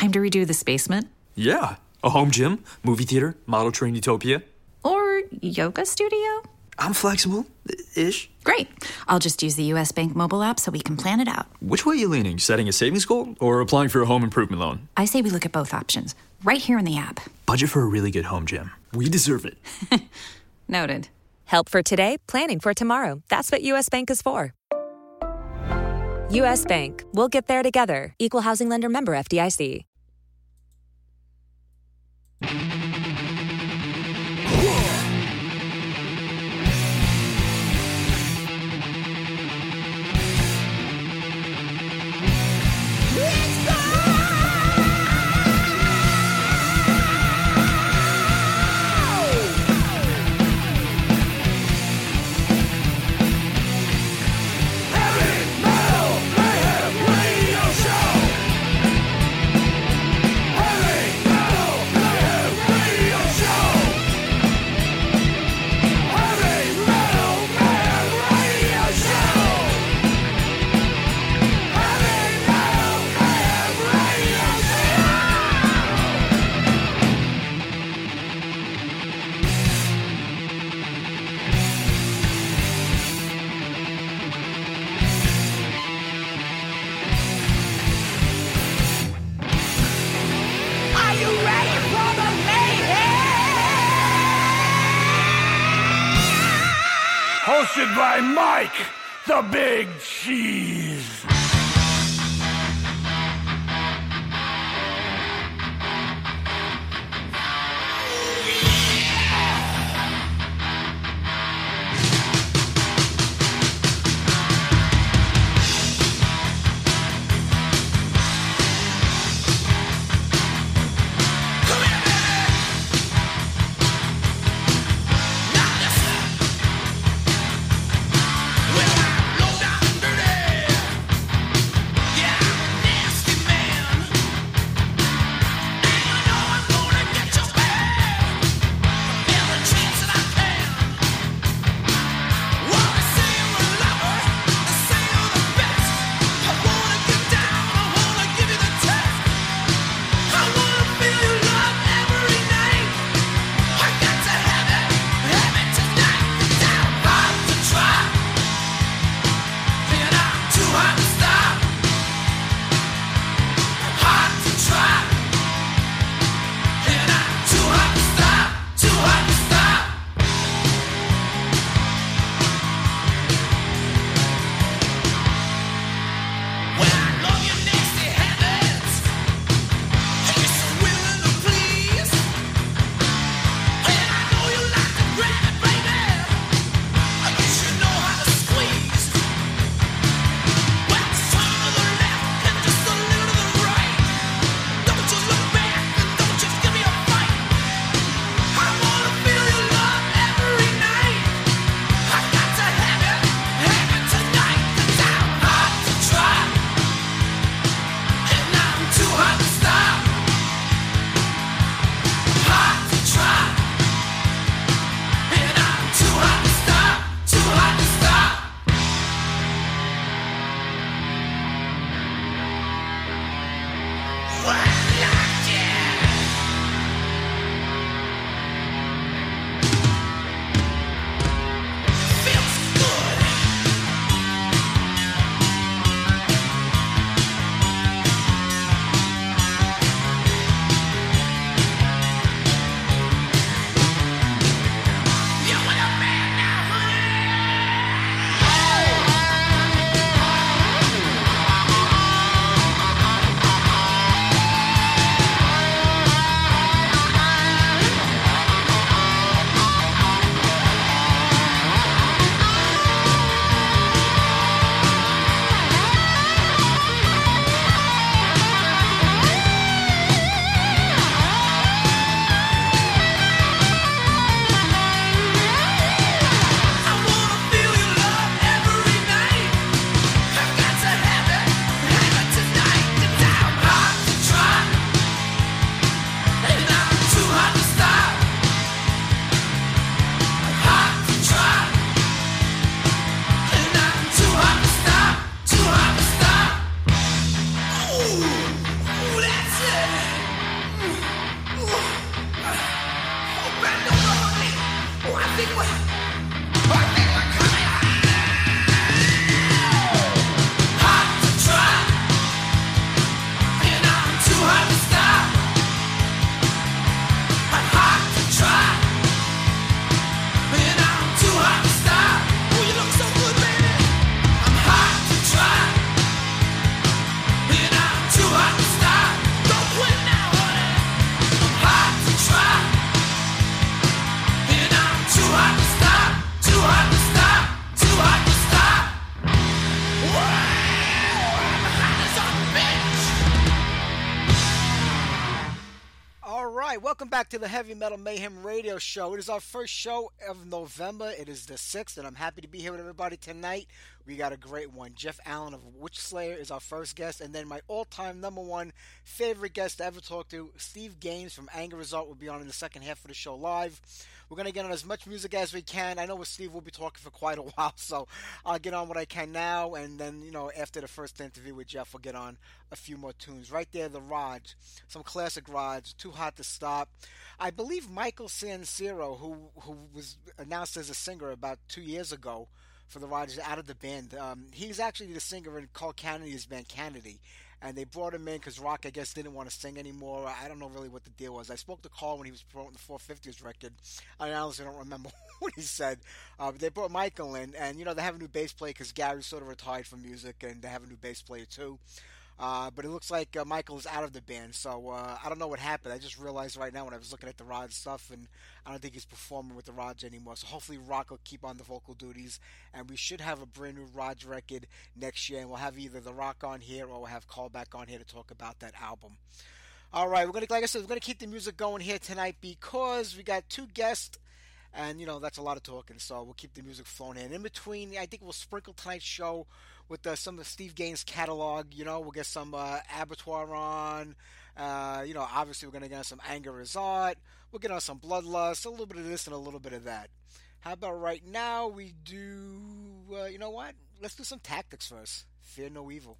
Time to redo this basement? Yeah. A home gym, movie theater, model train utopia. Or yoga studio? I'm flexible ish. Great. I'll just use the US Bank mobile app so we can plan it out. Which way are you leaning? Setting a savings goal or applying for a home improvement loan? I say we look at both options right here in the app. Budget for a really good home gym. We deserve it. Noted. Help for today, planning for tomorrow. That's what US Bank is for. US Bank. We'll get there together. Equal housing lender member FDIC. Big to the Heavy Metal Mayhem Radio Show. It is our first show of November. It is the 6th, and I'm happy to be here with everybody tonight. We got a great one. Jeff Allen of Witch Slayer is our first guest, and then my all time number one favorite guest to ever talk to, Steve Gaines from Anger As Art, will be on in the second half of the show live. We're going to get on as much music as we can. I know with Steve we'll be talking for quite a while, so I'll get on what I can now, and then, you know, after the first interview with Jeff, we'll get on a few more tunes. Right there, The Rods, some classic Rods, Too Hot to Stop. I believe Michael Sansero, who who was announced as a singer about two years ago for the Rodgers out of the band, um, he's actually the singer in Carl Canedy's band Canedy. And they brought him in because Rock, I guess, didn't want to sing anymore. I don't know really what the deal was. I spoke to Carl when he was promoting the 450s record. I honestly don't remember what he said. Uh, but they brought Michael in, and, you know, they have a new bass player because Gary sort of retired from music, and they have a new bass player, too. Uh, but it looks like uh, Michael is out of the band, so uh, I don't know what happened. I just realized right now when I was looking at the Rods stuff, and I don't think he's performing with the Rods anymore. So hopefully Rock will keep on the vocal duties, and we should have a brand new Rods record next year, and we'll have either the Rock on here or we'll have Call back on here to talk about that album. All right, we're gonna, like I said, we're gonna keep the music going here tonight because we got two guests and you know that's a lot of talking so we'll keep the music flowing in in between i think we'll sprinkle tonight's show with uh, some of steve gaines catalog you know we'll get some uh, abattoir on uh, you know obviously we're going to get some Anger As Art we'll get on some bloodlust a little bit of this and a little bit of that. How about right now we do uh, you know what? Let's do some tactics first fear no evil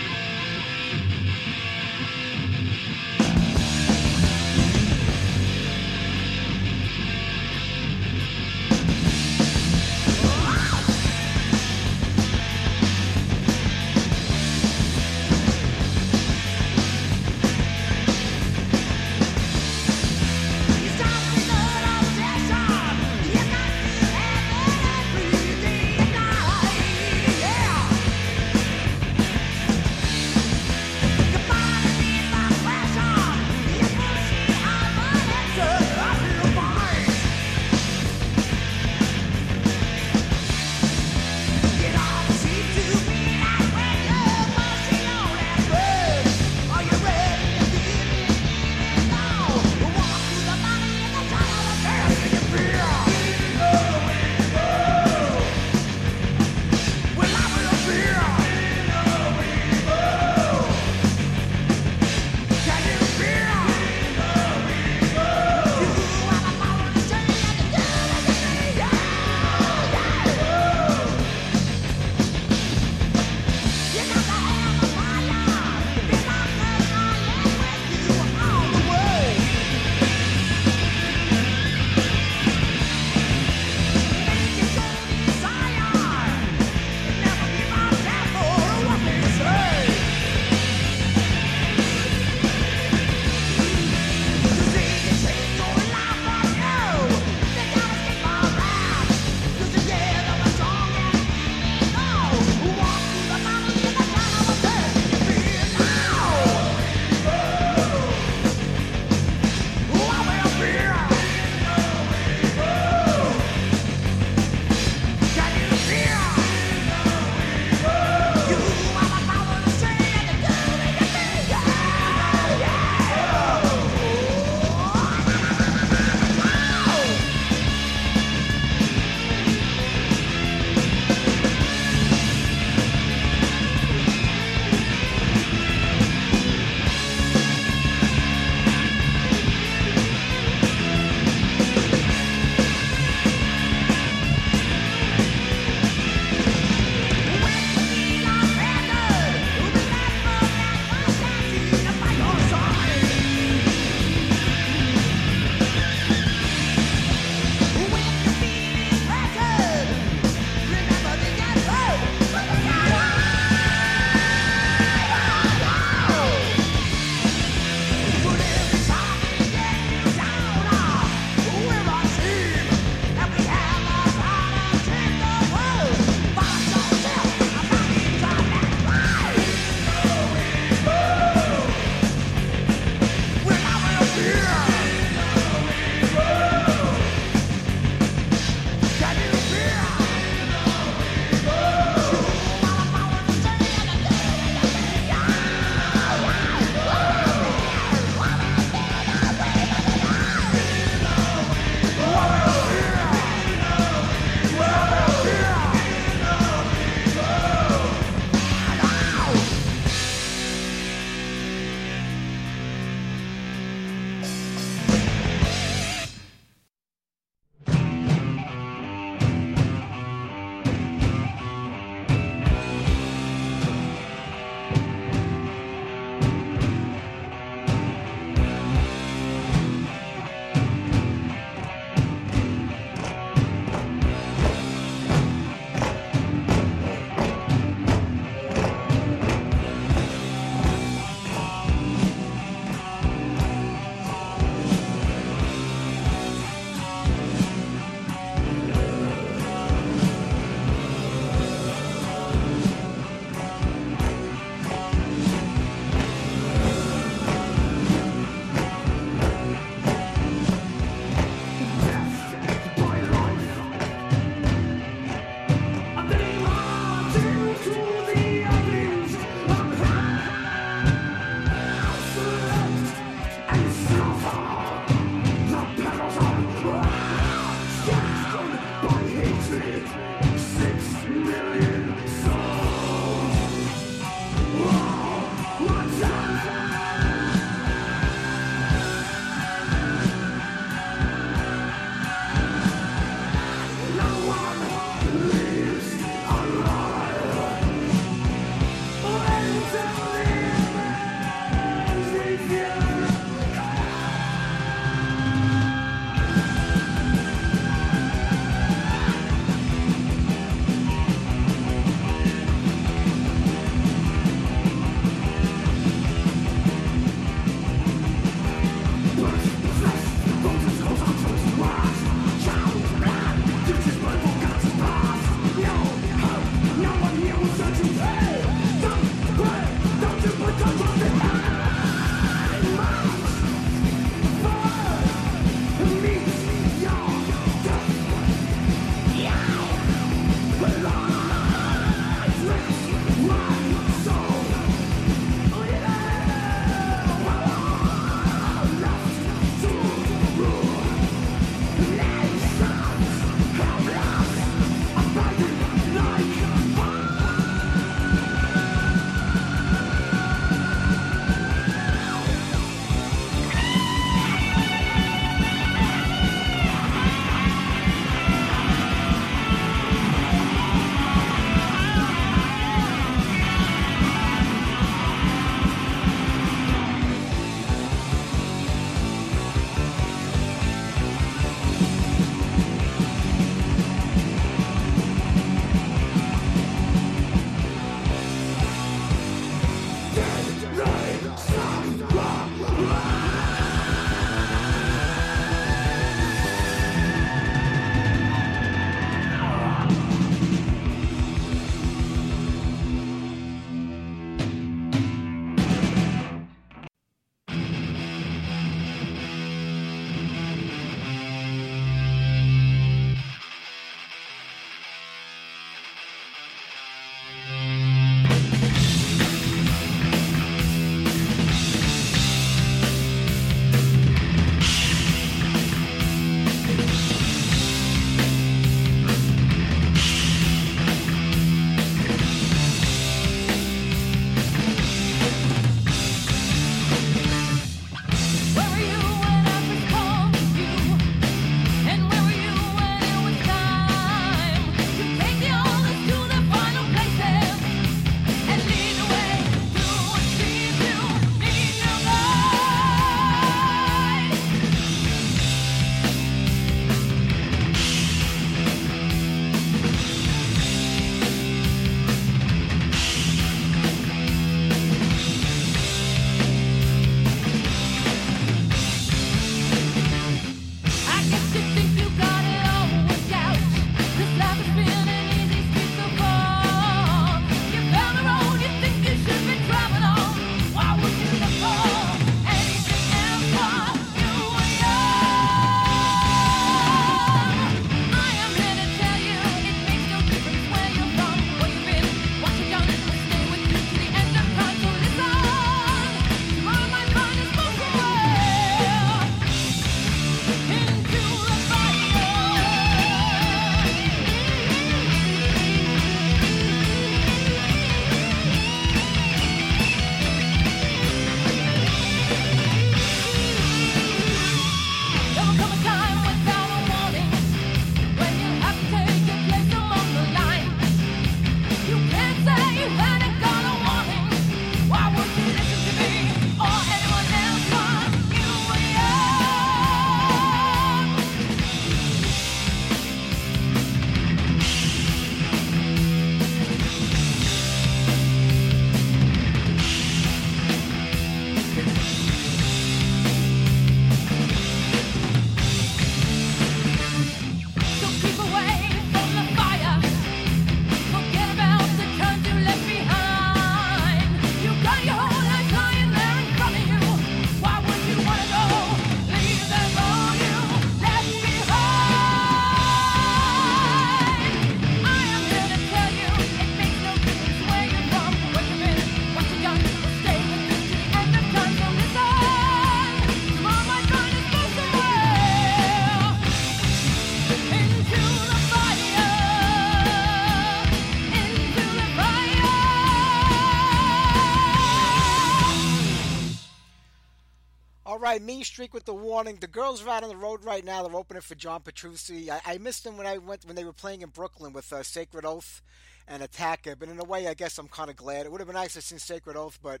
right, Mean Streak with the warning. The girls are out on the road right now. They're opening for John Petrucci. I, I missed them when I went when they were playing in Brooklyn with uh, Sacred Oath and Attacker. But in a way, I guess I'm kind of glad. It would have been nice to see Sacred Oath, but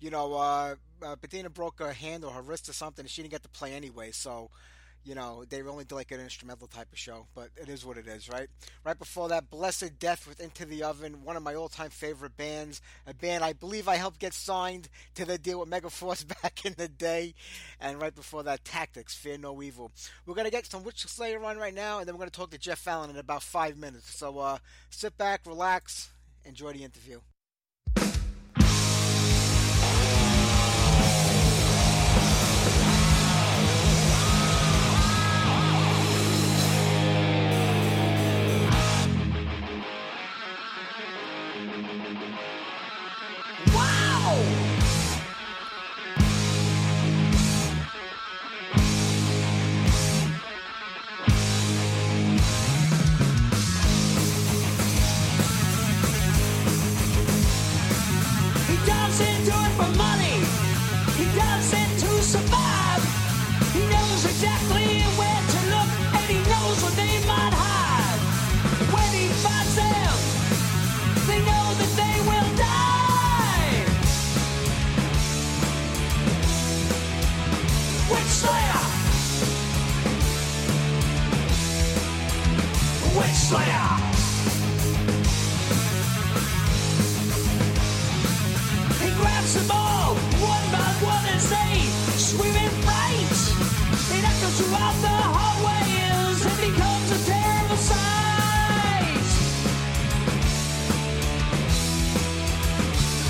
you know, uh, uh, Bettina broke her hand or her wrist or something, and she didn't get to play anyway. So you know, they only do like an instrumental type of show, but it is what it is, right? Right before that, Blessed Death with Into the Oven, one of my all time favorite bands. A band I believe I helped get signed to the deal with Megaforce back in the day. And right before that, Tactics, Fear No Evil. We're going to get some Witch Slayer on right now, and then we're going to talk to Jeff Allen in about five minutes. So uh, sit back, relax, enjoy the interview. Demon Slayer! He grabs them all, one by one as they swim in fright. It echoes throughout the hallways and becomes a terrible sight.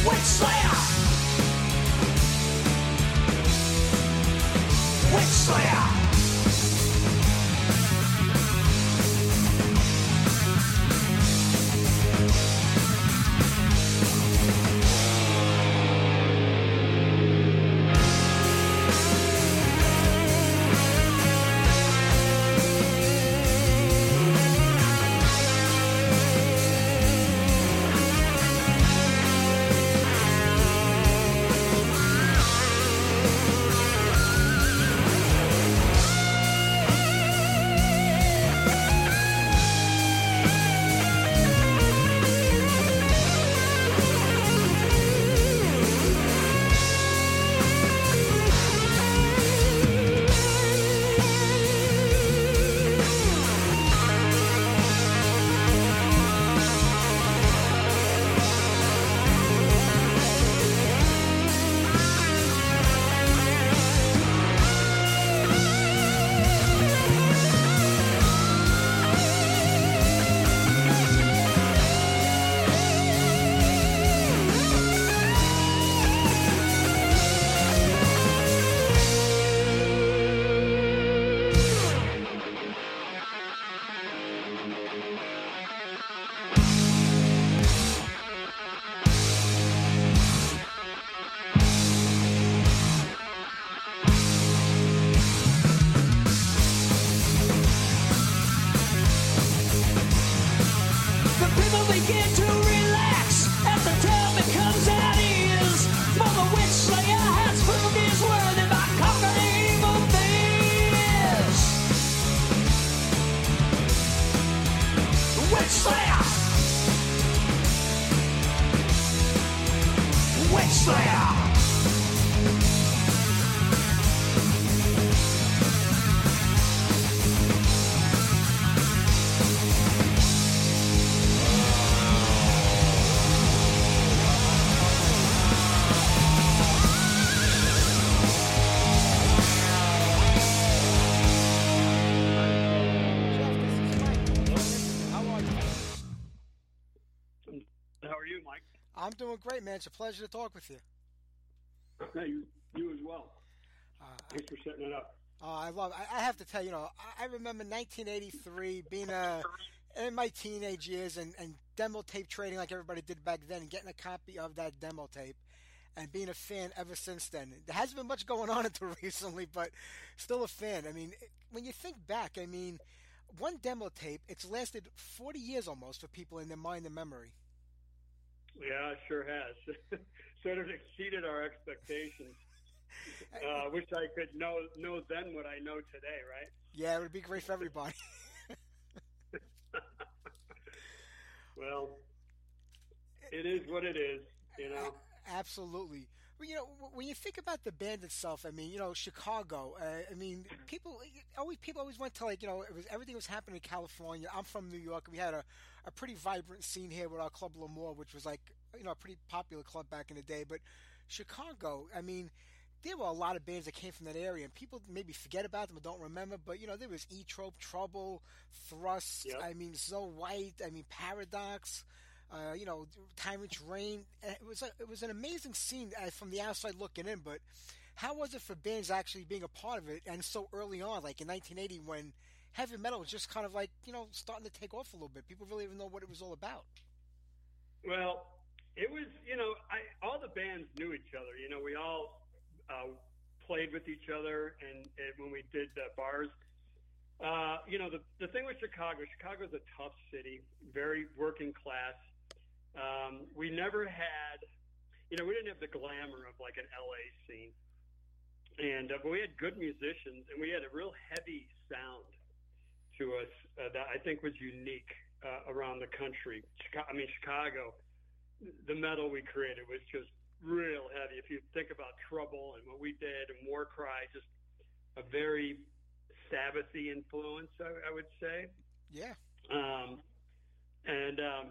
Witch Slayer! Witch Slayer! It's a pleasure to talk with you. you, you as well. Uh, Thanks for setting it up. Oh, I love. I, I have to tell you, you know, I, I remember 1983 being a in my teenage years and, and demo tape trading like everybody did back then, and getting a copy of that demo tape, and being a fan ever since then. There hasn't been much going on until recently, but still a fan. I mean, when you think back, I mean, one demo tape it's lasted 40 years almost for people in their mind and memory. Yeah, it sure has. sort of exceeded our expectations. Uh, wish I could know know then what I know today, right? Yeah, it would be great for everybody. Well, it is what it is, you know. Absolutely. Well, you know, when you think about the band itself, I mean, you know, Chicago. Uh, I mean, people always people always went to like, you know, it was everything was happening in California. I'm from New York. We had a, a pretty vibrant scene here with our club L'Amour, which was like, you know, a pretty popular club back in the day. But Chicago, I mean, there were a lot of bands that came from that area, and people maybe forget about them or don't remember. But you know, there was E Trope, Trouble, Thrust. Yep. I mean, So White. I mean, Paradox. Uh, you know, Tyrant's Reign. Uh, It was a, it was an amazing scene uh, from the outside looking in. But how was it for bands actually being a part of it, and so early on, like in 1980, when heavy metal was just kind of like you know starting to take off a little bit? People really didn't know what it was all about. Well, it was, you know, I all the bands knew each other. You know, we all uh, played with each other, and, and when we did uh, bars, uh, you know, the the thing with Chicago, Chicago's a tough city, very working class. Um, we never had, you know, we didn't have the glamour of like an LA scene, and uh, but we had good musicians, and we had a real heavy sound to us uh, that I think was unique uh, around the country. Chicago, I mean, Chicago, the metal we created was just real heavy. If you think about Trouble and what we did, and War Cry, just a very Sabbathy influence, I, I would say. Yeah. Um, and um,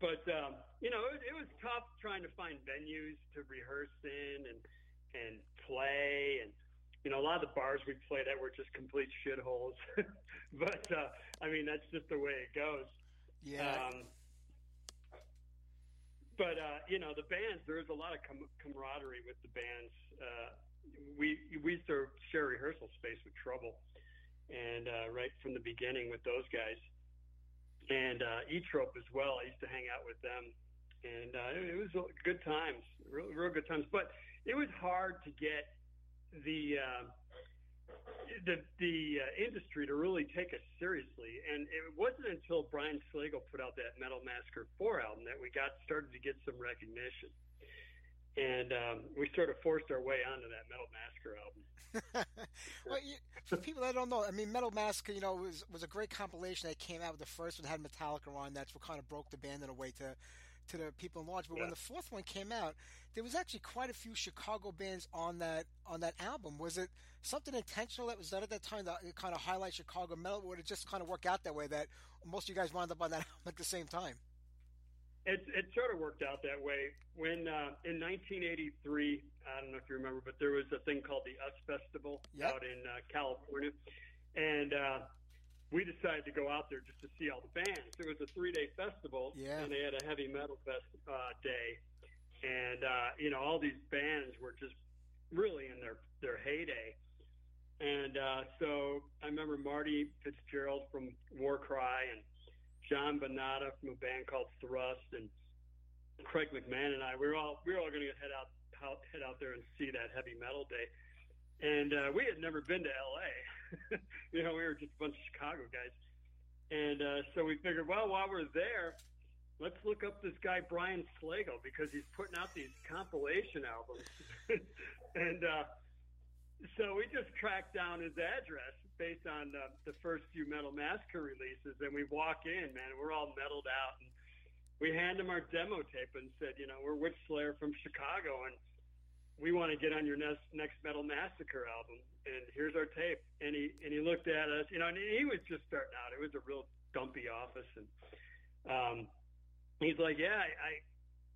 but um, you know, it, it was tough trying to find venues to rehearse in and and play, and you know, a lot of the bars we played at were just complete shitholes. but uh, I mean, that's just the way it goes. Yeah. Um, but uh, you know, the bands. There was a lot of com- camaraderie with the bands. Uh, we we used to share rehearsal space with Trouble, and uh, right from the beginning with those guys, and uh, Zoetrope as well. I used to hang out with them, and uh, it, it was good times, real, real good times. But it was hard to get the uh, the the uh, industry to really take us seriously, and it wasn't until Brian Slagel put out that Metal Massacre Four album that we got started to get some recognition, and um, we sort of forced our way onto that Metal Massacre album. well, you, for people that don't know, I mean, Metal Massacre, you know, was was a great compilation that came out. With the first one had Metallica on. That's what kind of broke the band in a way to to the people in large. But when the fourth one came out, there was actually quite a few Chicago bands on that on that album. Was it something intentional that was done at that time to kind of highlight Chicago metal, or did it just kind of work out that way that most of you guys wound up on that album at the same time? It, it sort of worked out that way. When uh, in 1983, I don't know if you remember, but there was a thing called the US Festival Yep. out in uh, California, and uh, we decided to go out there just to see all the bands. It was a three-day festival, Yeah. and they had a heavy metal fest uh, day, and uh, you know all these bands were just really in their their heyday. And uh, so I remember Marty Fitzgerald from Warcry and John Bonata from a band called Thrust and Craig McMahon and I. We were all we were all going to head out, out head out there and see that heavy metal day. And uh, we had never been to LA. you know, we were just a bunch of Chicago guys. And uh, so we figured, well, while we're there, let's look up this guy Brian Slagel because he's putting out these compilation albums. and uh, so we just tracked down his address based on the, the first few Metal Massacre releases, and we walk in, man, we're all metaled out, and we hand him our demo tape and said, you know, we're Witch Slayer from Chicago, and we want to get on your next next Metal Massacre album, and here's our tape. And he and he looked at us, you know, and he was just starting out. It was a real dumpy office, and um, he's like, yeah, I.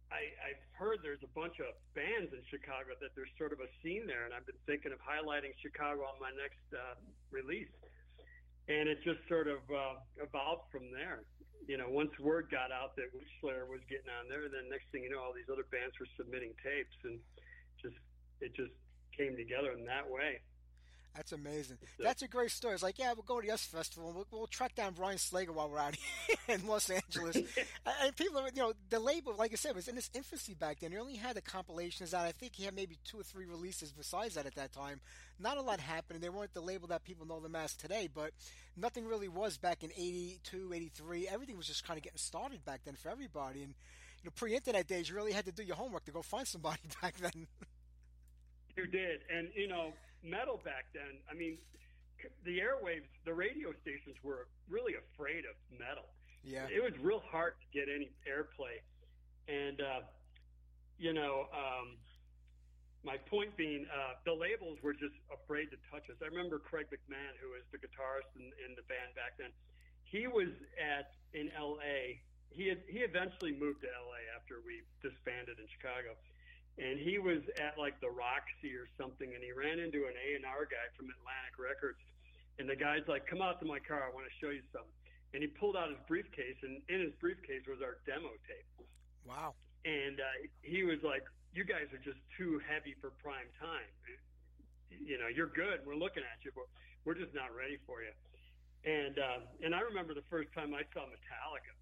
I, I've heard there's a bunch of bands in Chicago that there's sort of a scene there, and I've been thinking of highlighting Chicago on my next uh, release. And it just sort of uh, evolved from there. You know, once word got out that Witch Slayer was getting on there, then next thing you know, all these other bands were submitting tapes, and it just came together in that way. That's amazing. That's a great story. It's like, yeah, we'll go to the US Festival. And we'll, we'll track down Brian Slagel while we're out here in Los Angeles. and people, are- you know, the label, like I said, was in its infancy back then. He only had the compilations out. I think he had maybe two or three releases besides that at that time. Not a lot happened. They weren't the label that people know them as today, but nothing really was back in 82, 83. Everything was just kind of getting started back then for everybody. And, you know, pre-internet days, you really had to do your homework to go find somebody back then. You did, and you know, metal back then. I mean, the airwaves, the radio stations were really afraid of metal. yeah. It was real hard to get any airplay, and uh, you know, um, my point being, uh, the labels were just afraid to touch us. I remember Craig McMahon, who was the guitarist in, in the band back then. He was at in L.A. He had he eventually moved to L.A. after we disbanded in Chicago and he was at like the Roxy or something, and he ran into an A and R guy from Atlantic Records, and the guy's like, "Come out to my car, I want to show you something." And he pulled out his briefcase, and in his briefcase was our demo tape. Wow. And uh, he was like, "You guys are just too heavy for prime time. You know, you're good. We're looking at you, but we're just not ready for you." And uh, and I remember the first time I saw Metallica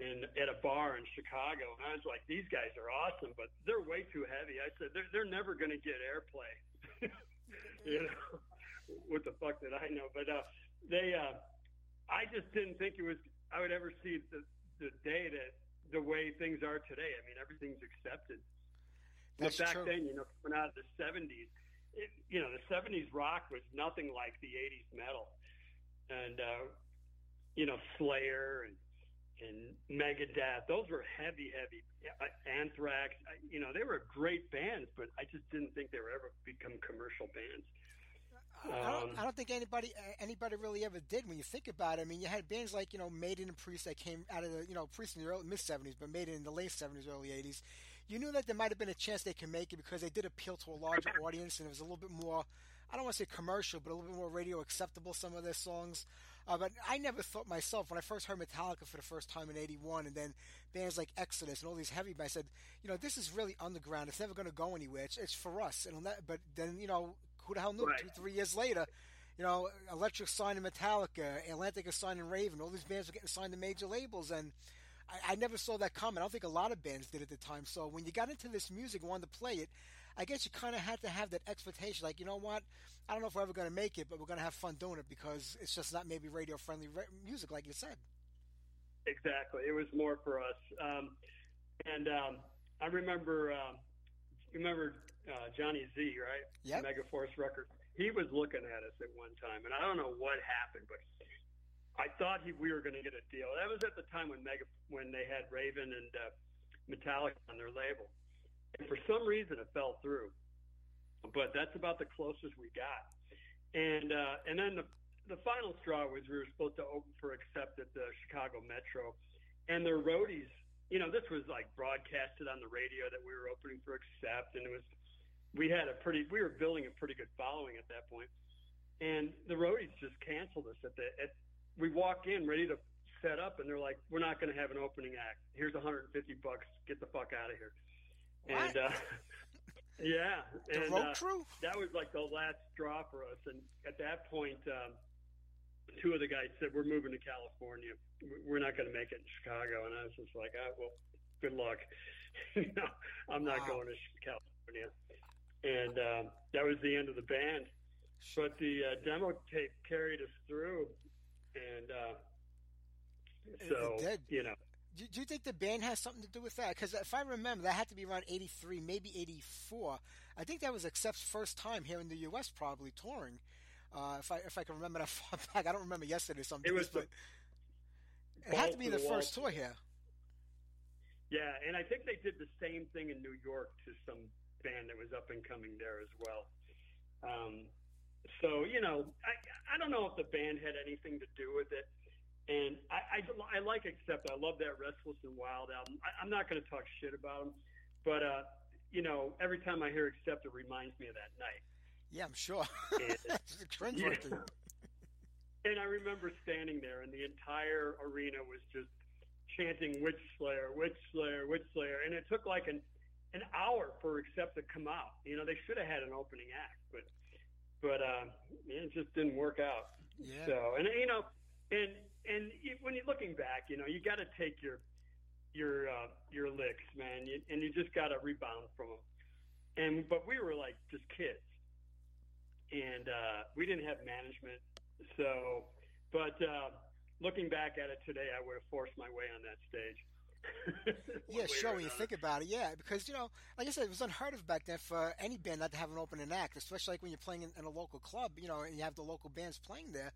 in at a bar in Chicago, and I was like, "These guys are awesome, but they're way too heavy." I said, "They're they're never going to get airplay." you know, what the fuck did I know? But uh, they, uh, I just didn't think it was. I would ever see the the day that the way things are today. I mean, everything's accepted. That's but back true. then, you know, coming out of the '70s, it, you know, the '70s rock was nothing like the '80s metal, and uh, you know, Slayer and and Megadeth. Those were heavy, heavy. Uh, Anthrax. I- You know, they were great bands, but I just didn't think they were ever become commercial bands. I don't, Um, I don't think anybody anybody really ever did. When you think about it, I mean, you had bands like you know Maiden and Priest that came out of the you know Priest in the early, mid seventies, but Maiden in the late seventies, early eighties. You knew that there might have been a chance they could make it because they did appeal to a larger audience and it was a little bit more, I don't want to say commercial, but a little bit more radio acceptable. Some of their songs, uh, but I never thought myself when I first heard Metallica for the first time in '81, and then bands like Exodus and all these heavy. I said, you know, this is really underground. It's never going to go anywhere. It's, it's for us. And but then you know, who the hell knew? Right. Two, three years later, you know, Elektra signed to Metallica, Atlantic is signed to Raven. All these bands were getting signed to major labels, and I, I never saw that coming. I don't think a lot of bands did at the time. So when you got into this music and wanted to play it, I guess you kind of had to have that expectation. Like, you know what? I don't know if we're ever going to make it, but we're going to have fun doing it because it's just not maybe radio friendly re- music, like you said. Exactly. It was more for us. Um, and um, I remember, um, remember uh, Johnny Z, right? Yep. Megaforce Records. He was looking at us at one time, and I don't know what happened, but I thought he, we were going to get a deal. That was at the time when Mega when they had Raven and uh, Metallica on their label, and for some reason it fell through. But that's about the closest we got. And uh, and then the the final straw was we were supposed to open for Accept at the Chicago Metro, and their roadies. You know, this was like broadcasted on the radio that we were opening for Accept, and it was we had a pretty we were building a pretty good following at that point, and the roadies just canceled us at the at we walk in ready to set up, and they're like, "We're not going to have an opening act. Here's 150 bucks. Get the fuck out of here." And uh, yeah, The and road uh, crew? that was like the last straw for us. And at that point, um, two of the guys said, "We're moving to California. We're not going to make it in Chicago." And I was just like, "Ah, well, good luck. you know, I'm not Wow. going to California." And um, that was the end of the band. But the uh, demo tape carried us through, and uh, so you know, Do, do you think the band has something to do with that? Because if I remember, that had to be around '83, maybe '84. I think that was Accept's first time here in the U.S. probably touring. Uh, if I if I can remember that far back, I don't remember yesterday. Something, It was but the it had to be the the first tour here. Yeah, and I think they did the same thing in New York to some band that was up and coming there as well. Um, so you know, I I don't know if the band had anything to do with it, and I I, I like Accept. I love that Restless and Wild album. I, I'm not going to talk shit about them, but uh, you know, every time I hear Accept, it reminds me of that night. Yeah, I'm sure. Cringeworthy. Yeah. And I remember standing there, and the entire arena was just chanting "Witch Slayer, Witch Slayer, Witch Slayer," and it took like an an hour for Accept to come out. You know, they should have had an opening act, but but uh, it just didn't work out. Yeah. So, and you know, and and you- when you're looking back, you know, you got to take your your uh, your licks, man, you, and you just got to rebound from them. And but we were like just kids, and uh, we didn't have management. So, but uh, looking back at it today, I would have forced my way on that stage. Yeah, sure. When you think about it, yeah, because you know, like I said, it was unheard of back then for any band not to have an opening act, especially like when you're playing in, in a local club, you know, and you have the local bands playing there.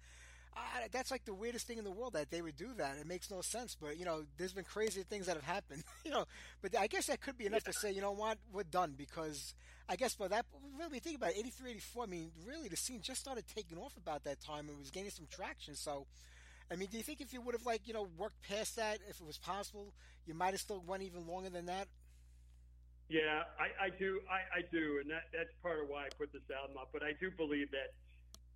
That's like the weirdest thing in the world that they would do that. It makes no sense, but you know, there's been crazy things that have happened, you know. But I guess that could be enough to say, you know what, we're done because I guess by that, really think about it, 83, 84. I mean, really, the scene just started taking off about that time. It was gaining some traction, so. I mean, do you think if you would have like you know worked past that, if it was possible, you might have still went even longer than that? Yeah, I, I do. I, I do, and that, that's part of why I put this album up. But I do believe that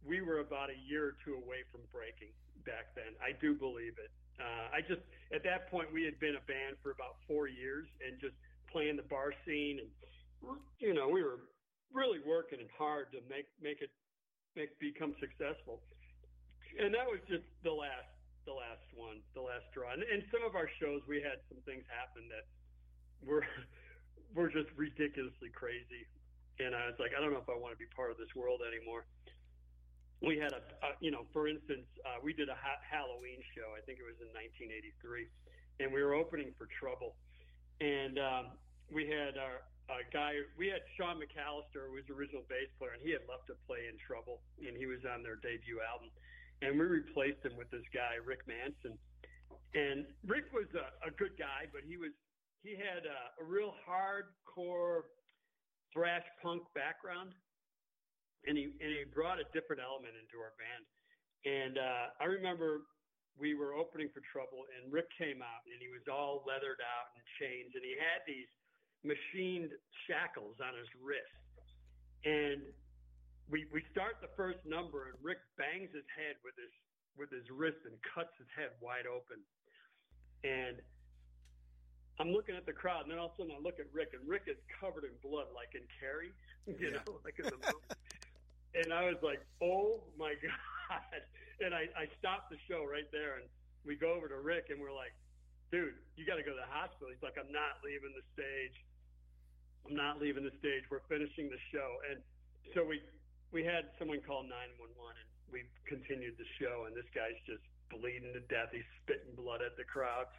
we were about a year or two away from breaking back then. I do believe it. Uh, I just at that point we had been a band for about four years and just playing the bar scene, and you know we were really working hard to make make it make become successful. And that was just the last the last one, the last draw. And, and some of our shows we had some things happen that were were just ridiculously crazy. And I was like, I don't know if I want to be part of this world anymore. We had a, a you know, for instance, uh, we did a ha- Halloween show. I think it was in 1983, and we were opening for Trouble, and um, we had our a guy. We had Sean McAllister, who was the original bass player, and he had left to play in Trouble, and he was on their debut album, and we replaced him with this guy, Rick Manson. And Rick was a, a good guy, but he was he had a, a real hardcore thrash punk background, and he and he brought a different element into our band. And uh, I remember we were opening for Trouble, and Rick came out, and he was all leathered out and chains, and he had these machined shackles on his wrist. And we we start the first number, and Rick bangs his head with his with his wrist and cuts his head wide open, and I'm looking at the crowd, and then all of a sudden I look at Rick, and Rick is covered in blood, like in Carrie, you Yeah. know, like in the movie. And I was like, "Oh my god!" And I, I stopped the show right there, and we go over to Rick, and we're like, "Dude, you got to go to the hospital." He's like, "I'm not leaving the stage. I'm not leaving the stage. We're finishing the show." And so we we had someone call 911, and we continued the show, and this guy's just bleeding to death. He's spitting blood at the crowd,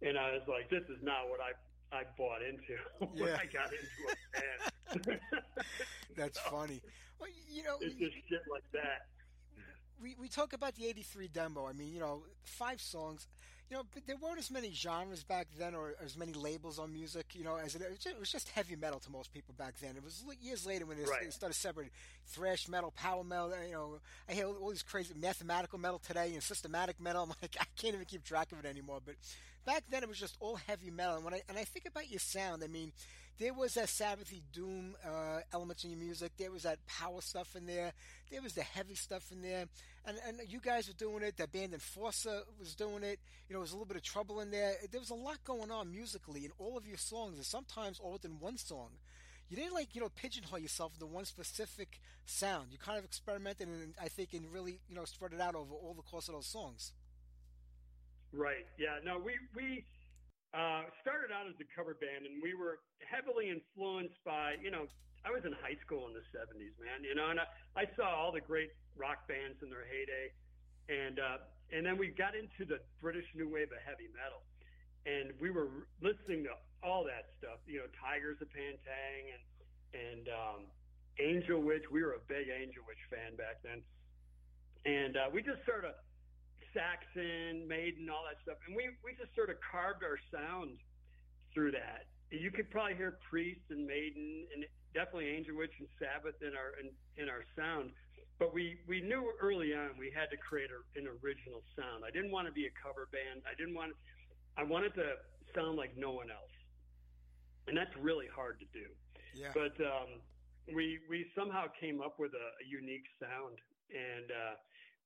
and I was like, "This is not what I." I bought into when Yeah. I got into a band. That's funny. Well, you know, it's just shit like that. we, we talk about the 83 demo. I mean, you know, five songs. You know, but there weren't as many genres back then or as many labels on music, you know, as it, it, was just, it was just heavy metal to most people back then. It was years later when it, Right. started separating thrash metal, power metal, you know, I hear all these crazy mathematical metal today and systematic metal. I'm like, I can't even keep track of it anymore. But back then it was just all heavy metal. And when I, and I think about your sound, I mean, there was that Sabbathy doom uh, elements in your music. There was that power stuff in there. There was the heavy stuff in there. And and you guys were doing it. That band Enforcer was doing it. You know, there was a little bit of trouble in there. There was a lot going on musically in all of your songs, and sometimes all within one song. You didn't like you know pigeonhole yourself into one specific sound. You kind of experimented, and I think, and really you know spread it out over all the course of those songs. Right. Yeah. No, we we uh, started out as a cover band, and we were heavily influenced by you know I was in high school in the '70s, man. You know, and I, I saw all the great rock bands in their heyday, and uh, and then we got into the British new wave of heavy metal, and we were listening to all that stuff. You know, Tygers of Pan Tang and and um, Angel Witch. We were a big Angel Witch fan back then, and uh, we just sort of Saxon, Maiden, all that stuff, and we we just sort of carved our sound through that. You could probably hear Priest and Maiden and definitely Angel Witch and Sabbath in our in, in our sound, but we we knew early on we had to create a, an original sound. I didn't want to be a cover band. I didn't want I wanted to sound like no one else, and that's really hard to do. Yeah. But um, we we somehow came up with a, a unique sound, and uh,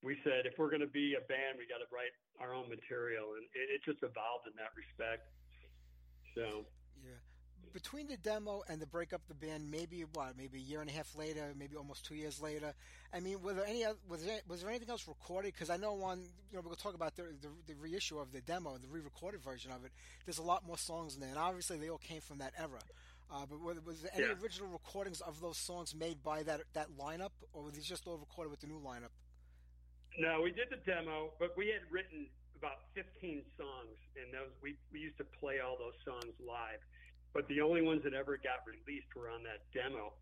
we said if we're going to be a band, we got to write our own material, and it, it just evolved in that respect. So Yeah. Between the demo and the break up the band, maybe what, maybe a year and a half later, maybe almost two years later. I mean, were there any oth- was there was there anything else recorded? Because I know one, you know we're gonna talk about the, the the reissue of the demo, the re-recorded version of it. There's a lot more songs in there, and obviously they all came from that era. Uh, but was, was there any Yeah. original recordings of those songs made by that that lineup, or were these just all recorded with the new lineup? No, we did the demo, but we had written about 15 songs, and those we we used to play all those songs live. But the only ones that ever got released were on that demo,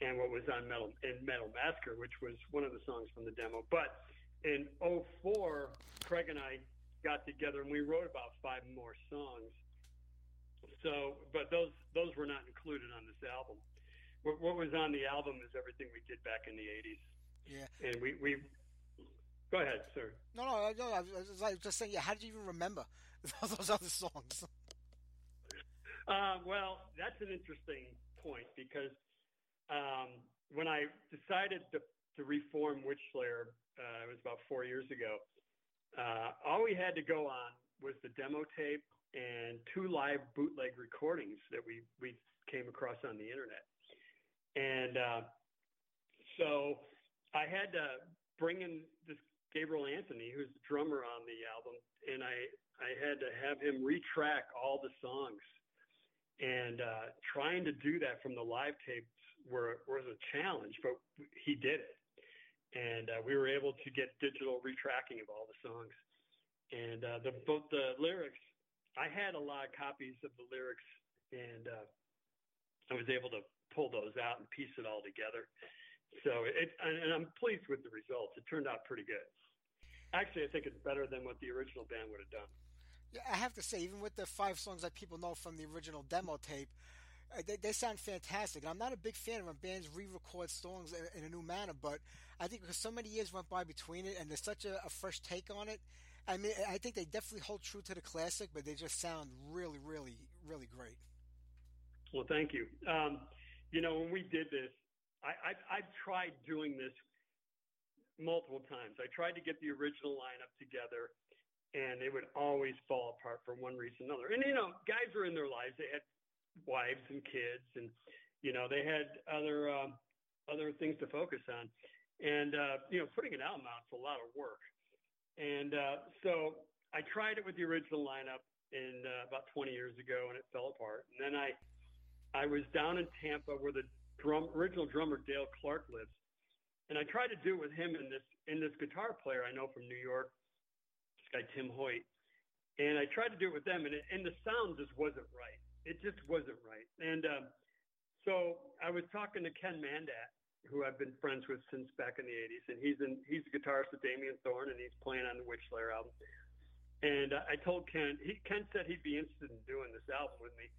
and what was on Metal in Metal Massacre, which was one of the songs from the demo. But in '04, Craig and I got together and we wrote about five more songs. So, but those those were not included on this album. What, what was on the album is everything we did back in the '80s, Yeah. and we we. Go ahead, sir. No, no, no. I was, like just saying. Yeah. How did you even remember those other songs? Uh, well, that's an interesting point because um, when I decided to, to reform Witch Slayer, uh, it was about four years ago. Uh, all we had to go on was the demo tape and two live bootleg recordings that we we came across on the internet, and uh, so I had to bring in this Gabriel Anthony, who's the drummer on the album, and I I had to have him retrack all the songs and uh, trying to do that from the live tapes were was a challenge, but he did it, and uh, we were able to get digital retracking of all the songs, and uh, the both the lyrics. I had a lot of copies of the lyrics, and uh, I was able to pull those out and piece it all together. So it, and I'm pleased with the results. It turned out pretty good. Actually, I think it's better than what the original band would have done. Yeah, I have to say, even with the five songs that people know from the original demo tape, uh, they, they sound fantastic. And I'm not a big fan of when bands re-record songs in, in a new manner, but I think because so many years went by between it, and there's such a, a fresh take on it. I mean, I think they definitely hold true to the classic, but they just sound really, really, really great. Well, thank you. Um, you know, when we did this, I've, tried doing this multiple times. I tried to get the original lineup together, and it would always fall apart for one reason or another. And you know, guys were in their lives; they had wives and kids, and you know, they had other um, other things to focus on. And uh, you know, putting an album out is a lot of work. And uh, so I tried it with the original lineup in uh, about 20 years ago, and it fell apart. And then I I was down in Tampa where the drum original drummer Dale Clark lives, and I tried to do it with him and this and this guitar player I know from New York, this guy Tim Hoyt, and I tried to do it with them, and it, and the sound just wasn't right. It just wasn't right. And um, so I was talking to Ken Mandat, who I've been friends with since back in the '80s, and he's in he's the guitarist with Damien Thorne, and he's playing on the Witchslayer album. And I told Ken, he, Ken said he'd be interested in doing this album with me.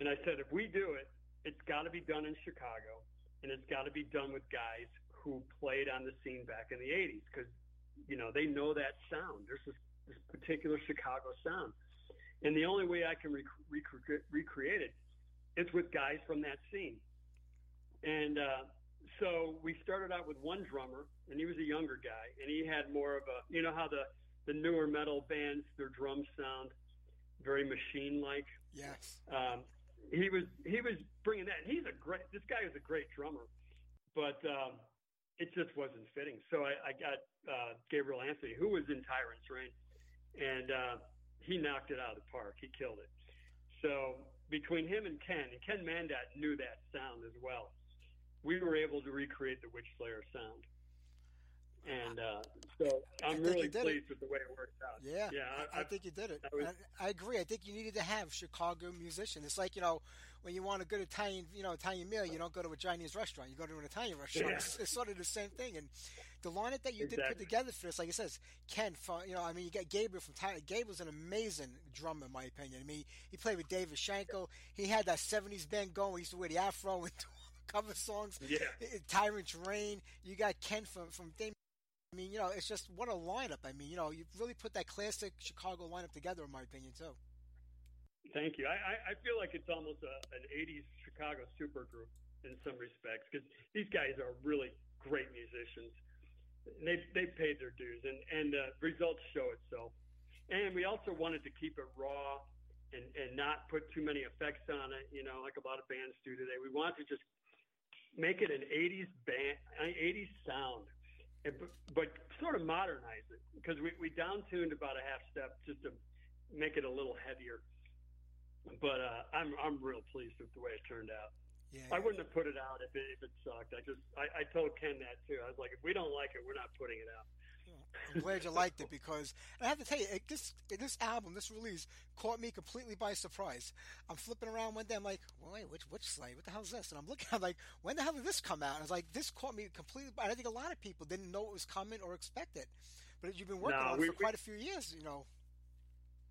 And I said, if we do it, it's got to be done in Chicago, and it's got to be done with guys who played on the scene back in the 80s because, you know, they know that sound. There's this, this particular Chicago sound. And the only way I can rec- rec- recreate it is with guys from that scene. And uh, so we started out with one drummer, and he was a younger guy, and he had more of a, you know, how the, the newer metal bands, their drums sound very machine-like. Yes. Um, he was he was bringing that. And he's a great. This guy is a great drummer, but um, it just wasn't fitting. So I, I got uh, Gabriel Anthony, who was in Tyrant's Reign, and uh, he knocked it out of the park. He killed it. So between him and Ken, and Ken Mandat knew that sound as well. We were able to recreate the Witch Slayer sound. And uh, so I'm really pleased it. with the way it worked out. Yeah, yeah. I, I, I think you did it. I, was, I, agree. I think you needed to have Chicago musicians. It's like you know when you want a good Italian, you know, Italian meal, you don't go to a Chinese restaurant. You go to an Italian restaurant. Yeah. It's, it's, sort of the same thing. And the lineup that you exactly. did put together for this, like it says, Ken, you know, I mean, you got Gabriel from Thailand. Gabriel's an amazing drummer, in my opinion. I mean, he played with David Shankle. He had that '70s band going. He used to wear the afro and cover songs. Yeah. Tyrant's Reign. You got Ken from from Dame. I mean, you know, it's just what a lineup. I mean, you know, you really put that classic Chicago lineup together, in my opinion, too. Thank you. I, I feel like it's almost a, an '80s Chicago supergroup in some respects because these guys are really great musicians. They they paid their dues, and and uh, results show itself. And we also wanted to keep it raw and and not put too many effects on it. You know, like a lot of bands do today. We want to just make it an '80s band, an '80s sound but, but sort of modernize it because we, we down tuned about a half step just to make it a little heavier. But uh, I'm I'm real pleased with the way it turned out. Yeah, I wouldn't have put it out if it, if it sucked. I just I, I told Ken that too. I was like, if we don't like it, we're not putting it out. I'm glad you liked it because I have to tell you, it, this this album, this release, caught me completely by surprise. I'm flipping around one day, I'm like, well, wait, which which slave? What the hell is this? And I'm looking, I'm like, when the hell did this come out? And I was like, this caught me completely. by I think a lot of people didn't know it was coming or expect it, but you've been working no, on it we, for quite a few years, you know.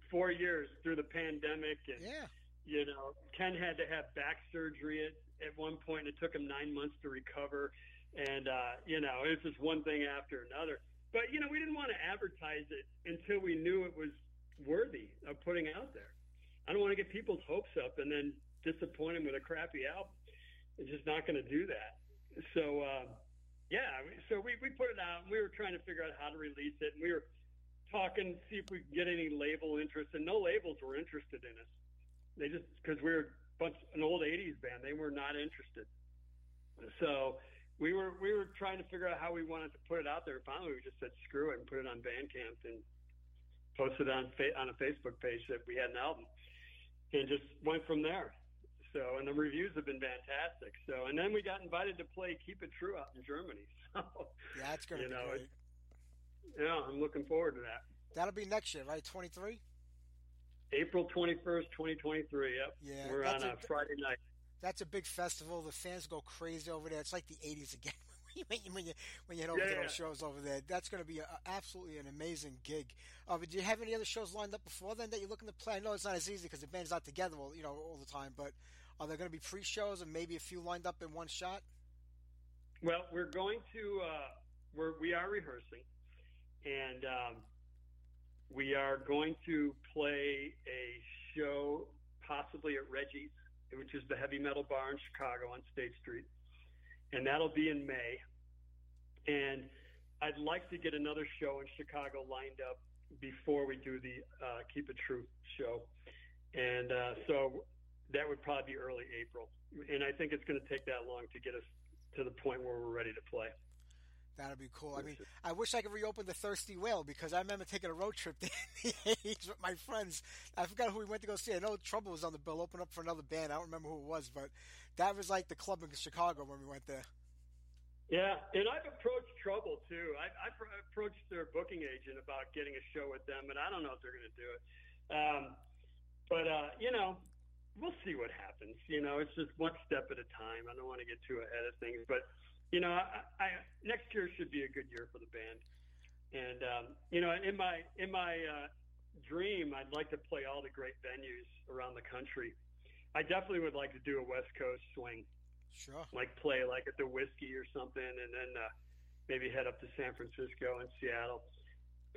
Four years through the pandemic, and yeah. you know, Ken had to have back surgery at at one point. It took him nine months to recover, and uh, you know, it was just one thing after another but you know we didn't want to advertise it until we knew it was worthy of putting out there. I don't want to get people's hopes up and then disappoint them with a crappy album. It's just not going to do that. So uh, yeah, so we we put it out. and We were trying to figure out how to release it, and we were talking see if we could get any label interest, and no labels were interested in us. They just because we are bunch an old '80s band, they were not interested. So we were we were trying to figure out how we wanted to put it out there. Finally, we just said screw it and put it on Bandcamp and posted on fa- on a Facebook page that we had an album, and just went from there. So, and the reviews have been fantastic. So, and then we got invited to play Keep It True out in Germany. So, yeah, it's going to you be know, great. Yeah, I'm looking forward to that. That'll be next year, right? 23. April 21st, 2023. Yep. Yeah, we're on a, a- Friday night. That's a big festival. The fans go crazy over there. It's like the '80s again. when you when you when you head over to Yeah. those shows over there, that's going to be a, absolutely an amazing gig. Uh, but do you have any other shows lined up before then that you're looking to play? I know it's not as easy because the band's not together, all, you know, all the time. But are there going to be pre-shows and maybe a few lined up in one shot? Well, we're going to uh, we're we are rehearsing, and um, we are going to play a show possibly at Reggie's, which is the heavy metal bar in Chicago on State Street, and that'll be in May. And I'd like to get another show in Chicago lined up before we do the uh, Keep It True show, and uh, so that would probably be early April. And I think it's going to take that long to get us to the point where we're ready to play. That'd be cool. I mean, I wish I could reopen the Thirsty Whale because I remember taking a road trip there the 80s with my friends. I forgot who we went to go see. I know Trouble was on the bill, open up for another band. I don't remember who it was, but that was like the club in Chicago when we went there. Yeah, and I've approached Trouble too. I, I've approached their booking agent about getting a show with them, and I don't know if they're going to do it. Um, but uh, you know, we'll see what happens. You know, it's just one step at a time. I don't want to get too ahead of things, but you know, I, I next year should be a good year for the band. And um, you know, in my in my uh, dream, I'd like to play all the great venues around the country. I definitely would like to do a West Coast swing, Sure. like play like at the Whisky or something, and then uh, maybe head up to San Francisco and Seattle.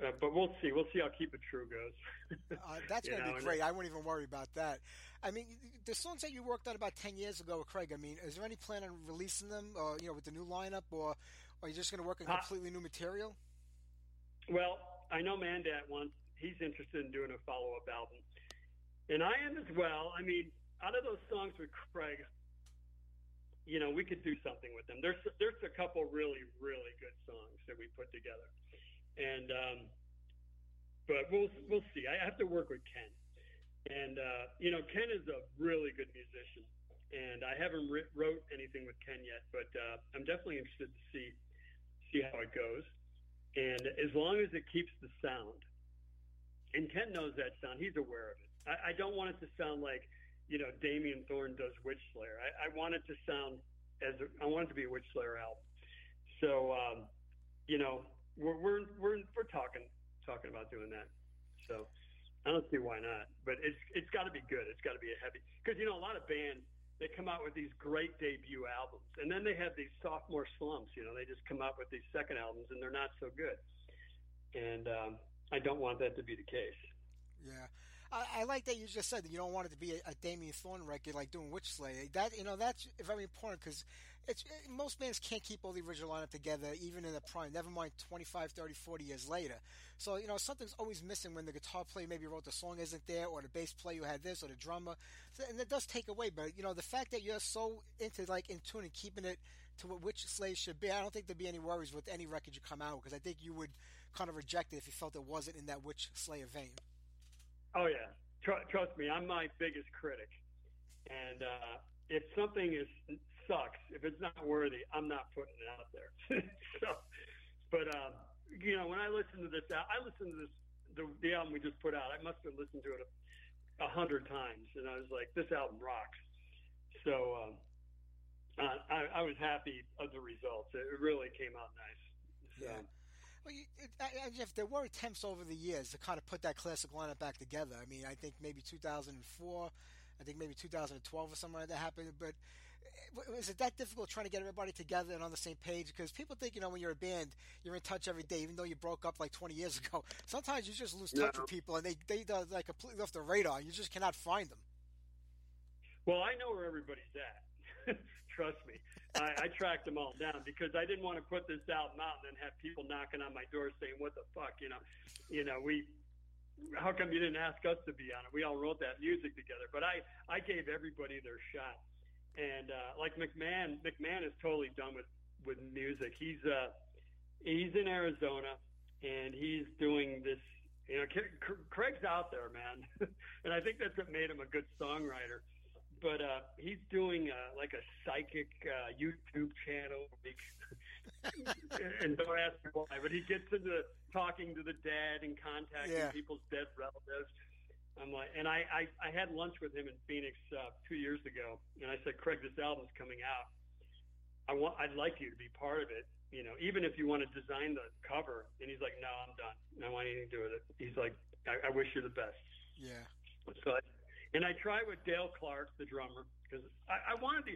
Uh, but we'll see. We'll see how Keep It True goes. Uh, that's going to be great. I wouldn't even worry about that. I mean, the songs that you worked on about 10 years ago with Craig, I mean, is there any plan on releasing them, or, you know, with the new lineup, or, or are you just going to work on Uh, completely new material? Well, I know Mandat wants. He's interested in doing a follow-up album, and I am as well. I mean, out of those songs with Craig, you know, we could do something with them. There's there's a couple really really good songs that we put together, and um, but we'll we'll see. I have to work with Ken, and uh, you know, Ken is a really good musician, and I haven't wrote anything with Ken yet, but uh, I'm definitely interested to see see how it goes. And as long as it keeps the sound, and Ken knows that sound, he's aware of it. I, I don't want it to sound like, you know, Damien Thorne does Witch Slayer. I, I want it to sound as a, I want it to be a Witch Slayer album. So, um, you know, we're we're we're we're talking talking about doing that. So, I don't see why not. But it's it's got to be good. It's got to be a heavy because you know a lot of bands they come out with these great debut albums and then they have these sophomore slumps. You know, they just come out with these second albums and they're not so good. And um, I don't want that to be the case. Yeah. I, I like that you just said that you don't want it to be a, a Damien Thorne record like doing Witch Slayer. That you know that's very important because it's most bands can't keep all the original lineup together even in the prime. Never mind 25, 30, 40 years later. So you know something's always missing when the guitar player maybe wrote the song isn't there, or the bass player who had this, or the drummer. So, and it does take away. But you know the fact that you're so into like in tune and keeping it to what Witch Slayer should be, I don't think there'd be any worries with any record you come out because I think you would kind of reject it if you felt it wasn't in that Witch Slayer vein. Oh yeah, Tr- trust me, I'm my biggest critic. And uh, if something is sucks, if it's not worthy, I'm not putting it out there. so, but um, you know, when I listen to this, I listen to this the, the album we just put out. I must have listened to it a, a hundred times, and I was like, this album rocks. So uh, I, I was happy of the results. It really came out nice. So, Yeah. Well, you, it, I, Jeff, there were attempts over the years to kind of put that classic lineup back together. I mean, I think maybe 2004, I think maybe 2012 or something like that happened. But is it that difficult trying to get everybody together and on the same page? Because people think, you know, when you're a band, you're in touch every day, even though you broke up like 20 years ago. Sometimes you just lose touch with people and they, they, they're like completely off the radar. You just cannot find them. Well, I know where everybody's at. Trust me. I, I tracked them all down because I didn't want to put this album out and then have people knocking on my door saying, "What the fuck?" You know, you know, we. How come you didn't ask us to be on it? We all wrote that music together, but I I gave everybody their shot. And uh, like McMahon, McMahon is totally done with with music. He's uh he's in Arizona and he's doing this. You know, Craig's out there, man, and I think that's what made him a good songwriter but uh, he's doing uh, like a psychic uh, YouTube channel. and don't ask me why, but he gets into talking to the dead and contacting Yeah. people's dead relatives. I'm like, and I, I, I had lunch with him in Phoenix uh, two years ago, and I said, Craig, this album's coming out. I want, I'd like you to be part of it. You know, even if you want to design the cover. And he's like, No, I'm done. I don't want anything to do with it. He's like, I, I wish you the best. Yeah. So, I, and I tried with Dale Clark, the drummer, because I, I wanted to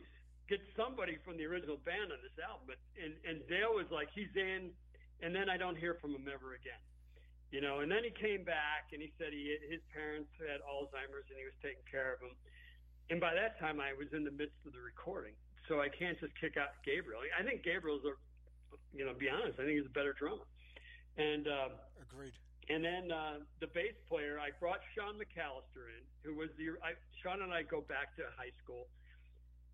get somebody from the original band on this album. But and and Dale was like, he's in, and then I don't hear from him ever again. You know, and then he came back and he said he his parents had Alzheimer's and he was taking care of him. And by that time, I was in the midst of the recording. so I can't just kick out Gabriel. I think Gabriel's a, you know, be honest, I think he's a better drummer. And uh, Agreed. and then uh, the bass player, I brought Sean McAllister in, who was the I, Sean and I go back to high school,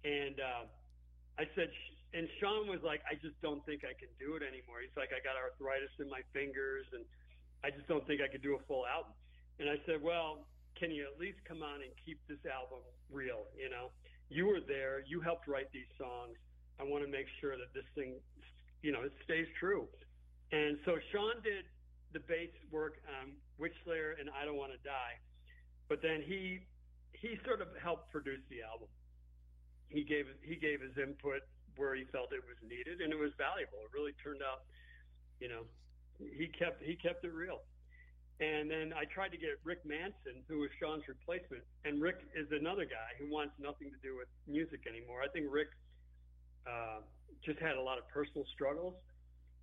and uh, I said, and Sean was like, I just don't think I can do it anymore. He's like, I got arthritis in my fingers, and I just don't think I could do a full album. And I said, well, can you at least come on and keep this album real? You know, you were there, you helped write these songs. I want to make sure that this thing, you know, it stays true. And so Sean did the bass work on Witch Slayer and I Don't Want to Die, but then he he sort of helped produce the album. He gave he gave his input where he felt it was needed, and it was valuable. It really turned out, you know, he kept he kept it real. And then I tried to get Rick Manson, who was Sean's replacement, and Rick is another guy who wants nothing to do with music anymore. I think Rick uh, just had a lot of personal struggles,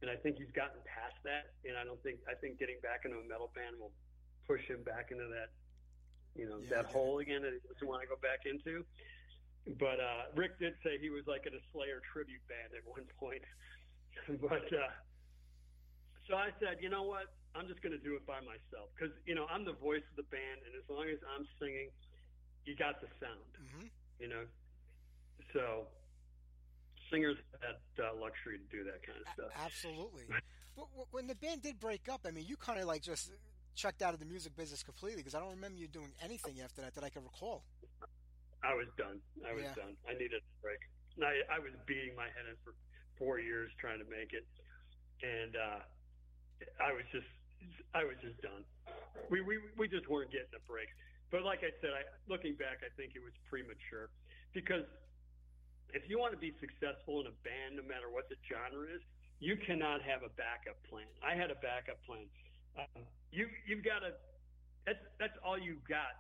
and I think he's gotten past that. And I don't think I think getting back into a metal band will push him back into that, you know, Yeah, that hole again that he doesn't want to go back into. But uh, Rick did say he was like at a Slayer tribute band at one point. but uh, so I said, you know what? I'm just going to do it by myself because you know I'm the voice of the band, and as long as I'm singing, you got the sound. Mhm. You know, so singers have that uh, luxury to do that kind of stuff. Absolutely. Wh- wh- when the band did break up, I mean, you kind of like just checked out of the music business completely because I don't remember you doing anything after that that I can recall. I was done. I was Yeah. done. I needed a break. I, I was beating my head in for four years trying to make it, and uh, I was just, I was just done. We, we we just weren't getting a break. But like I said, I, looking back, I think it was premature because if you want to be successful in a band, no matter what the genre is, you cannot have a backup plan. I had a backup plan. Um, you you've got to. That's that's all you got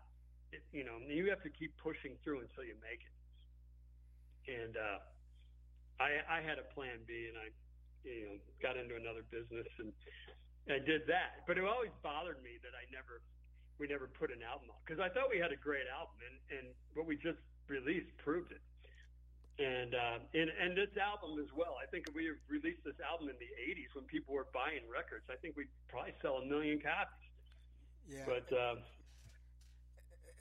it, you know, you have to keep pushing through until you make it. And uh, I, I had a plan B, and I, you know, got into another business, and I did that. But it always bothered me that I never, we never put an album out because I thought we had a great album, and and what we just released proved it. And uh, and and this album as well. I think if we released this album in the '80s when people were buying records, I think we'd probably sell a million copies. Yeah. But uh,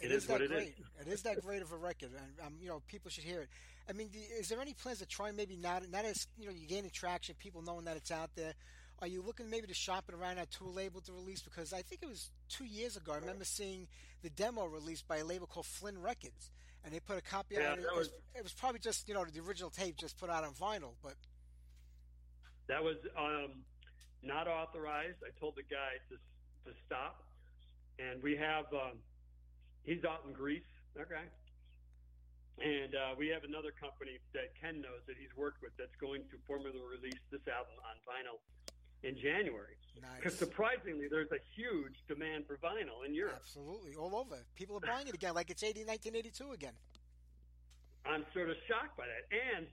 it is, is what that it is. great. It is that great of a record, and um, you know people should hear it. I mean, the, is there any plans to try maybe not not as you know you gaining traction, people knowing that it's out there? Are you looking maybe to shop it around at to a label to release? Because I think it was two years ago. I remember seeing the demo released by a label called Flynn Records, and they put a copy Yeah, out. It, that it was, was- it was probably just you know the original tape just put out on vinyl, but That was um, not authorized. I told the guy to to stop, and we have um, he's out in Greece. Okay, and uh, we have another company that Ken knows that he's worked with that's going to formally release this album on vinyl in January. Because nice. surprisingly, there's a huge demand for vinyl in Europe. Absolutely, all over. People are buying it again, like it's 80, 1982 again. I'm sort of shocked by that. And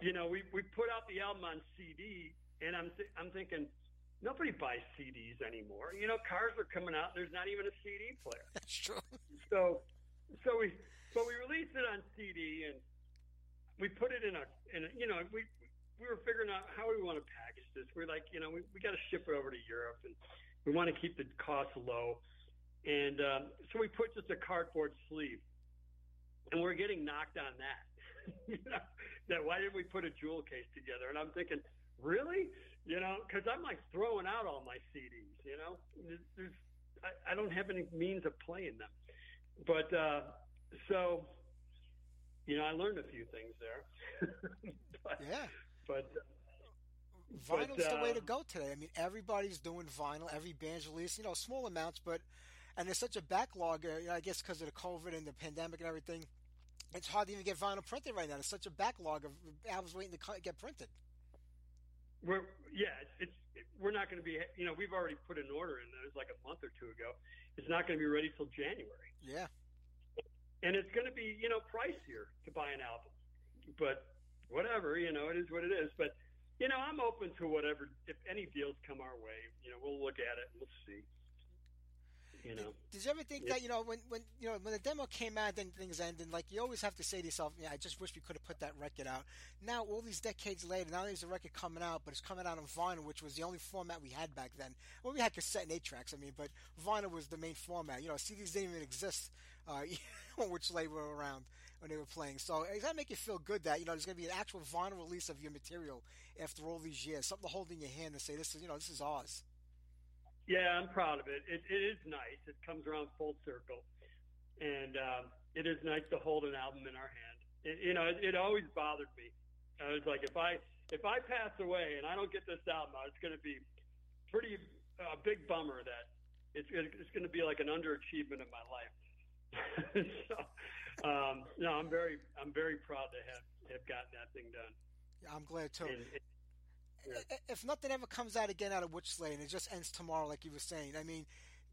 you know, we we put out the album on CD, and I'm th- I'm thinking nobody buys CDs anymore. You know, cars are coming out. There's not even a CD player. That's true. So so we but we released it on CD, and we put it in a in a, you know we. We were figuring out how we want to package this. We're like, you know, we, we got to ship it over to Europe, and we want to keep the costs low. And um, so we put just a cardboard sleeve, and we're getting knocked on that. you know, that why didn't we put a jewel case together? And I'm thinking, really? You know, because I'm like throwing out all my CDs. You know, There's- I, I don't have any means of playing them. But uh, so, you know, I learned a few things there. but, Yeah. But Vinyl's But, the way to uh, go today. I mean, everybody's doing vinyl. Every band's released, you know, small amounts, but and there's such a backlog. Uh, you know, I guess because of the COVID and the pandemic and everything, it's hard to even get vinyl printed right now. There's such a backlog of albums waiting to get printed. we're yeah, it's, it's it, we're not going to be. You know, we've already put an order in. It was like a month or two ago. It's not going to be ready till January. Yeah, and it's going to be you know pricier to buy an album but whatever you know it is what it is but you know i'm open to whatever if any deals come our way you know we'll look at it and we'll see You know. Did you ever think that you know when when you know when the demo came out, then things ended. Like you always have to say to yourself, "Yeah, I just wish we could have put that record out." Now, all these decades later, now there's a record coming out, but it's coming out on vinyl, which was the only format we had back then. Well, we had cassette and eight tracks, I mean, but vinyl was the main format. You know, CDs didn't even exist, uh, which they were around when they were playing. So does that make you feel good that you know there's going to be an actual vinyl release of your material after all these years, something to hold in your hand and say, "This is you know this is ours." Yeah, I'm proud of it. It, it is nice. It comes around full circle, and um, it is nice to hold an album in our hand. It, you know, it, it always bothered me. I was like, if I if I pass away and I don't get this album out, it's going to be pretty a uh, big bummer that it's it's going to be like an underachievement of my life. so, um, no, I'm very I'm very proud to have have gotten that thing done. Yeah, I'm glad too. And, and, If nothing ever comes out again out of Witch Slay and it just ends tomorrow, like you were saying, I mean,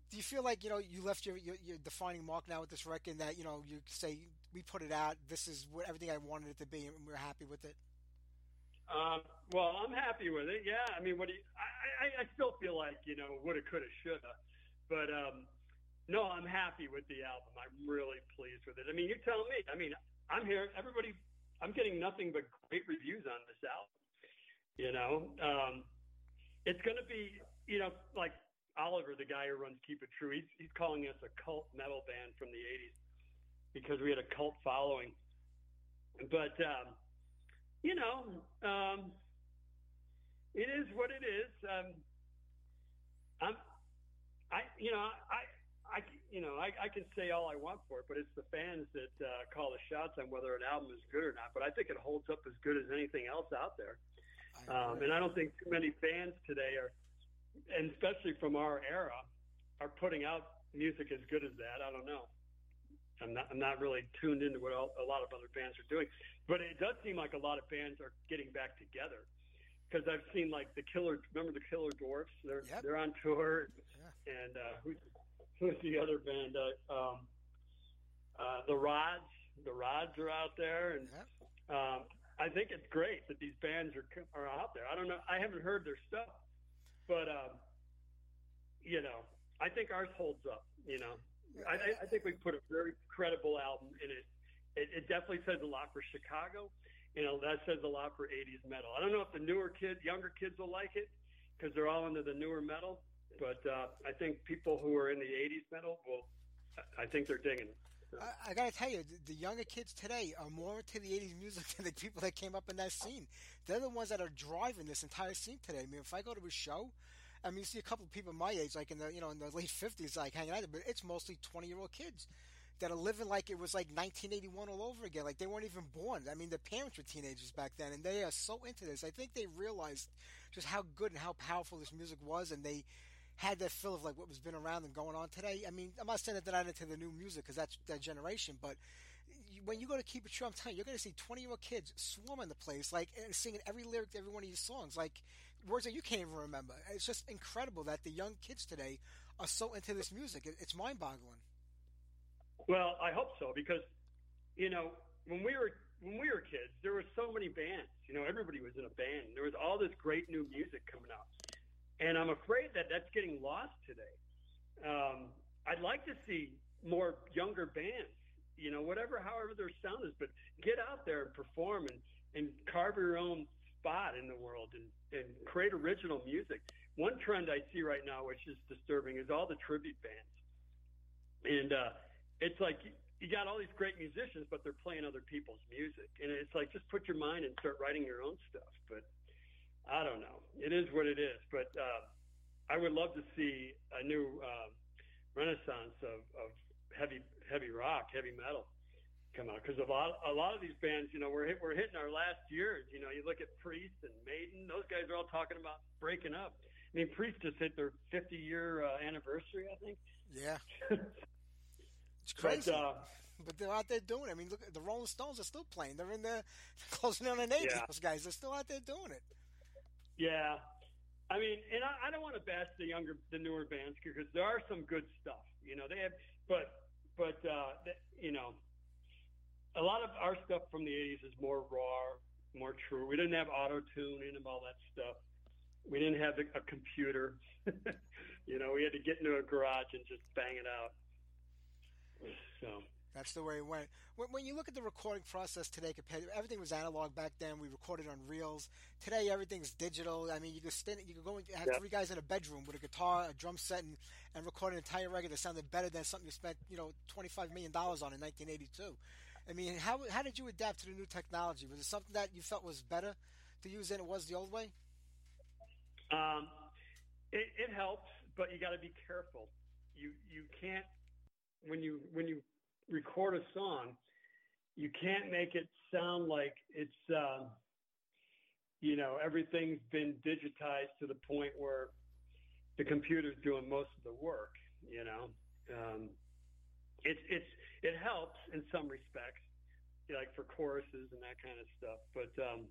do you feel like you know you left your, your your defining mark now with this record that you know you say we put it out, this is what everything I wanted it to be, and we're happy with it? Um, well, I'm happy with it. Yeah, I mean, what do you, I, I, I still feel like you know woulda, coulda, shoulda, but um, no, I'm happy with the album. I'm really pleased with it. I mean, you tell me. I mean, I'm here. Everybody, I'm getting nothing but great reviews on this album. You know, um, it's going to be, you know, like Oliver, the guy who runs Keep It True. He's he's calling us a cult metal band from the '80s because we had a cult following. But um, you know, um, it is what it is. Um, I'm, I, you know, I, I, you know, I, I can say all I want for it, but it's the fans that uh, call the shots on whether an album is good or not. But I think it holds up as good as anything else out there. Um, and I don't think too many bands today are, and especially from our era, are putting out music as good as that. I don't know. I'm not, I'm not really tuned into what all, a lot of other bands are doing, but it does seem like a lot of bands are getting back together. Because I've seen like the Killer, remember the Killer Dwarfs? They're Yep. they're on tour, Yeah. and uh, who's who's the other band? Uh, um, uh, the Rods, the Rods are out there, and Yeah. um, I think it's great that these bands are are out there. I don't know, I haven't heard their stuff, but um, you know, I think ours holds up. You know, I, I- think we put a very credible album in it. It, it definitely says a lot for Chicago. You know, that says a lot for '80s metal. I don't know if the newer kids, younger kids, will like it because they're all into the newer metal. But uh, I think people who are in the '80s metal will. I think they're digging it. I, I got to tell you, the, the younger kids today are more into the '80s music than the people that came up in that scene. They're the ones that are driving this entire scene today. I mean, if I go to a show, I mean, you see a couple of people my age, like in the you know in the late '50s, like hanging out, there, but it's mostly 20 year old kids that are living like it was like 1981 all over again. Like they weren't even born. I mean, their parents were teenagers back then, and they are so into this. I think they realized just how good and how powerful this music was, and they had that feel of like what was been around and going on today. I mean, I'm not saying that they're not into the new music because that's that generation, but you- when you go to Keep It True, I'm telling you, you're going to see 20 year old kids swarming the place, like and singing every lyric to every one of these songs, like words that you can't even remember. It's just incredible that the young kids today are so into this music. It- It's mind boggling. Well, I hope so because, you know, when we were when we were kids, there were so many bands. You know, everybody was in a band. There was all this great new music coming out, and I'm afraid that that's getting lost today. Um, I'd like to see more younger bands. You know, whatever, however their sound is, but get out there and perform and and carve your own spot in the world and and create original music. One trend I see right now, which is disturbing, is all the tribute bands and uh, it's like you- you got all these great musicians, but they're playing other people's music, and it's like just put your mind and start writing your own stuff. But I don't know. It is what it is. But uh, I would love to see a new um, renaissance of, of heavy heavy rock, heavy metal come out because a lot a lot of these bands, you know, we're hit, we're hitting our last years. You know, you look at Priest and Maiden; those guys are all talking about breaking up. I mean, Priest just hit their 50 year uh, anniversary, I think. Yeah. It's crazy. But, uh, But they're out there doing it. I mean, look, the Rolling Stones are still playing. They're in the closing in on an age. Yeah. Those guys, they're still out there doing it. Yeah, I mean, and I, I don't want to bash the younger, the newer bands because there are some good stuff. You know, they have, but but uh, you know, a lot of our stuff from the '80s is more raw, more true. We didn't have auto tune and all that stuff. we didn't have a, a computer. you know, we had to get into a garage and just bang it out. So That's the way it went. When, when you look at the recording process today, compared everything was analog back then. We recorded on reels. Today, everything's digital. I mean, you could stand, you could go and have Yeah. three guys in a bedroom with a guitar, a drum set, and, and record an entire record that sounded better than something you spent, you know, twenty five million dollars on in 1982. I mean, how how did you adapt to the new technology? Was it something that you felt was better to use than it was the old way? Um, it, it helps, but you got to be careful. You you can't when you when you record a song, you can't make it sound like it's um, you know everything's been digitized to the point where the computer's doing most of the work. You know, um, it's it's it helps in some respects, like for choruses and that kind of stuff, but. Um,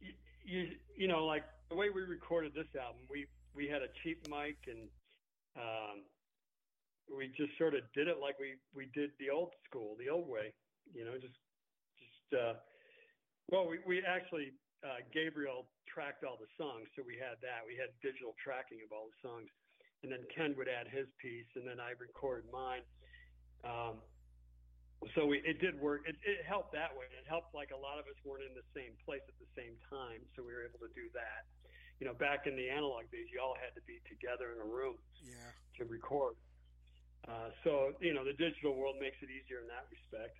you, you you know like the way we recorded this album we we had a cheap mic and um we just sort of did it like we we did the old school the old way you know just just uh well we we actually uh Gabriel tracked all the songs so we had that we had digital tracking of all the songs and then Ken would add his piece and then I recorded mine um so we, it did work. It, it helped that way. It helped like a lot of us weren't in the same place at the same time, so we were able to do that. You know, back in the analog days, you all had to be together in a room Yeah. to record. Uh, so you know, the digital world makes it easier in that respect.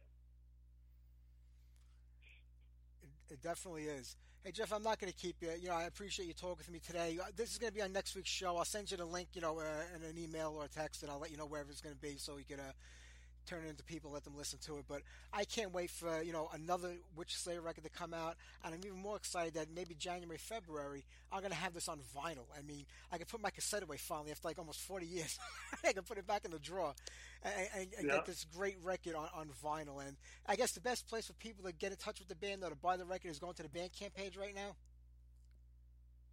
It, it definitely is. Hey Jeff, I'm not going to keep you. You know, I appreciate you talking with me today. Uh, This is going to be on next week's show. I'll send you the link, you know, uh, in an email or a text, and I'll let you know wherever it's going to be, so you can uh, turn it into people, let them listen to it. But I can't wait for you know another Witch Slayer record to come out, and I'm even more excited that maybe January, February, I'm going to have this on vinyl. I mean, I can put my cassette away finally after like almost 40 years. I can put it back in the drawer and, and, and Yeah. get this great record on, on vinyl. And I guess the best place for people to get in touch with the band or to buy the record is going to the Bandcamp page right now.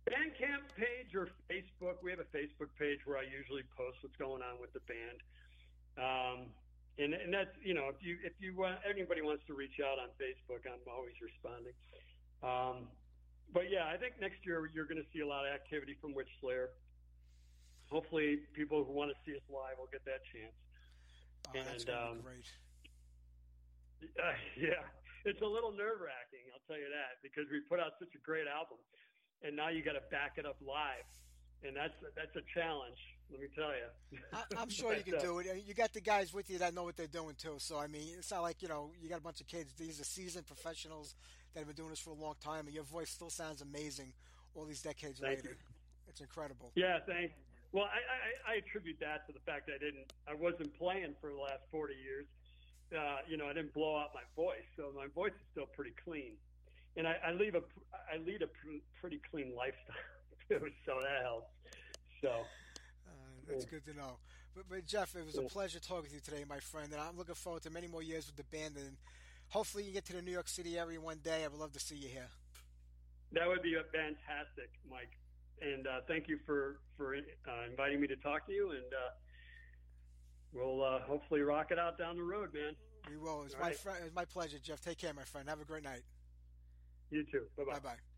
Bandcamp page or Facebook. We have a Facebook page where I usually post what's going on with the band. Um, and, and that's you know if you if you want anybody wants to reach out on Facebook, I'm always responding. Um, but yeah, I think next year you're going to see a lot of activity from Witch Slayer. Hopefully, people who want to see us live will get that chance. Oh, that's And, going um, great. Uh, yeah, it's a little nerve wracking, I'll tell you that, because we put out such a great album, and now you got to back it up live, and that's that's a challenge. Let me tell you. I, I'm sure you can do it. You got the guys with you that know what they're doing too. So I mean, it's not like you know you got a bunch of kids. These are seasoned professionals that have been doing this for a long time, and your voice still sounds amazing all these decades Thank later. It's incredible. Yeah, thanks. Well, I, I, I attribute that to the fact that I didn't, I wasn't playing for the last 40 years. Uh, you know, I didn't blow out my voice, so my voice is still pretty clean, and I, I leave a, I lead a pr- pretty clean lifestyle too, so that helps. So, That's good to know. But, but Jeff, it was a pleasure talking to you today, my friend, and I'm looking forward to many more years with the band. And hopefully, you get to the New York City area one day. I would love to see you here. That would be fantastic, Mike. And uh, thank you for for uh, inviting me to talk to you. And uh, we'll uh, hopefully rock it out down the road, man. We will. It's my right. friend. It's my pleasure, Jeff. Take care, my friend. Have a great night. You too. Bye bye. Bye bye.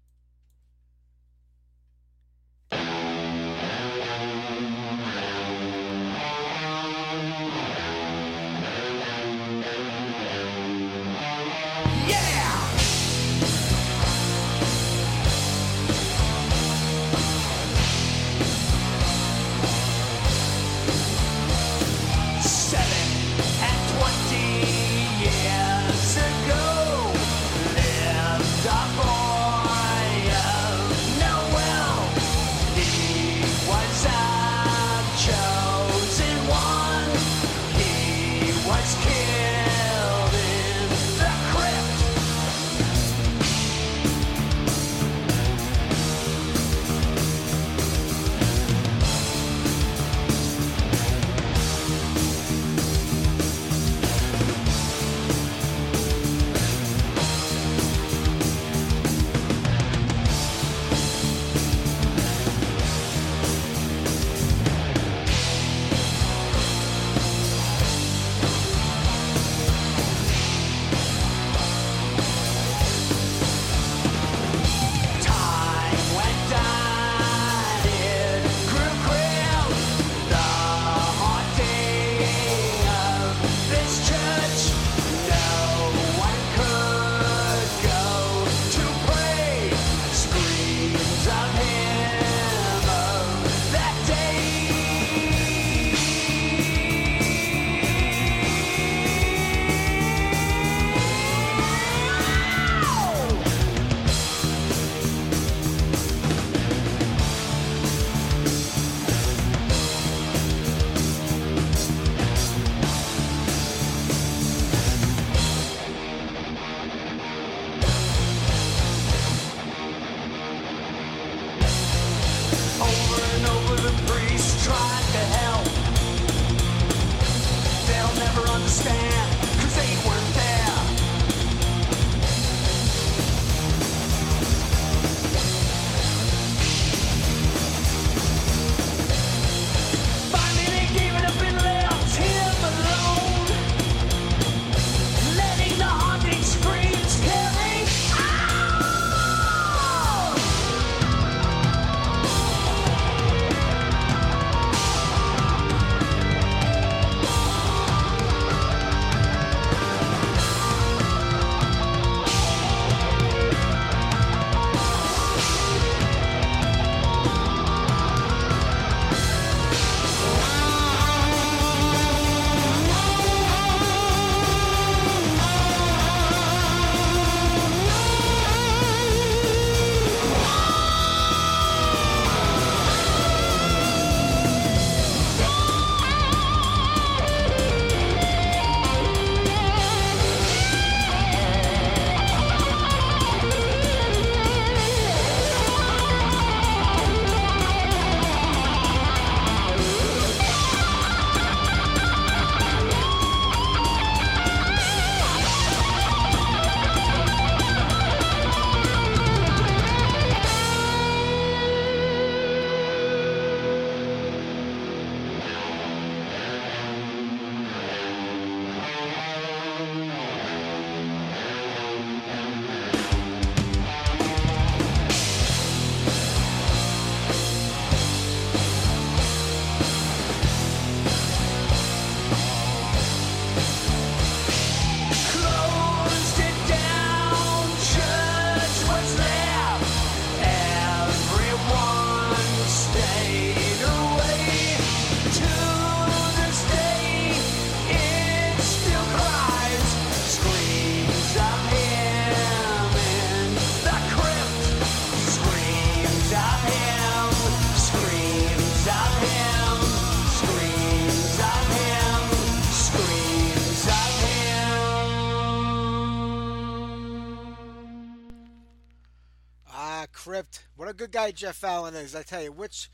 Good guy Jeff Allen is. I tell you, Witch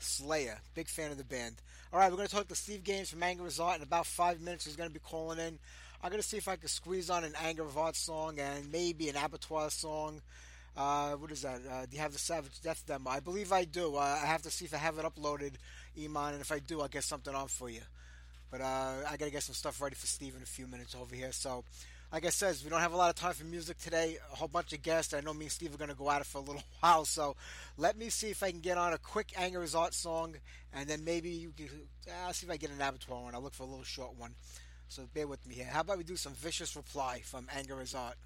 Slayer, big fan of the band. All right, we're going to talk to Steve Gaines from Anger As Art in about five minutes. He's going to be calling in. I'm going to see if I can squeeze on an Anger of song and maybe an Abattoir song. Uh, what is that? Uh, do you have the Savage Death demo? I believe I do. Uh, I have to see if I have it uploaded, Iman, and if I do, I'll get something on for you. But uh, I got to get some stuff ready for Steve in a few minutes over here. So, like I said, we don't have a lot of time for music today. A whole bunch of guests. I know me and Steve are going to go at it for a little while. So, let me see if I can get on a quick Anger As Art song, and then maybe you can. I'll see if I get an Abattoir one. I'll look for a little short one. So, bear with me here. How about we do some vicious reply from Anger As Art?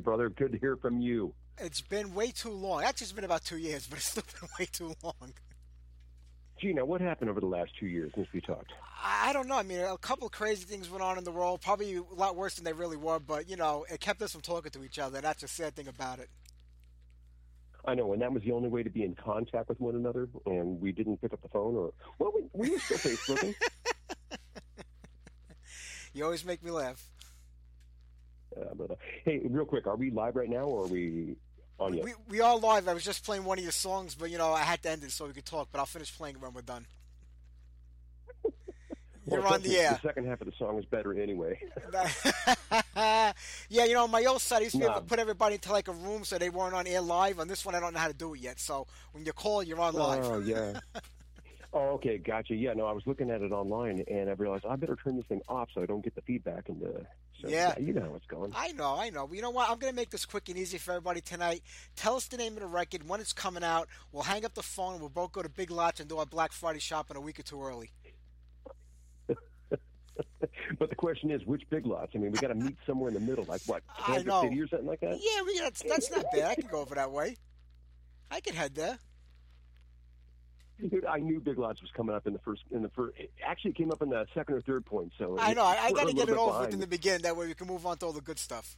Brother? Good to hear from you. It's been way too long. Actually, it's been about two years, but it's still been way too long. Gina, what happened over the last two years since we talked? I don't know. I mean, a couple of crazy things went on in the world, probably a lot worse than they really were, but, you know, it kept us from talking to each other. That's the sad thing about it. I know, and that was the only way to be in contact with one another, and we didn't pick up the phone, or well, we, we were still Facebooking. You always make me laugh. Uh, but, hey, real quick, are we live right now, or are we on yet? We, we are live. I was just playing one of your songs, but, you know, I had to end it so we could talk, but I'll finish playing it when we're done. You're Well, on the air. The second half of the song is better anyway. yeah, you know, on my old site, I used to be able to put everybody into like a room so they weren't on air live. On this one, I don't know how to do it yet. So when you call, you're on live. Oh yeah. Oh, okay, gotcha. Yeah, no, I was looking at it online, and I realized I better turn this thing off so I don't get the feedback. And the. so, Yeah. you know how it's going. I know, I know. You know what? I'm going to make this quick and easy for everybody tonight. Tell us the name of the record, when it's coming out. We'll hang up the phone. We'll both go to Big Lots and do our Black Friday shopping a week or two early. but the question is, which big lots? I mean, we got to meet somewhere in the middle, like what, I Kansas know. City or something like that. Yeah, we, that's, that's not bad. I can go over that way. I can head there. Dude, I knew Big Lots was coming up in the first. In the first, it actually came up in the second or third point. So I know. I, I got to get it over with in the beginning. That way we can move on to all the good stuff.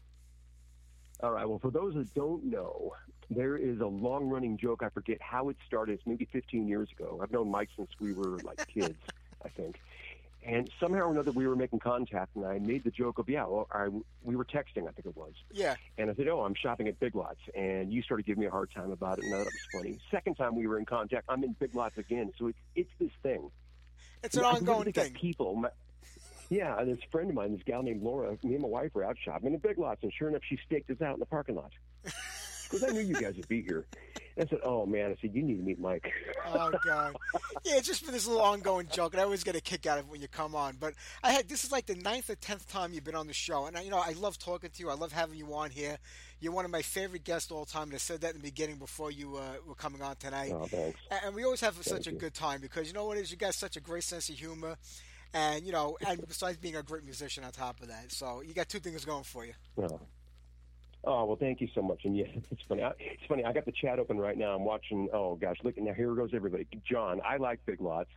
All right. Well, for those that don't know, there is a long-running joke. I forget how it started. It's maybe 15 years ago. I've known Mike since we were like kids, I think. And somehow or another, we were making contact, and I made the joke of, yeah, well, I, we were texting, I think it was. Yeah. And I said, oh, I'm shopping at Big Lots. And you started giving me a hard time about it, and I thought it was funny. Second time we were in contact, I'm in Big Lots again. So it's, it's this thing. It's an I ongoing thing. People, my, yeah, and this friend of mine, this gal named Laura, me and my wife were out shopping in Big Lots, and sure enough, she staked us out in the parking lot. Because I knew you guys would be here. And I said, "Oh man," I said, "You need to meet Mike." Oh god, yeah, it's just for this little ongoing joke, and I always get a kick out of it when you come on. But I had this is like the ninth or tenth time you've been on the show, and I, you know I love talking to you. I love having you on here. You're one of my favorite guests all time. And I said that in the beginning before you uh, were coming on tonight. Oh, thanks. And- we always have such a good time because you know what it is. You got such a great sense of humor, and you know, and besides being a great musician on top of that, so you got two things going for you. Oh well, thank you so much. And yeah, it's funny. I, it's funny. I got the chat open right now. I'm watching. Oh gosh, look now. Here goes everybody. John, I like Big Lots.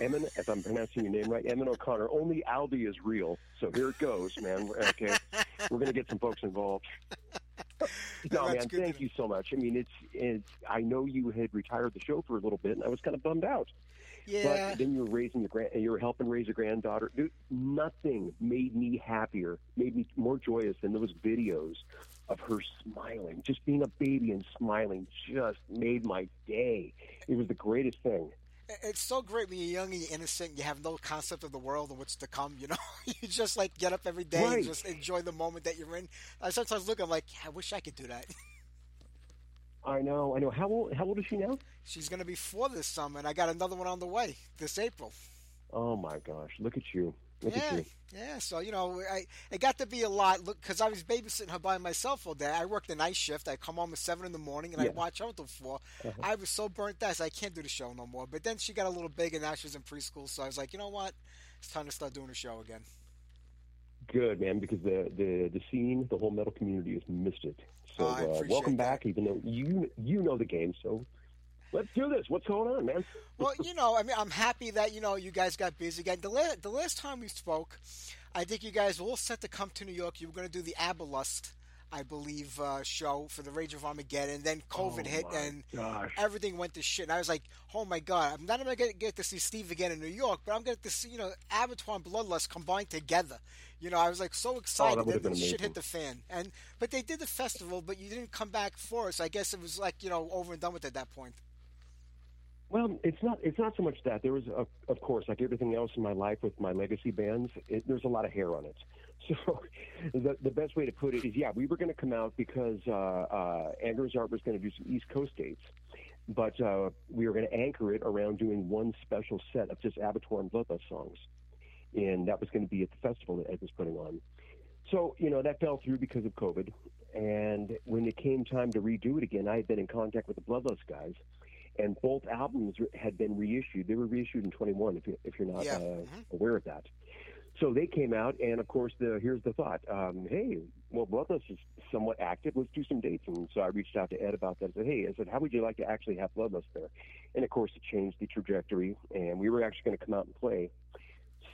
Emin, if I'm pronouncing your name right, Emin O'Connor. Only Aldi is real. So here it goes, man. Okay, we're gonna get some folks involved. No, man. Thank you so much. I mean, it's it's. I know you had retired the show for a little bit, and I was kind of bummed out. Yeah, But then you were raising your grand, you were helping raise a granddaughter. Dude, nothing made me happier, made me more joyous than those videos of her smiling, just being a baby and smiling. Just made my day. It was the greatest thing. it's so great when you're young and you're innocent. You have no concept of the world and what's to come. You know, you just like get up every day and just enjoy the moment that you're in. I sometimes look, I'm like, I wish I could do that. I know, I know. How old? How old is she now? She's gonna be four this summer, and I got another one on the way this April. Oh my gosh! Look at you! Look yeah, yeah. So you know, I it got to be a lot. Look, because I was babysitting her by myself all day. I worked the night shift. I come home at seven in the morning, and I Yeah. Uh-huh. watch her until 4 I was so burnt out, I I can't do the show no more. But then she got a little big, and now she's in preschool. So I was like, you know what? It's time to start doing the show again. Good man, because the the the scene, the whole metal community has missed it. So uh, welcome that. back, even though you you know the game. So let's do this. What's going on, man? Well, you know, I mean, I'm happy that you know you guys got busy again. The, la- the last time we spoke, I think you guys were all set to come to New York. You were going to do the Abalust, I believe, uh, show for the Rage of Armageddon. Then COVID Oh, hit and gosh. everything went to shit. And I was like, oh my god, I'm not going to get to see Steve again in New York, but I'm going to see you know Abattoir and Bloodlust combined together. You know, I was like so excited Oh, that that shit hit the fan. And but they did the festival, but you didn't come back for us. I guess it was like you know over and done with at that point. Well, it's not. It's not so much that there was, a, of course, like everything else in my life with my legacy bands. It, there's a lot of hair on it. So, the the best way to put it is, yeah, we were going to come out because uh, uh, Art was going to do some East Coast dates, but uh, we were going to anchor it around doing one special set of just Abattoir and Bloodlust songs, and that was going to be at the festival that Ed was putting on. So, you know, that fell through because of COVID. And when it came time to redo it again, I had been in contact with the Bloodlust guys, and both albums had been reissued. They were reissued in 21, if, you, if you're not Yeah. uh, Mhm. aware of that. So they came out, and of course, the here's the thought: um, Hey, well, Bloodlust is somewhat active. Let's do some dates. And so I reached out to Ed about that. I said, Hey, I said, how would you like to actually have Bloodlust there? And of course, it changed the trajectory, and we were actually going to come out and play.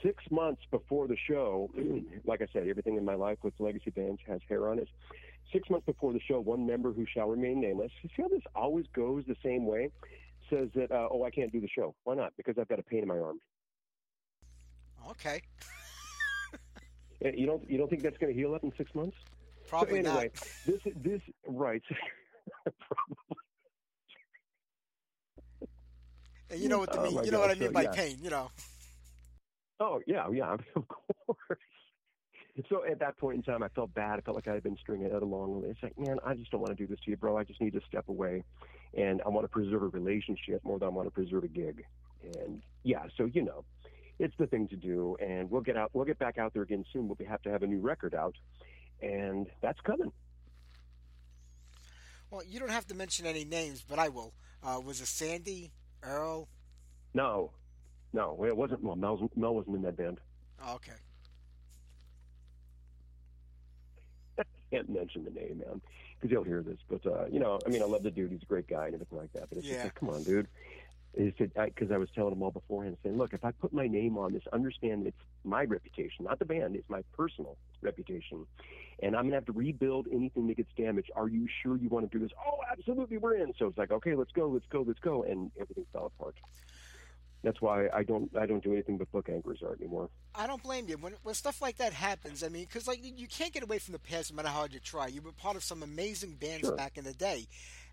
Six months before the show, like I said, everything in my life with legacy bands has hair on it. Six months before the show, one member who shall remain nameless, you see how this always goes the same way, says that, uh, oh, I can't do the show. Why not? Because I've got a pain in my arm. Okay, Uh, You don't you don't think that's going to heal up in six months? probably so anyway, not. this this right. Probably. And you know what Oh I mean. my You know what I mean so, by yeah. pain. You know. Oh yeah, yeah, of course. So at that point in time, I felt bad. I felt like I had been stringing Ed along. It's like, man, I just don't want to do this to you, bro. I just need to step away, and I want to preserve a relationship more than I want to preserve a gig. And yeah, so you know, it's the thing to do. And we'll get out. We'll get back out there again soon. But we have to have a new record out, and that's coming. Well, you don't have to mention any names, but I will. Uh, was it Sandy, Earl? No, no, it wasn't. Well, Mel, Mel wasn't in that band. Oh, okay. Can't mention the name, man, because he'll hear this. But uh, you know, I mean, I love the dude; he's a great guy and everything like that. But it's Yeah. just like, come on, dude. He said because I, was telling him all beforehand, saying, "Look, if I put my name on this, understand it's my reputation, not the band. It's my personal reputation, and I'm gonna have to rebuild anything that gets damaged. Are you sure you want to do this? Oh, absolutely, we're in. So it's like, okay, let's go, let's go, let's go, and everything fell apart. That's why I don't I don't do anything but book Anger As Art anymore. I don't blame you. When, when stuff like that happens, I mean, because like you can't get away from the past no matter how hard you try. You were part of some amazing bands Sure. back in the day,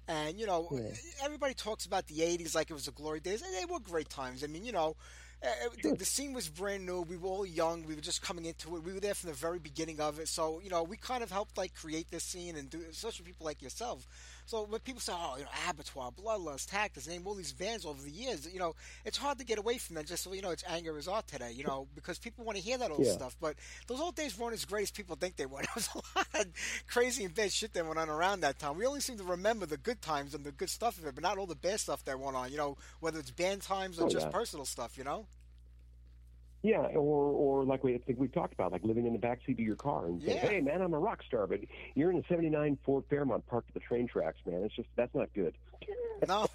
and you know Yeah. everybody talks about the '80s like it was the glory days, and they were great times. I mean, you know, Uh, the, the scene was brand new. We were all young. We were just coming into it. We were there from the very beginning of it. So you know, we kind of helped like create this scene and do, especially people like yourself. So when people say, "Oh, you know, Abattoir, Bloodlust, Tactus," name all these bands over the years, you know, it's hard to get away from that. Just so you know, it's Anger As Art today. You know, because people want to hear that old Yeah. stuff. But those old days weren't as great as people think they were. There was a lot of crazy and bad shit that went on around that time. We only seem to remember the good times and the good stuff of it, but not all the bad stuff that went on. You know, whether it's band times or Oh, just yeah. personal stuff. You know. Yeah, or or like we I think we've talked about, like living in the backseat of your car and saying, Yeah. "Hey, man, I'm a rock star," but you're in a '79 Ford Fairmont parked at the train tracks, man. It's just that's not good. No,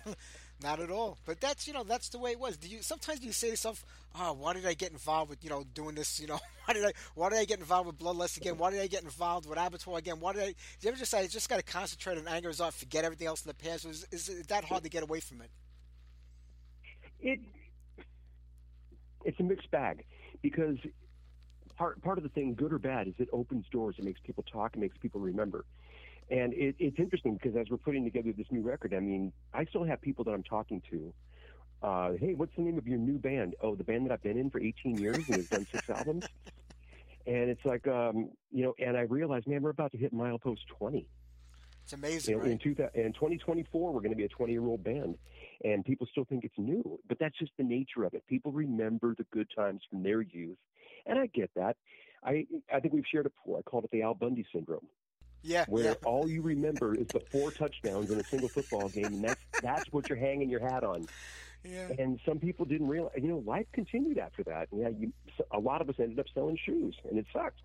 not at all. But that's you know that's the way it was. Do you sometimes do you say to yourself, "Oh, why did I get involved with you know doing this? You know, why did I why did I get involved with Bloodlust again? Why did I get involved with Abattoir again? Why did I?" Do you ever just say, "I just got to concentrate on Anger As Art, forget everything else in the past"? Is, is it that hard to get away from it? It it's a mixed bag because part part of the thing, good or bad, is it opens doors. It makes people talk. It makes people remember. And it, it's interesting because as we're putting together this new record, I mean, I still have people that I'm talking to. Uh, hey, what's the name of your new band? Oh, the band that I've been in for 18 years and has done six albums. And it's like, um, you know, and I realize, man, we're about to hit milepost 20. It's amazing, You know, in, two, in 2024, we're going to be a 20 year old band, and people still think it's new. But that's just the nature of it. People remember the good times from their youth, and I get that. I I think we've shared it before. I called it the Al Bundy syndrome, Yeah, where yeah. all you remember is the four touchdowns in a single football game, and that's that's what you're hanging your hat on. Yeah. And some people didn't realize. You know, life continued after that. Yeah, you, a lot of us ended up selling shoes, and it sucked.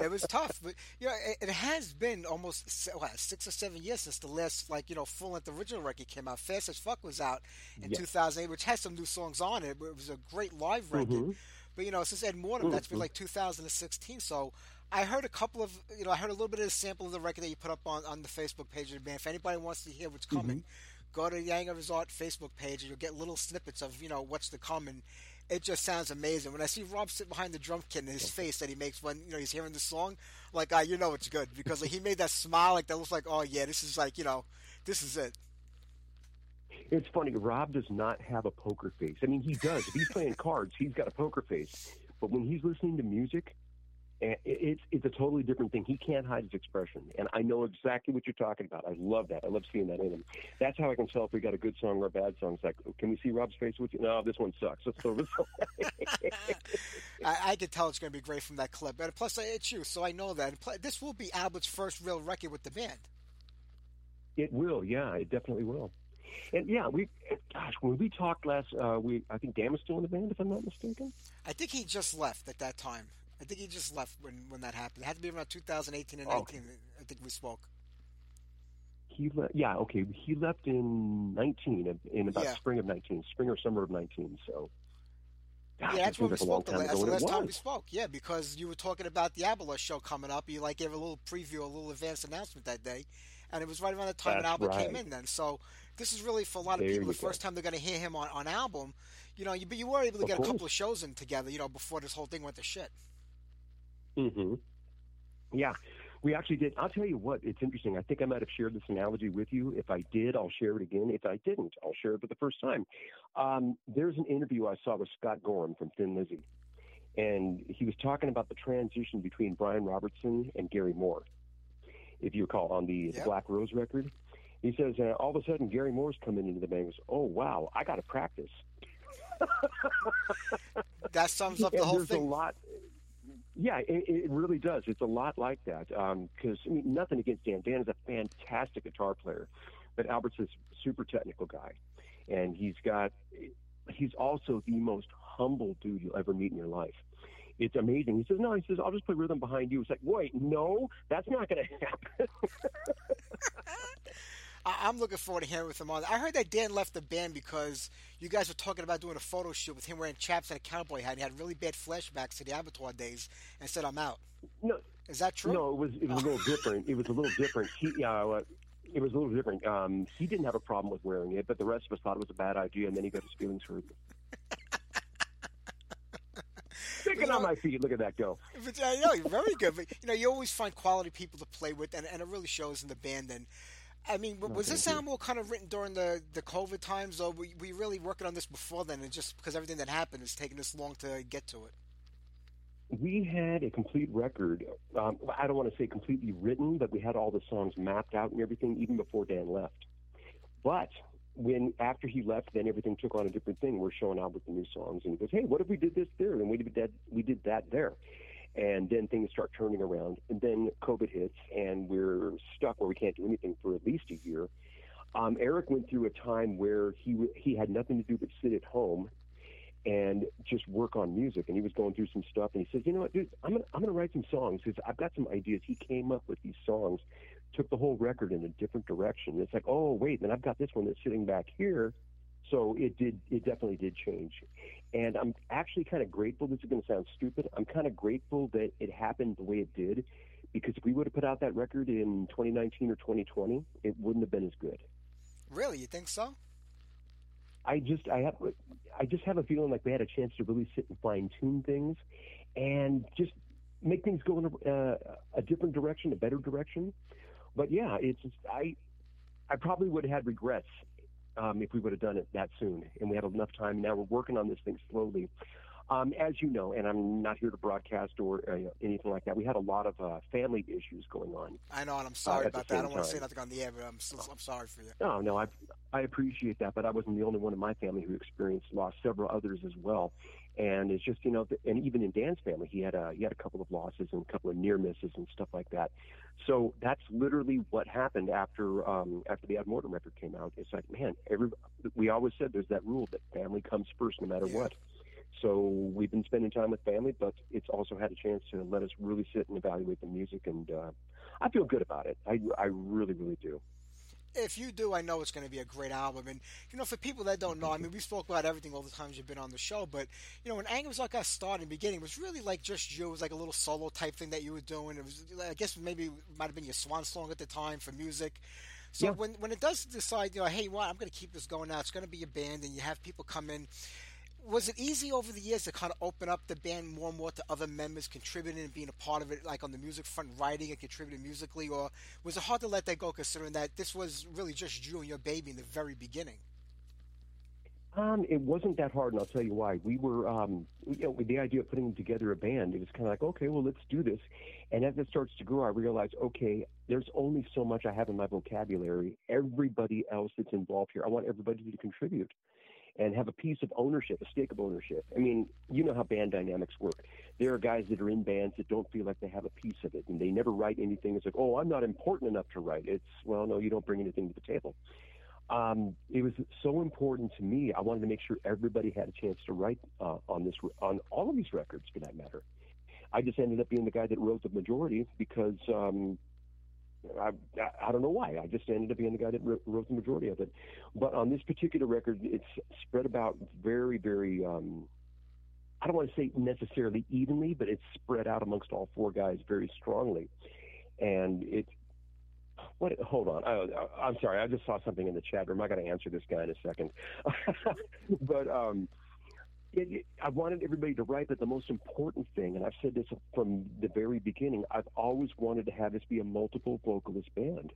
It was tough, but you know, it, it has been almost what, six or seven years since the last like you know full length original record came out. Fast as Fuck was out in Yeah. 2008, which has some new songs on it. But it was a great live record. Mhm. But you know, since Ad Mortem, that's Mm-hmm. been like 2016. So I heard a couple of you know I heard a little bit of a sample of the record that you put up on on the Facebook page of the band. If anybody wants to hear what's coming, go to Anger As Art Facebook page and you'll get little snippets of you know what's to come and. It just sounds amazing. When I see Rob sit behind the drum kit and his face that he makes when you know he's hearing the song, like ah, you know it's good because like, he made that smile like that looks like oh yeah, this is like you know, this is it. It's funny. Rob does not have a poker face. I mean, he does. If he's playing cards, he's got a poker face. But when he's listening to music, it's it's a totally different thing. He can't hide his expression, and I know exactly what you're talking about. I love that. I love seeing that in him. That's how I can tell if we got a good song or a bad song. It's like, can we see Rob's face with you? No, this one sucks. Let's throw this. I, I can tell it's going to be great from that clip. And plus, it's you, so I know that. This will be Albert's first real record with the band. It will, yeah, it definitely will. And yeah, we, gosh, when we talked last, uh, we I think Dan was still in the band, if I'm not mistaken. I think he just left at that time. I think he just left when, when that happened. It had to be around 2018 and Oh. 19. I think we spoke. He le- yeah, okay. He left in 19, in about Yeah. spring of 19, spring or summer of 19. So, gosh, yeah, that's that when we seems like a long spoke. The time last, that's the last time we spoke. Yeah, because you were talking about the Abelos show coming up. You like gave a little preview, a little advanced announcement that day, and it was right around the time when That's Albert came in. Then, so this is really for a lot of There people the first time they're going to hear him on, on album. You know, you, but you were able to Of get a couple of shows in together. You know, before this whole thing went to shit. Hmm Yeah, we actually did. I'll tell you what, it's interesting. I think I might have shared this analogy with you. If I did, I'll share it again. If I didn't, I'll share it for the first time. Um, there's an interview I saw with Scott Gorham from Thin Lizzy, and he was talking about the transition between Brian Robertson and Gary Moore. If you recall, on the, the Yep. Black Rose record, he says uh, all of a sudden Gary Moore's coming into the band. and Goes, oh wow, I got to practice. That sums up the And whole there's thing. a lot. Yeah, it, it really does. It's a lot like that. Um, because I mean, nothing against Dan. Dan is a fantastic guitar player, but Albert's a super technical guy, and he's got. He's also the most humble dude you'll ever meet in your life. It's amazing. He says, "No," he says, "I'll just play rhythm behind you." It's like, wait, no, that's not going to happen. I- I'm looking forward to hearing with him on. I heard that Dan left the band because you guys were talking about doing a photo shoot with him wearing chaps and a cowboy hat. And he had really bad flashbacks to the Abattoir days and said, "I'm out." no, Is that true? No, it was it was a little different. It was a little different. He, uh, it was a little different. Um, he didn't have a problem with wearing it, but the rest of us thought it was a bad idea, and then he got his feelings hurt. Thinking on my feet, look at that go. But know you're very good. But you know, you always find quality people to play with, and, and it really shows in the band. And I mean, was this you. album kind of written during the, the COVID times, or were we really working on this before then, and just because everything that happened is taking this long to get to it? we had a complete record. Um, I don't want to say completely written, but we had all the songs mapped out and everything even before Dan left. But when after he left, then everything took on a different thing. We're showing Albert the new songs, and he goes, "Hey, what if we did this there?" And we did that. We did that there. And then things start turning around, and then COVID hits, and we're stuck where we can't do anything for at least a year. Um, Eric went through a time where he he had nothing to do but sit at home and just work on music. And he was going through some stuff, and he says, "You know what, dude? I'm gonna I'm gonna write some songs because I've got some ideas." He came up with these songs, took the whole record in a different direction. It's like, oh wait, then I've got this one that's sitting back here. So it did it definitely did change, and I'm actually kind of grateful. This is going to sound stupid. I'm kind of grateful that it happened the way it did, because if we would have put out that record in 2019 or 2020, it wouldn't have been as good. Really, you think so? I just I have I just have a feeling like we had a chance to really sit and fine tune things, and just make things go in a, uh, a different direction, a better direction. But yeah, it's just, I I probably would have had regrets um, if we would have done it that soon, and we had enough time. Now we're working on this thing slowly. Um, as you know, and I'm not here to broadcast or uh, anything like that. We had a lot of uh, family issues going on. I know, and I'm sorry at the about that. I don't want to say nothing on the air, but I'm, still, I'm sorry for you. No, no, I I appreciate that, but I wasn't the only one in my family who experienced loss. Several others as well, and it's just you know, th- and even in Dan's family, he had a he had a couple of losses and a couple of near misses and stuff like that. So that's literally what happened after um, after the Ad Mortem record came out. It's like, man, every we always said there's that rule that family comes first no matter Yeah. what. So we've been spending time with family, but it's also had a chance to let us really sit and evaluate the music, and uh, I feel good about it. I I really really do. If you do, I know it's going to be a great album. And, you know, for people that don't know, I mean, we spoke about everything all the times you've been on the show, but, you know, when Anger was like us started in the beginning, it was really like just you. It was like a little solo type thing that you were doing. It was, I guess maybe it might have been your swan song at the time for music. So Yeah. when, when it does decide, you know, hey, what, I'm going to keep this going now, it's going to be a band, and you have people come in. Was it easy over the years to kind of open up the band more and more to other members contributing and being a part of it, like on the music front, writing and contributing musically, or was it hard to let that go, considering that this was really just you and your baby in the very beginning? Um, it wasn't that hard, and I'll tell you why. We were, um, you know, with the idea of putting together a band, it was kind of like, okay, well, let's do this. And as it starts to grow, I realize, okay, there's only so much I have in my vocabulary. Everybody else that's involved here, I want everybody to contribute and have a piece of ownership, a stake of ownership. I mean, you know how band dynamics work. There are guys that are in bands that don't feel like they have a piece of it, and they never write anything. It's like, oh, I'm not important enough to write. It's well, no, you don't bring anything to the table. Um, it was so important to me. I wanted to make sure everybody had a chance to write uh, on this, on all of these records, for that matter. I just ended up being the guy that wrote the majority because um, I, I don't know why. I just ended up being the guy that wrote, the majority of it. But on this particular record, it's spread about very, very. Um, I don't want to say necessarily evenly, but it's spread out amongst all four guys very strongly, and it. What? Hold on. I, I, I'm sorry. I just saw something in the chat room. I got to answer this guy in a second. but um, it, I wanted everybody to write, but the most important thing, and I've said this from the very beginning, I've always wanted to have this be a multiple vocalist band.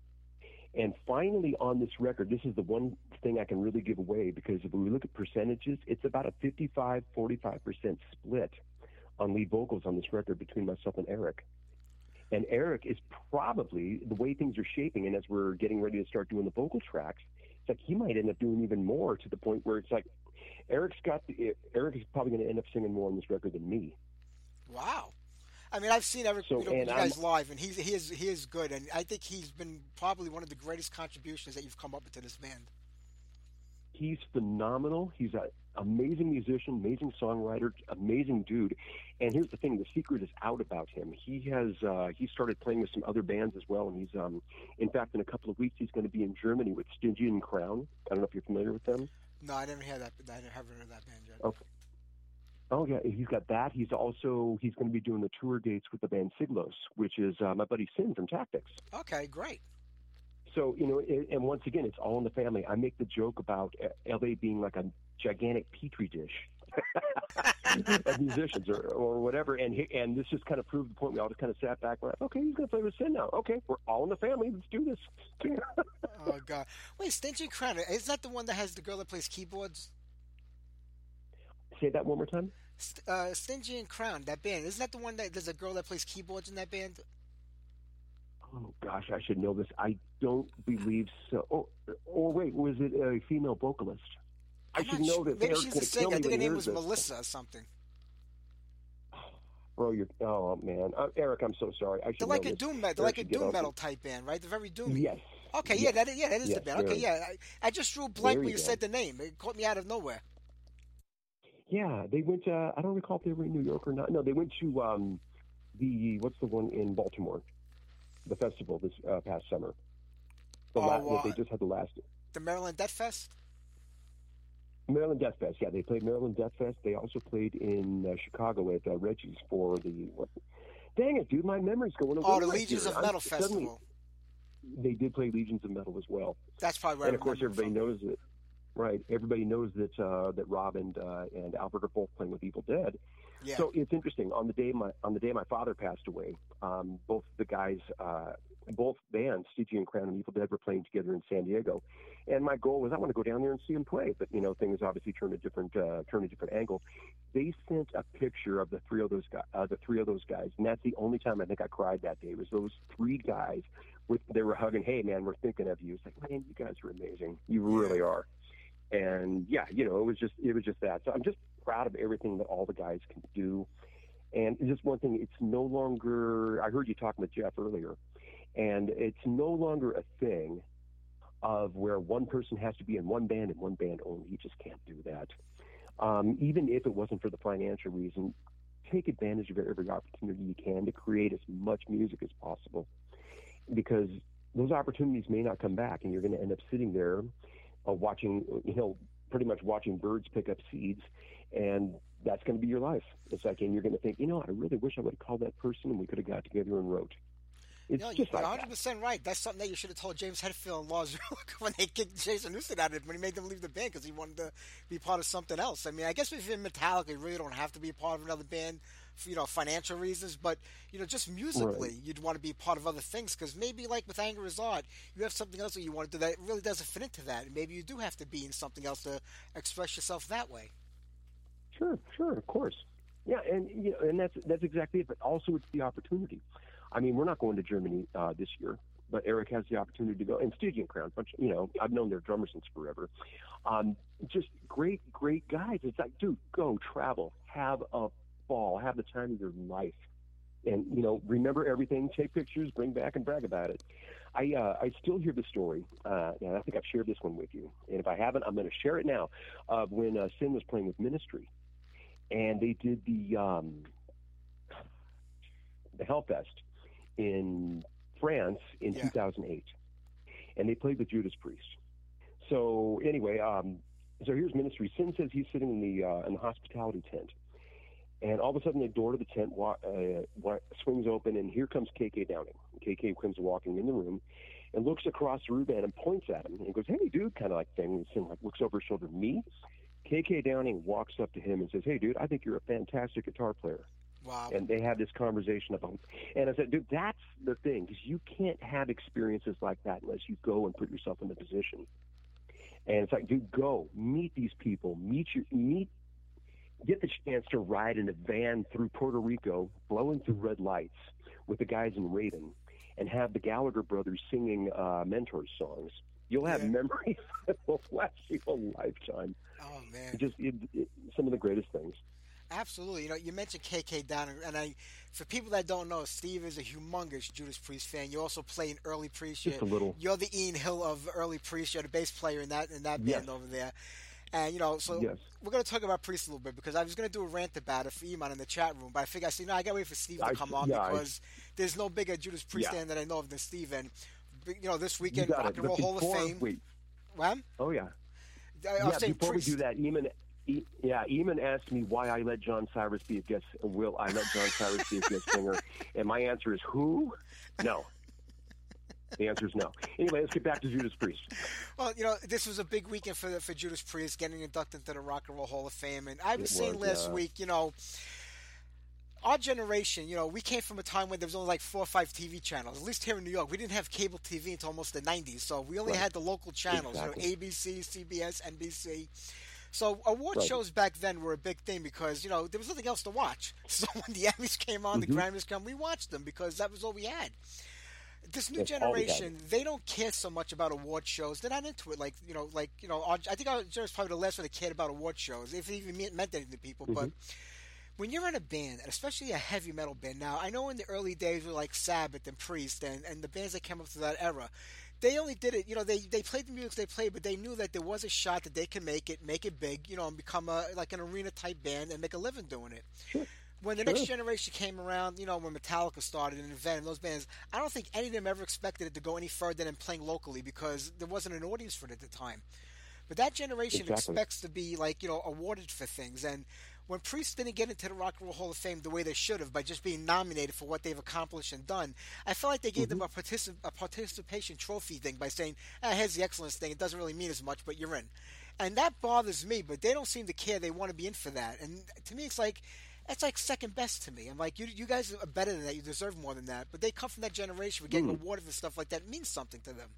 And finally, on this record, this is the one thing I can really give away because if we look at percentages, it's about a 55 45% split on lead vocals on this record between myself and Eric. And Eric is probably the way things are shaping, and as we're getting ready to start doing the vocal tracks, like he might end up doing even more to the point where it's like Eric's got the, Eric is probably going to end up singing more on this record than me. Wow. I mean, I've seen every So, you, know, you guys I'm- live, and he's he is he is good, and I think he's been probably one of the greatest contributions that you've come up with to this band. He's phenomenal. He's an amazing musician, amazing songwriter, amazing dude. And here's the thing: the secret is out about him. He has uh, he started playing with some other bands as well, and he's um, in fact, in a couple of weeks, he's going to be in Germany with Stygian Crown. I don't know if you're familiar with them. No, I didn't that. I haven't heard of that band yet. Okay. Oh yeah, he's got that. He's also he's going to be doing the tour dates with the band Siglos, which is uh, my buddy Sin from Tactics. Okay, great. So you know, and and once again, it's all in the family. I make the joke about uh, LA being like a gigantic petri dish, of musicians or, or whatever. And he, and this just kind of proved the point. We all just kind of sat back and went, okay, he's going to play with Sin now. Okay, we're all in the family. Let's do this. oh God! Wait, Stygian Crown is that the one that has the girl that plays keyboards? Say that one more time. St- uh, Stygian Crown, that band. Isn't that the one that there's a girl that plays keyboards in that band? Oh gosh, I should know this. I don't believe so. Or, or wait, was it a female vocalist? I I'm should know sure. this. Maybe Eric's she's a singer. I think her name was this. Melissa or something. Bro, you're oh man, uh, Eric, I'm so sorry. I should They're like a doom metal. They're like a doom metal type band, right? They're very doomy. Yes. Okay, Yes. yeah, that is, yeah, that is Yes, the band. Okay, yeah. I, I just drew a blank when you go. said the name. It caught me out of nowhere. Yeah, they went. Uh, I don't recall if they were in New York or not. No, they went to um, the what's the one in Baltimore, the festival this uh, past summer. The Oh, la- uh, they just had the last The Maryland Death Fest. Maryland Death Fest. Yeah, they played Maryland Death Fest. They also played in uh, Chicago at uh, Reggie's for the. What, dang it, dude! My memory's going away. Oh, the right Legions here. of I'm- Metal suddenly- Festival. They did play Legions of Metal as well. That's probably right. and of course, everybody knows that. Right, everybody knows that uh, that Rob and uh, and Albert are both playing with Evil Dead. Yeah. So it's interesting. On the day my on the day my father passed away, um, both the guys, uh, both bands, Stygian Crown and Evil Dead, were playing together in San Diego, and my goal was I want to go down there and see them play. But you know, things obviously turned a different uh, turned a different angle. They sent a picture of the three of those guys, uh, the three of those guys, and that's the only time I think I cried that day. Was those three guys with they were hugging. Hey man, we're thinking of you. It's like man, you guys are amazing. You really are. And yeah, you know, it was just it was just that. So I'm just proud of everything that all the guys can do. And just one thing, it's no longer. I heard you talking with Jeff earlier, and it's no longer a thing of where one person has to be in one band and one band only. You just can't do that. Um, even if it wasn't for the financial reason, take advantage of every opportunity you can to create as much music as possible, because those opportunities may not come back, and you're going to end up sitting there uh, watching, you know, pretty much watching birds pick up seeds, and that's going to be your life. It's like, and you're going to think, you know, I really wish I would have called that person, and we could have got together and wrote. It's No, just you're like 100 that. percent right. That's something that you should have told James Hetfield and Lars Ulrich when they kicked Jason Newsted out of it when he made them leave the band because he wanted to be part of something else. I mean, I guess if you're in Metallica, you really don't have to be a part of another band for you know financial reasons, but you know just musically, Right. you'd want to be part of other things because maybe like with Anger As Art, you have something else that you want to do that really doesn't fit into that, and maybe you do have to be in something else to express yourself that way. Sure, sure, of course. Yeah, and you know, and that's that's exactly it. But also, it's the opportunity. I mean, we're not going to Germany uh, this year, but Eric has the opportunity to go. And Stygian Crown, bunch, you know, I've known their drummer since forever. Um, just great, great guys. It's like, dude, go travel, have a ball, have the time of your life, and you know, remember everything. Take pictures, bring back and brag about it. I uh, I still hear the story, uh, and I think I've shared this one with you. And if I haven't, I'm going to share it now. Of when uh, Sin was playing with Ministry, and they did the um, the Hellfest in France in Yeah. 2008, and they played with Judas Priest. So anyway, um, so here's Ministry. Sin says he's sitting in the uh, in the hospitality tent, and all of a sudden the door to the tent wa- uh, wa- swings open, and here comes KK Downing. KK comes walking in the room, and looks across the Ruban and points at him and goes, "Hey, dude," kind of like thing. And Sin like looks over his shoulder, me. KK Downing walks up to him and says, "Hey, dude, I think you're a fantastic guitar player." Wow. And they have this conversation about, and I said, "Dude, that's the thing, because you can't have experiences like that unless you go and put yourself in the position." And it's like, dude, go meet these people, meet your meet, get the chance to ride in a van through Puerto Rico, blowing through red lights with the guys in Raven, and have the Gallagher brothers singing uh, Mentors songs. You'll have Yeah. memories that will last you a lifetime. Oh man. Just it, it, some of the greatest things. Absolutely. You know, you mentioned KK Downing, and I, for people that don't know, Steve is a humongous Judas Priest fan. You also play in Early Priest. Just a You're, little. you're the Ian Hill of Early Priest. You're the bass player in that in that Yes. band over there. And you know, so Yes. we're going to talk about Priest a little bit because I was going to do a rant about it for Iman in the chat room, but I figured I said, no, I got to wait for Steve to I- come on yeah, I- because there's no bigger Judas Priest Yeah. fan that I know of than Steve. And you know, this weekend, Rock and Roll Hall of Fame. Wait. When? Oh yeah. I, yeah. Before Priest. we do that, Eamon, E- yeah, Eamon asked me why I let John Cyriis be a guest. Will I let John Cyriis be a guest singer? And my answer is who? No. The answer is no. Anyway, let's get back to Judas Priest. Well, you know, this was a big weekend for for Judas Priest getting inducted into the Rock and Roll Hall of Fame, and I was saying last yeah. week, you know, our generation, you know, we came from a time when there was only like four or five TV channels. At least here in New York, we didn't have cable TV until almost the '90s, so we only Right. had the local channels, Exactly. you know, ABC, CBS, NBC. So award Right. shows back then were a big thing because you know there was nothing else to watch. So when the Emmys came on, Mm-hmm. the Grammys come, we watched them because that was all we had. This new That's all we had. generation, they don't care so much about award shows. They're not into it. Like you know, like you know, our, I think our generation is probably the last one that cared about award shows, if it even meant anything to people. But Mm-hmm. When you're in a band, and especially a heavy metal band, now I know in the early days were like Sabbath and Priest and, and the bands that came up through that era, they only did it. You know, they they played the music they played, but they knew that there was a shot that they could make it, make it big, you know, and become a like an arena type band and make a living doing it. When the next generation came around, you know, when Metallica started and Venom, those bands, I don't think any of them ever expected it to go any further than playing locally because there wasn't an audience for it at the time. But that generation Exactly. expects to be like, you know, awarded for things. And when Priest didn't get into the Rock and Roll Hall of Fame the way they should have by just being nominated for what they've accomplished and done, I felt like they gave them a, particip- a participation trophy thing by saying, ah, here's the excellence thing. It doesn't really mean as much, but you're in. And that bothers me, but they don't seem to care. They want to be in for that. And to me, it's like, that's like second best to me. I'm like, you, you guys are better than that. You deserve more than that. But they come from that generation. We're getting Hmm. awarded for stuff like that. It means something to them.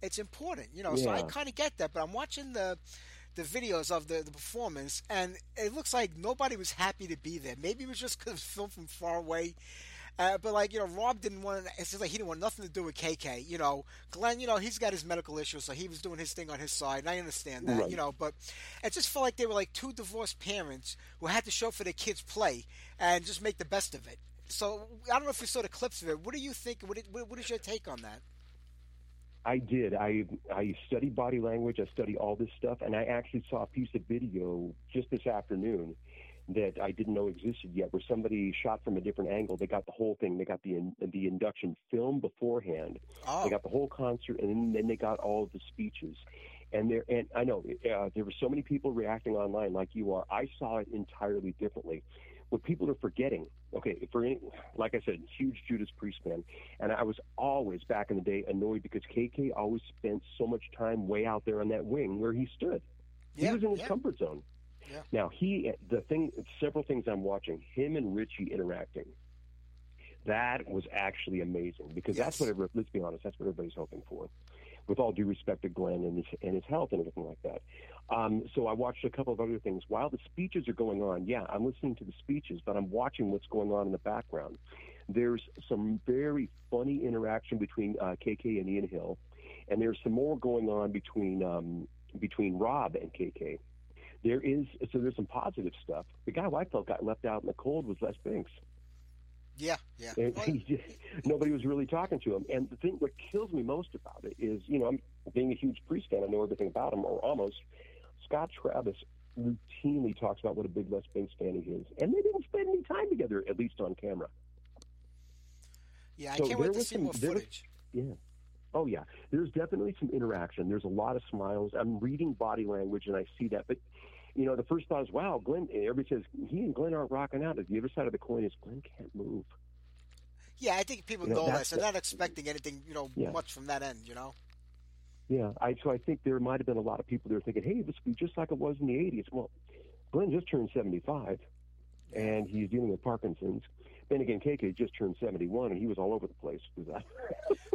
It's important, you know. So I kind of get that. But I'm watching the the videos of the, the performance, and it looks like nobody was happy to be there. Maybe it was just because it was filmed from far away. Uh, but like you know, Rob didn't want. It seems like he didn't want nothing to do with KK. You know, Glenn. You know, he's got his medical issues, so he was doing his thing on his side, and I understand that. Right. You know, but it just felt like they were like two divorced parents who had to show for their kids' play and just make the best of it. So I don't know if you saw the clips of it. What do you think? What, what, what is your take on that? I did. I I study body language. I study all this stuff, and I actually saw a piece of video just this afternoon that I didn't know existed yet, where somebody shot from a different angle. They got the whole thing. They got the in, the induction film beforehand. Oh. They got the whole concert, and then they got all of the speeches. And there, and I know uh, there were so many people reacting online like you are. I saw it entirely differently. What people are forgetting, okay, for any, like I said, huge Judas Priest fan, and I was always back in the day annoyed because KK always spent so much time way out there on that wing where he stood. Yeah, he was in his yeah. comfort zone. Yeah. Now he, the thing, several things I'm watching, him and Richie interacting. That was actually amazing because that's what. Let's be honest, that's what everybody's hoping for. With all due respect to Glenn and his and his health and everything like that. Um, so I watched a couple of other things while the speeches are going on. Yeah, I'm listening to the speeches, but I'm watching what's going on in the background. There's some very funny interaction between uh, KK and Ian Hill, and there's some more going on between um, between Rob and KK. There is so there's some positive stuff. The guy who I felt got left out in the cold was Les Binks. Yeah, yeah. Just, nobody was really talking to him. And the thing, what kills me most about it is, you know, I'm being a huge Priest fan. I know everything about him, or almost. Scott Travis routinely talks about what a big Les Binks fan he is, and they didn't spend any time together, at least on camera. yeah, I so can't wait to see some- more there was- footage. Yeah. Oh yeah. There's definitely some interaction. There's a lot of smiles. I'm reading body language and I see that. But you know, the first thought is, wow, Glenn. Everybody says he and Glenn aren't rocking out. The other side of the coin is Glenn can't move. Yeah, I think people You know, know that, so they're not expecting anything, you know, Yeah. much from that end. You know. Yeah, I so I think there might have been a lot of people that were thinking, "Hey, this will be just like it was in the '80s." Well, Glenn just turned 75, and he's dealing with Parkinson's. Then again, KK just turned 71, and he was all over the place. with that.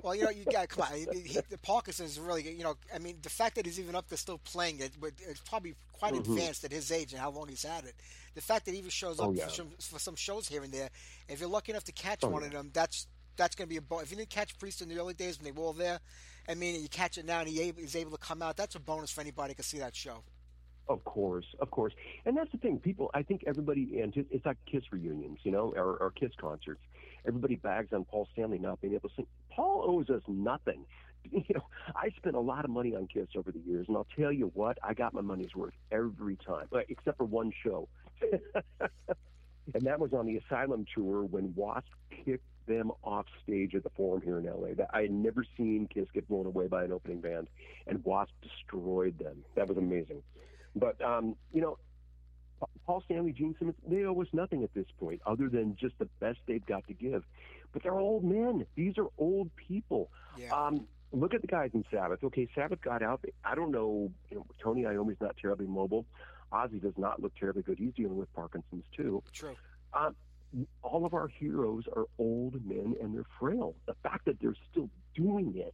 Well, you know, you got come on. He, he, the Parkinson's is really, you know, I mean, the fact that he's even up there still playing it, but it's probably quite Mhm. advanced at his age and how long he's had it. The fact that he even shows up Oh, yeah. for, some, for some shows here and there, if you're lucky enough to catch Oh, one yeah. of them, that's that's going to be a bonus. If you didn't catch Priest in the early days when they were all there, I mean, you catch it now and he able, he's able to come out. That's a bonus for anybody who can see that show. Of course, of course, and that's the thing. People, I think everybody, and it's like Kiss reunions, you know, or, or Kiss concerts. Everybody bags on Paul Stanley not being able to sing. Paul owes us nothing. You know, I spent a lot of money on Kiss over the years, and I'll tell you what, I got my money's worth every time, except for one show, and that was on the Asylum tour when Wasp kicked them off stage at the Forum here in LA. That I had never seen Kiss get blown away by an opening band, and Wasp destroyed them. That was amazing. But um, you know, Paul Stanley, Gene Simmons, they owe us nothing at this point, other than just the best they've got to give. but they're old men. These are old people. Yeah. Um, look at the guys in Sabbath. Okay, Sabbath got out. I don't know. You know Tony Iommi's not terribly mobile. Ozzy does not look terribly good. He's dealing with Parkinson's too. True. Um, all of our heroes are old men and they're frail. The fact that they're still doing it,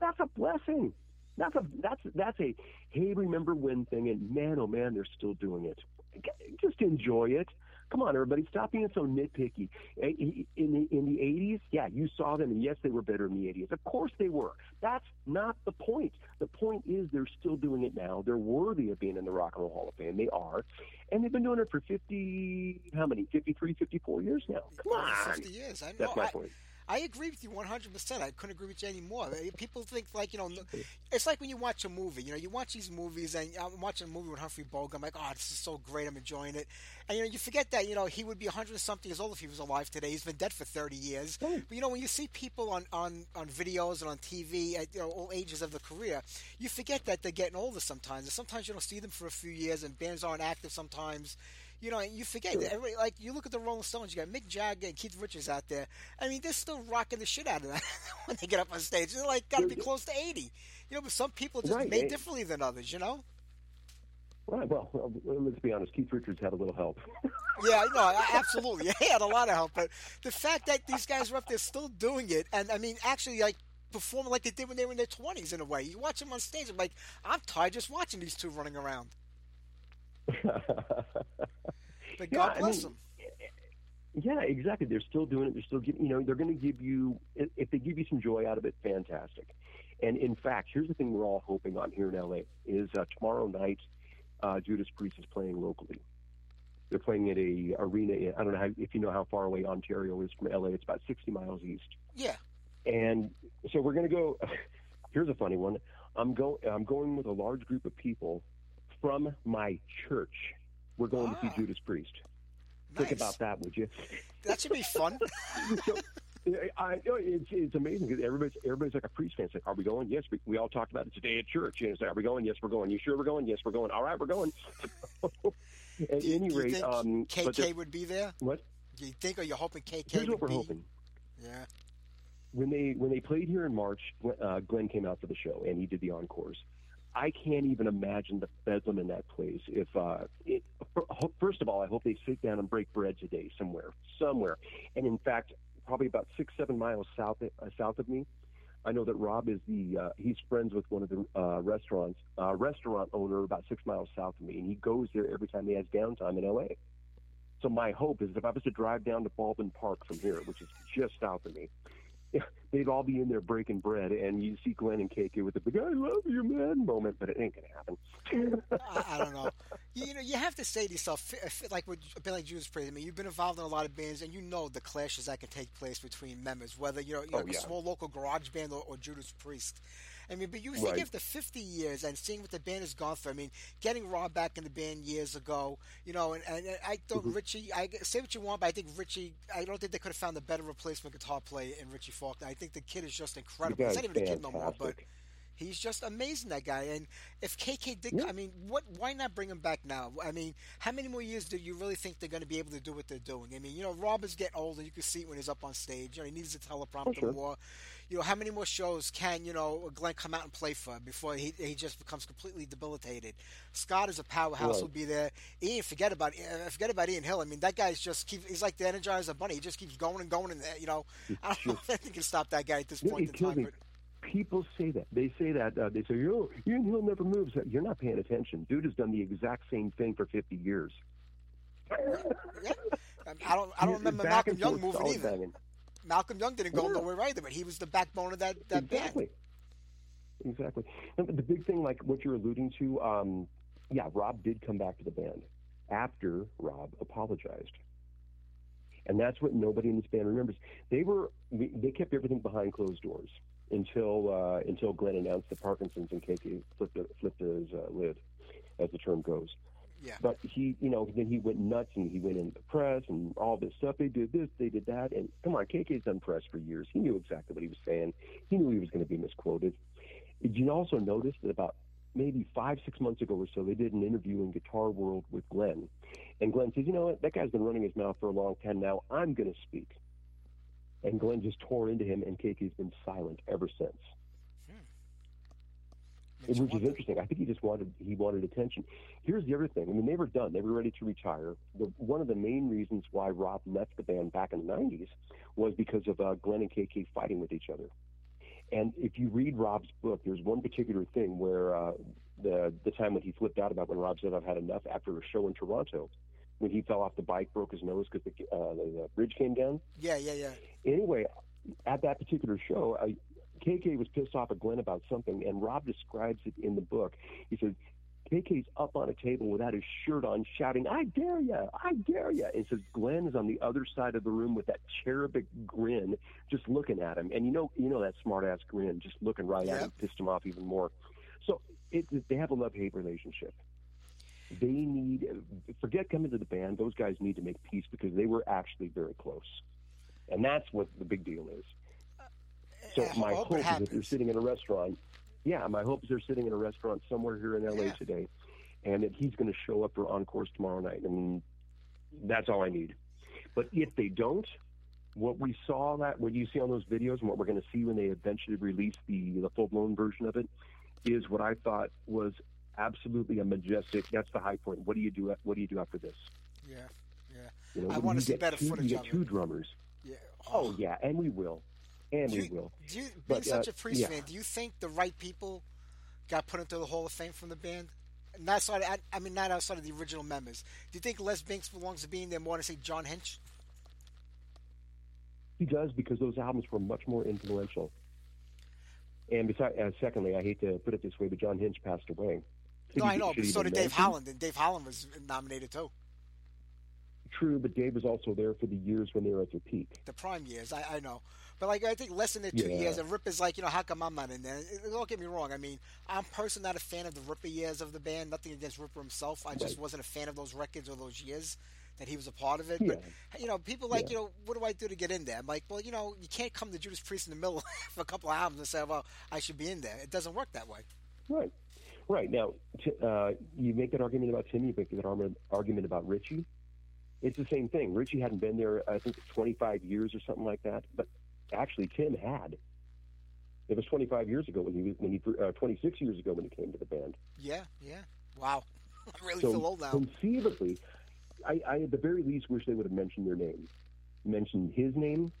that's a blessing. That's a that's that's a hey remember when thing and man oh man they're still doing it. Just enjoy it. Come on, everybody, stop being so nitpicky. In the in the 80s, yeah, you saw them, and yes, they were better in the 80s. Of course, they were. That's not the point. The point is they're still doing it now. They're worthy of being in the Rock and Roll Hall of Fame. They are, and they've been doing it for 50, how many? 53, 54 years now. Come on, 50 years. I know. that's my I, point. I agree with you 100%. I couldn't agree with you anymore. Uh, People think, like, you know, it's like when you watch a movie. You know, you watch these movies, and I'm watching a movie with Humphrey Bogart. I'm like, oh, this is so great. I'm enjoying it. And, you know, you forget that, you know, he would be 100 something years old if he was alive today. He's been dead for 30 years. But, you know, when you see people on, on, on videos and on TV at, you know, all ages of the career, you forget that they're getting older sometimes. And sometimes you don't see them for a few years, and bands aren't active sometimes. You know, and you forget that everybody, like you look at the Rolling Stones, you got Mick Jagger and Keith Richards out there. I mean, they're still rocking the shit out of that when they get up on stage. They're like got to be close to eighty. You know, but some people just Right, made and- differently than others. You know? Right. Well, well, let's be honest. Keith Richards had a little help. Yeah, no, absolutely. He had a lot of help, but the fact that these guys are up there still doing it, and I mean, actually, like performing like they did when they were in their twenties, in a way. You watch them on stage, I'm like, I'm tired just watching these two running around. But Yeah, God I bless mean, them. Yeah, exactly. They're still doing it. They're still giving, you know, they're going to give you, if they give you some joy out of it, fantastic. And in fact, here's the thing we're all hoping on here in LA is uh, tomorrow night, uh, Judas Priest is playing locally. They're playing at a arena. In, I don't know how, if you know how far away Ontario is from LA. It's about 60 miles east. Yeah. And so we're going to go. Here's a funny one. I'm go. I'm going with a large group of people from my church. We're going to see Ah. Judas Priest. Think about that, would you? That should be fun. so, I, it's it's amazing because everybody's everybody's like a priest fan. It's like, are we going? Yes, we, we all talked about it today at church. And it's like, are we going? Yes, we're going. You sure we're going? Yes, we're going. All right, we're going. at Do any do rate, um, KK would be there? what? Do you think, or you're hoping KK Here's would what we're be? hoping. Yeah. when they when they played here in March, uh, Glenn came out for the show and he did the encores. I can't even imagine the bedlam in that place. If uh, it, first of all, I hope they sit down and break bread today somewhere, somewhere. And in fact, probably about six seven miles south uh, south of me, I know that Rob is the uh, he's friends with one of the uh, restaurants uh, restaurant owner about six miles south of me, and he goes there every time he has downtime in L.A. So my hope is if I was to drive down to Baldwin Park from here, which is just south of me, they'd all be in there breaking bread, and you see Glenn and KK with the big "I love you, man" moment, but it ain't gonna happen. I, I don't know. You, you know, you have to say to yourself, like with a band like Judas Priest. I mean, you've been involved in a lot of bands, and you know the clashes that can take place between members, whether you know, you're Oh, a small local garage band or, or Judas Priest. I mean, but you think Right. after 50 years and seeing what the band has gone through, I mean, getting Rob back in the band years ago, you know, and, and I thought Mm-hmm. Richie, I say what you want, but I think Richie, I don't think they could have found a better replacement guitar player in Richie Faulkner. I think the kid is just incredible. He's not even a kid no more, but. He's just amazing, that guy. And if KK did, Yeah. I mean, what? Why not bring him back now? I mean, how many more years do you really think they're going to be able to do what they're doing? I mean, you know, Rob is getting older. You can see it when he's up on stage. You know, he needs a teleprompter Oh, sure. more. You know, how many more shows can you know Glenn come out and play for before he he just becomes completely debilitated? Scott is a powerhouse. Right. He'll be there. Ian, forget about uh, forget about Ian Hill. I mean, that guy's just keep. He's like the Energizer Bunny. He just keeps going and going. And uh, you know, I don't know if anything can stop that guy at this point in time. But People say that. They say that. Uh, they say, "Yo, Ian Hill never moves." You're not paying attention. Dude has done the exact same thing for 50 years. yeah, I don't. I don't remember Malcolm Young moving either. banging. Malcolm Young didn't go Yeah. nowhere either, but he was the backbone of that, that exactly. band. Exactly. And the big thing, like what you're alluding to, um, yeah, Rob did come back to the band after Rob apologized, and that's what nobody in this band remembers. They were they kept everything behind closed doors until uh, until Glenn announced that Parkinson's and KK flipped flipped his uh, lid, as the term goes. Yeah. But he, you know, then he went nuts and he went into the press and all this stuff. They did this, they did that, and come on, KK's done press for years. He knew exactly what he was saying. He knew he was going to be misquoted. Did you also notice that about maybe five, six months ago or so, they did an interview in Guitar World with Glenn, and Glenn says, "You know what? That guy's been running his mouth for a long time now. I'm going to speak." And Glenn just tore into him, and KK's been silent ever since. Makes which is interesting. I think he just wanted he wanted attention. Here's the other thing. I mean, they were done. They were ready to retire. The, one of the main reasons why Rob left the band back in the '90s was because of uh, Glenn and KK fighting with each other. And if you read Rob's book, there's one particular thing where uh, the the time when he flipped out about when Rob said I've had enough after a show in Toronto, when he fell off the bike, broke his nose because the, uh, the, the bridge came down Yeah, yeah, yeah. anyway, at that particular show, I, KK was pissed off at Glenn about something, and Rob describes it in the book. He says, KK's up on a table without his shirt on, shouting, I dare ya, I dare ya. And says Glenn is on the other side of the room with that cherubic grin, just looking at him. And you know, you know that smart ass grin, just looking right at him, pissed him off even more. So it, they have a love hate relationship. They need, forget coming to the band, those guys need to make peace because they were actually very close. And that's what the big deal is. So I my hope hope is that they're sitting in a restaurant. Yeah, my hope is they're sitting in a restaurant somewhere here in LA Yeah. today, and that he's going to show up for encores tomorrow night. I mean, that's all I need. But if they don't, what we saw that what you see on those videos and what we're going to see when they eventually release the the full blown version of it is what I thought was absolutely a majestic. That's the high point. What do you do? What do you do after this? Yeah, yeah. You know, I wanna see get better two, footage You get two drummers. Yeah. Oh yeah, and we will, and Do we you, will. do you, being But, such uh, a Priest yeah. fan, do you think the right people got put into the Hall of Fame from the band? Not outside, I, I mean, not outside of the original members. Do you think Les Binks belongs to being there more than say John Hinch? He does because those albums were much more influential. And besides, uh, secondly, I hate to put it this way, but John Hinch passed away. Should no, he I know, but so did Dave mentioned? Holland, and Dave Holland was nominated too. True, but Dave was also there for the years when they were at their peak. The prime years, I, I know. But like, I think less than the two Yeah. years, and Rip is like, you know, how come I'm not in there? Don't get me wrong. I mean, I'm personally not a fan of the Ripper years of the band. Nothing against Ripper himself. I just Right. wasn't a fan of those records or those years that he was a part of it. Yeah. But you know, people like, Yeah. you know, what do I do to get in there? I'm like, well, you know, you can't come to Judas Priest in the middle of a couple of albums and say, well, I should be in there. It doesn't work that way. Right. Right. Now, t- uh, you make that argument about Tim, you make that argu- argument about Richie. It's the same thing. Richie hadn't been there, I think, 25 years or something like that. But actually, Tim had. It was 25 years ago when he was, when he, uh, 26 years ago when he came to the band. Yeah, yeah. Wow. I really so feel old now. conceivably, I, I at the very least wish they would have mentioned their name, mentioned his name.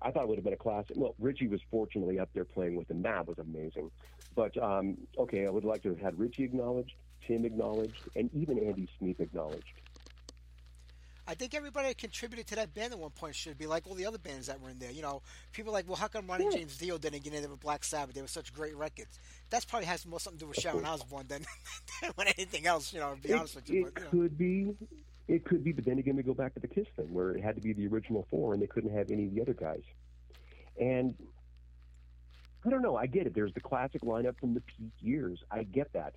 I thought it would have been a classic. Well, Richie was fortunately up there playing with him. That was amazing. But um, okay, I would like to have had Richie acknowledged, Tim acknowledged, and even Andy Sneap acknowledged. I think everybody that contributed to that band at one point should be like all the other bands that were in there. You know, people like, well, how come Ronnie Yeah. James Dio didn't get in there with Black Sabbath? They were such great records. That's probably has more something to do with Sharon Osbourne than, than with anything else. You know, to be It, honest with you. it But, you know. could be, it could be. But then again, we go back to the Kiss thing, where it had to be the original four, and they couldn't have any of the other guys. And I don't know. I get it. There's the classic lineup from the peak years. I get that.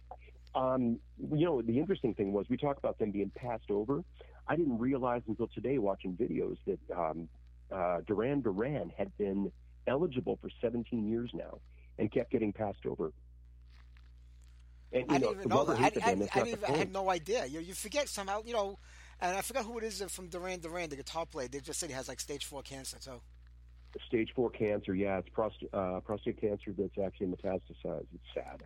Um, you know, the interesting thing was we talk about them being passed over. I didn't realize until today, watching videos, that um, uh, Duran Duran had been eligible for 17 years now and kept getting passed over. And, you I know, didn't even know that. I, I, I, not didn't the even, I had no idea. You, you forget somehow, you know, and I forgot who it is from Duran Duran, the guitar player. They just said he has like stage four cancer. So Stage four cancer, yeah, it's prostate, uh, prostate cancer that's actually metastasized. It's sad.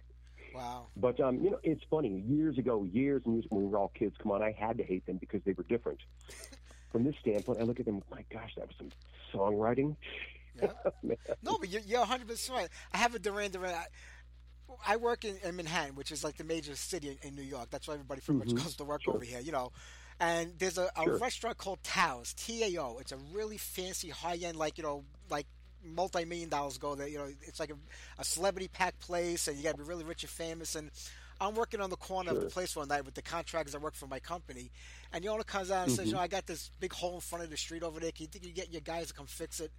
Wow. But um, you know, it's funny. Years ago, years and years when we were all kids, come on, I had to hate them because they were different. From this standpoint, I look at them. My gosh, that was some songwriting. Yeah. No, but you're, you're 100 percent right. I have a Duran Duran. I, I work in, in Manhattan, which is like the major city in, in New York. That's why everybody pretty much goes to work over here, you know. And there's a, a Sure. restaurant called Tao's, T A O. It's a really fancy, high end, like you know, like multi million dollars go there. You know, it's like a, a celebrity packed place, and you got to be really rich and famous. And I'm working on the corner of the place one night with the contractors that work for my company, and the owner comes out and says, mm-hmm. "You know, I got this big hole in front of the street over there. Can you think you get your guys to come fix it?"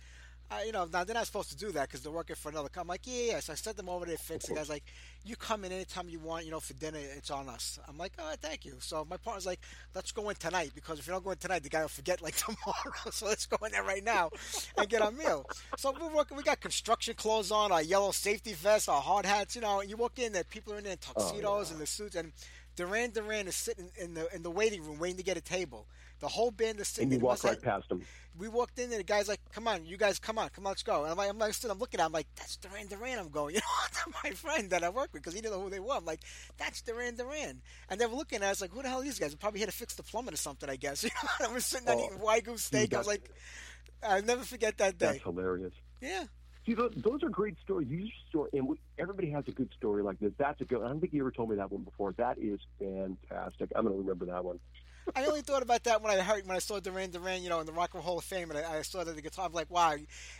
Uh, you know, now they're not supposed to do that because they're working for another. company. I'm like, yeah, yeah. So I sent them over there to fix it. The guy's like, you come in anytime you want. You know, for dinner, it's on us. I'm like, oh, thank you. So my partner's like, let's go in tonight because if you don't go in tonight, the guy will forget like tomorrow. so let's go in there right now and get our meal. So we're working. We got construction clothes on, our yellow safety vests, our hard hats. You know, you walk in there, people are in there in tuxedos and the suits, and Duran Duran is sitting in the in the waiting room waiting to get a table. The whole band is sitting. And you walk right past them. We walked in and the guy's like, "Come on, you guys, come on, come on, let's go." And I'm like, I'm like, still, I'm looking at, him like, "That's Duran Duran." I'm going, you know, my friend that I work with because he didn't know who they were. I'm like, "That's Duran Duran," and they were looking at us like, "Who the hell are these guys?" They're probably here to fix the plumbing or something, I guess. You know, I was sitting there Oh, eating wagyu steak. I was like, I'll never forget that day. That's hilarious. Yeah. See, those, those are great stories. You story, and we, everybody has a good story like this. That's a good. I don't think you ever told me that one before. That is fantastic. I'm going to remember that one. I only thought about that when I heard when I saw Duran Duran, you know, in the Rock and Roll Hall of Fame, and I, I saw that the guitar. I'm like, wow,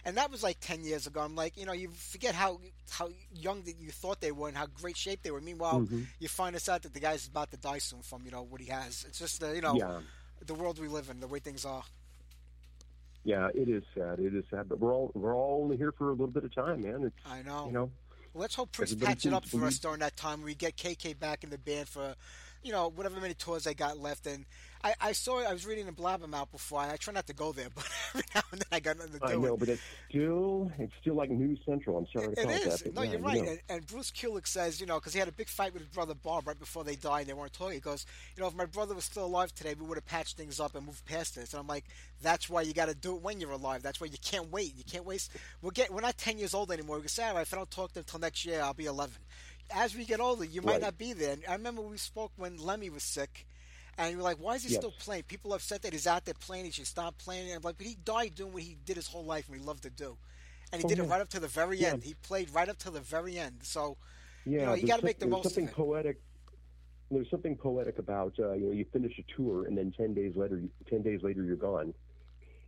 and that was like ten years ago. I'm like, you know, you forget how how young that you thought they were and how great shape they were. Meanwhile, Mm-hmm. you find us out that the guy's about to die soon from you know what he has. It's just uh, you know Yeah. the world we live in, the way things are. Yeah, it is sad. It is sad, but we're all we're all only here for a little bit of time, man. It's I know. you know. Let's hope Prince Everybody it up for us during that time. We get KK back in the band for, you know, whatever many tours they got left. And I, I saw, I was reading the Blabbermouth before. I, I try not to go there, but every now and then I got nothing to do. I know, but it's still it's still like News Central. I'm sorry to call it is. that. No, yeah, you're you right. know. And, and Bruce Kulick says, you know, because he had a big fight with his brother Bob right before they died, and they weren't talking. He goes, you know, if my brother was still alive today, we would have patched things up and moved past this. And I'm like, that's why you got to do it when you're alive. That's why you can't wait. You can't waste. We're get. We're not 10 years old anymore. We can say, all right, if I don't talk to them until next year, I'll be 11. As we get older, you might Right. not be there. And I remember we spoke when Lemmy was sick. And you were like, why is he Yes. still playing? People are upset that he's out there playing. He should stop playing. And I'm like, but he died doing what he did his whole life and he loved to do. And he Oh, did it right up to the very Yeah. end. He played right up to the very end. So, Yeah, you know, you got to make the most of something it. poetic. There's something poetic about uh, you know you finish a tour and then ten days later, ten days later you're gone,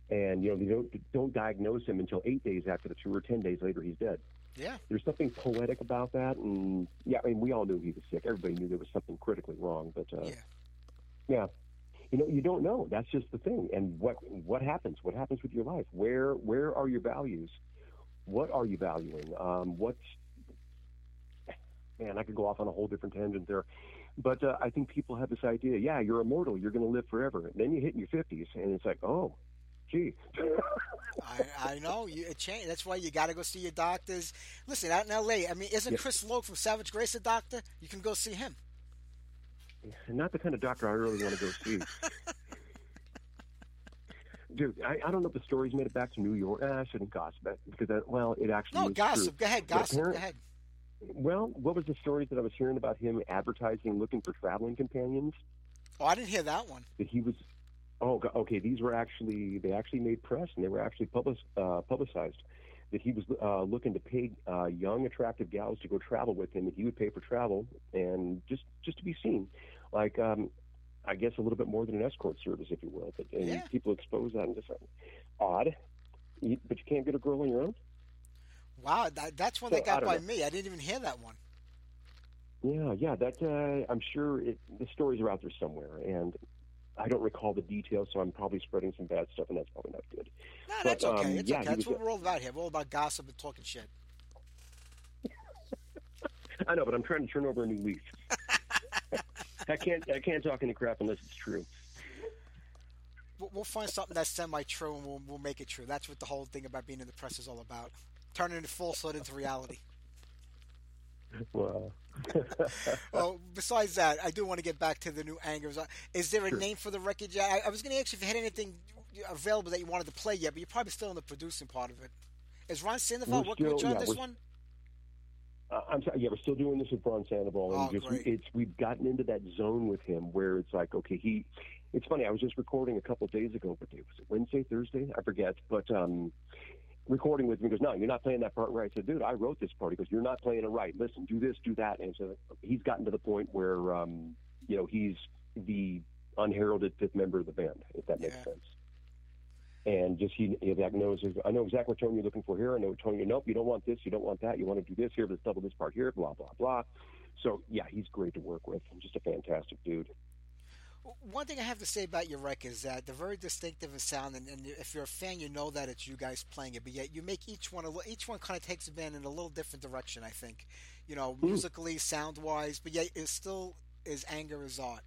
and you know they don't don't diagnose him until eight days after the tour. Ten days later he's dead. Yeah. There's something poetic about that, and yeah, I mean we all knew he was sick. Everybody knew there was something critically wrong, but uh, Yeah. yeah, you know you don't know. That's just the thing. And what what happens? What happens with your life? Where where are your values? What are you valuing? Um, what's man, I could go off on a whole different tangent there. But uh, I think people have this idea, yeah, you're immortal, you're going to live forever. And then you hit in your 50s, and it's like, oh, gee. I, I know you. It changed. That's why you got to go see your doctors. Listen, out in L.A., I mean, isn't Yeah. Chris Logue from Savage Grace a doctor? You can go see him. Not the kind of doctor I really want to go see. Dude, I, I don't know if the story's made it back to New York. Eh, I shouldn't gossip it because, that, well, it actually No, gossip. true. Go ahead, gossip. Go ahead. Well, what was the stories that I was hearing about him advertising, looking for traveling companions? Oh, I didn't hear that one. that he was oh okay these were actually they actually made press and they were actually public, uh, publicized that he was uh, looking to pay uh, young attractive gals to go travel with him and he would pay for travel and just just to be seen like um, I guess a little bit more than an escort service if you will but and Yeah. people expose that and just like, odd but you can't get a girl on your own Wow, that, that's one So, that got by know. me. I didn't even hear that one. Yeah, yeah, that uh, I'm sure it, the stories are out there somewhere, and I don't recall the details, so I'm probably spreading some bad stuff, and that's probably not good. No, But, that's okay. um, it's yeah, okay. That's was what we're all about here. We're all about gossip and talking shit. I know, but I'm trying to turn over a new leaf. I can't, I can't talk any crap unless it's true. We'll, find something that's semi-true and we'll, we'll make it true. That's what the whole thing about being in the press is all about. Turning into falsehood into reality. Wow. Well, besides that, I do want to get back to the new Angers. Uh, Is there a name for the record yet? I, I was going to ask you if you had anything available that you wanted to play yet, but you're probably still in the producing part of it. Is Ron Sandoval working with you on this one? Uh, I'm sorry. Yeah, we're still doing this with Ron Sandoval, and Oh, just great. it's we've gotten into that zone with him where it's like, okay, he. It's funny. I was just recording a couple days ago. What day was it? Wednesday, Thursday? I forget. But um, recording with me he goes, no, you're not playing that part right. I said, dude, I wrote this part. He goes, you're not playing it right. Listen, do this, do that. And so he's gotten to the point where, um, you know, he's the unheralded fifth member of the band, if that makes Yeah. sense. And just he, he exact knows. I know exactly what tone you're looking for here. I know what tone you're. Nope, you don't want this. You don't want that. You want to do this here. Let's double this part here. Blah blah blah. So yeah, he's great to work with. Just a fantastic dude. One thing I have to say about your record is that they're very distinctive in sound, and, and if you're a fan, you know that it's you guys playing it. But yet, you make each one a li- each one kind of takes the band in a little different direction. I think, you know, musically, sound wise, but yet it still is Anger As Art.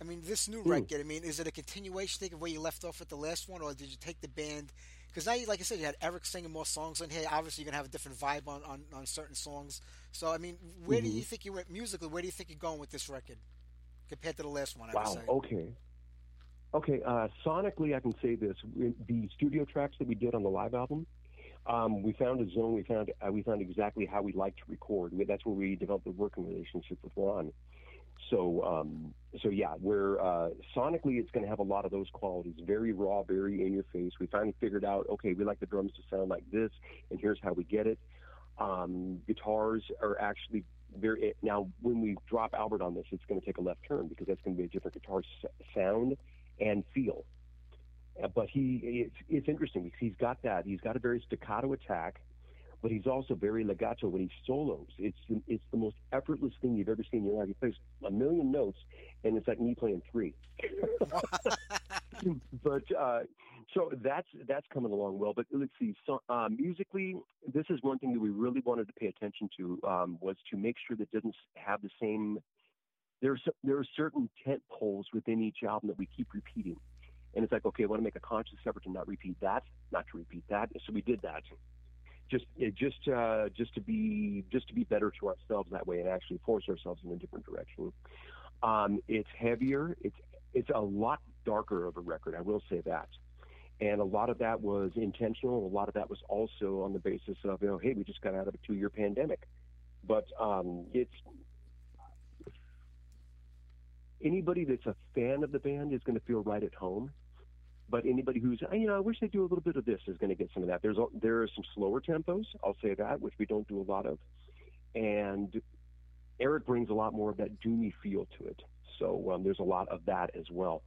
I mean, this new record. I mean, is it a continuation thing of where you left off with the last one, or did you take the band? Because now, you, like I said, you had Eric singing more songs on here. Obviously, you're gonna have a different vibe on, on, on certain songs. So, I mean, where do mm-hmm. you think you went musically? Where do you think you're going with this record compared to the last one? I Wow. Okay. Okay, uh, sonically, I can say this: the studio tracks that we did on the live album, um, we found a zone. We found uh, we found exactly how we like to record. That's where we developed a working relationship with Ron. So, um, so yeah, we're uh, sonically, it's going to have a lot of those qualities. Very raw, very in your face. We finally figured out, okay, we like the drums to sound like this, and here's how we get it. Um, guitars are actually very now. When we drop Albert on this, it's going to take a left turn because that's going to be a different guitar sound and feel. Uh, but he, it's, it's interesting because he's got that. He's got a very staccato attack, but he's also very legato when he solos. It's it's the most effortless thing you've ever seen in your life. He plays a million notes, and it's like me playing three. but uh, so that's that's coming along well. But let's see. So uh, musically, this is one thing that we really wanted to pay attention to um, was to make sure that it doesn't have the same. There's there are certain tent poles within each album that we keep repeating. And it's like, okay, I want to make a conscious effort to not repeat that, not to repeat that. So we did that. Just, just, uh, just to be, just to be better to ourselves that way, and actually force ourselves in a different direction. Um, it's heavier. It's, it's a lot darker of a record. I will say that. And a lot of that was intentional. A lot of that was also on the basis of, you know, hey, we just got out of a two-year pandemic. But um, it's anybody that's a fan of the band is going to feel right at home but anybody who's, you know, I wish they do a little bit of this is going to get some of that. There's there are some slower tempos, I'll say that, which we don't do a lot of, and Eric brings a lot more of that doomy feel to it. So um, there's a lot of that as well.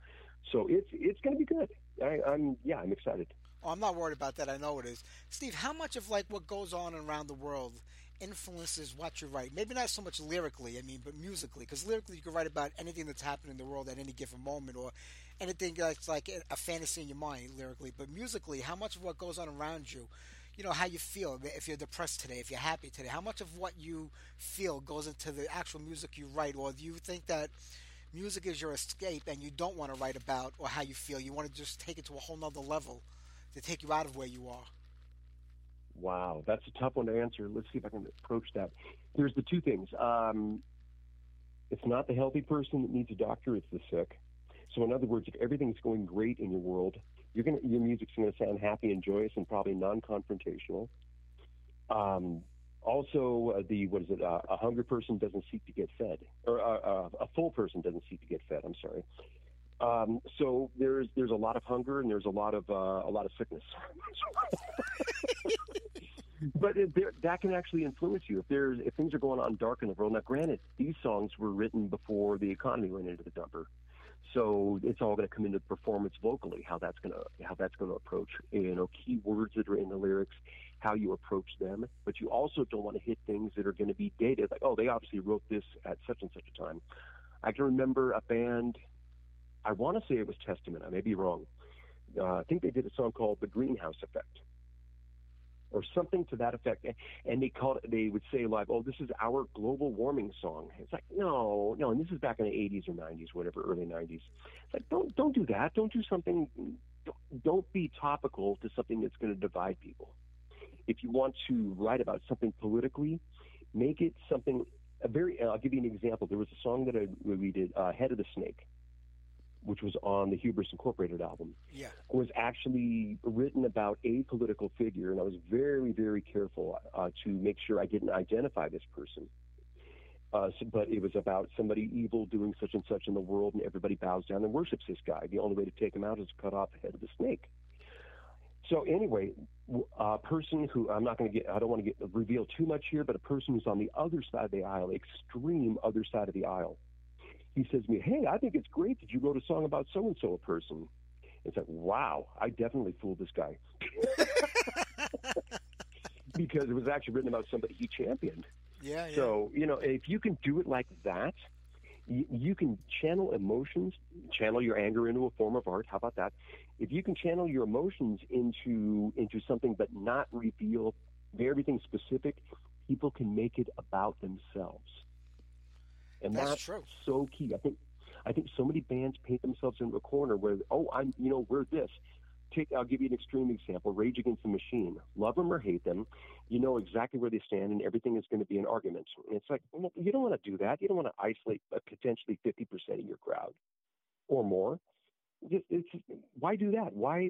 So it's it's going to be good. I, I'm yeah, I'm excited. Oh, I'm not worried about that. I know it is. Steve, how much of like what goes on around the world influences what you write? Maybe not so much lyrically, I mean, but musically. Because lyrically, you can write about anything that's happening in the world at any given moment, or anything that's like a fantasy in your mind lyrically. But musically, how much of what goes on around you, you know, how you feel, if you're depressed today, if you're happy today, how much of what you feel goes into the actual music you write, or do you think that? Music is your escape, and you don't want to write about or how you feel. You want to just take it to a whole nother level to take you out of where you are. Wow, that's a tough one to answer. Let's see if I can approach that. There's the two things. Um, it's not the healthy person that needs a doctor; it's the sick. So, in other words, if everything's going great in your world, gonna your music's going to sound happy and joyous and probably non-confrontational. Um, also, uh, the what is it? Uh, a hungry person doesn't seek to get fed, or uh, uh a full person doesn't seek to get fed. I'm sorry. Um, so there's there's a lot of hunger and there's a lot of uh, a lot of sickness. but it, that can actually influence you if there's if things are going on dark in the world. Now, granted, these songs were written before the economy went into the dumper, so it's all going to come into performance vocally. How that's going to how that's going to approach you know key words that are in the lyrics, how you approach them. But you also don't want to hit things that are going to be dated, like oh they obviously wrote this at such and such a time. I can remember a band I want to say it was Testament. I may be wrong. Uh, I think they did a song called "The Greenhouse Effect," or something to that effect. And they called it. They would say like, "Oh, this is our global warming song." It's like, no, no. And this is back in the '80s or '90s, whatever, early '90s. It's like, don't don't do that. Don't do something. Don't, don't be topical to something that's going to divide people. If you want to write about something politically, make it something. A very. I'll give you an example. There was a song that I, we did, uh, "Head of the Snake." Which was on the Hubris Incorporated album, yeah. was actually written about a political figure, and I was very, very careful uh, to make sure I didn't identify this person. Uh, so, but it was about somebody evil doing such and such in the world, and everybody bows down and worships this guy. The only way to take him out is to cut off the head of the snake. So anyway, a person who I'm not going to get, I don't want to get reveal too much here, but a person who's on the other side of the aisle, extreme other side of the aisle, he says to me, "Hey, I think it's great that you wrote a song about so and so a person." It's like, wow, I definitely fooled this guy because it was actually written about somebody he championed. Yeah, yeah. So you know, if you can do it like that, you, you can channel emotions, channel your anger into a form of art. How about that? If you can channel your emotions into into something, but not reveal everything specific, people can make it about themselves and that's, that's true. so key. I think I think so many bands paint themselves into a corner where oh I'm you know we're this. Take I'll give you an extreme example. Rage Against the Machine. Love them or hate them, you know exactly where they stand, and everything is going to be an argument. And it's like well, you don't want to do that. You don't want to isolate potentially 50% of your crowd or more. Just, it's why do that? Why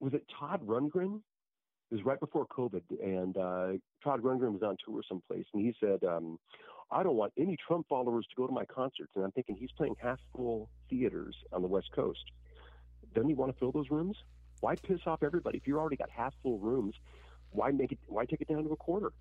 was it Todd Rundgren? It was right before COVID, and uh, Todd Rundgren was on tour someplace, and he said, um, "I don't want any Trump followers to go to my concerts." And I'm thinking he's playing half full theaters on the West Coast. Doesn't he want to fill those rooms? Why piss off everybody? If you've already got half full rooms, why make it? Why take it down to a quarter?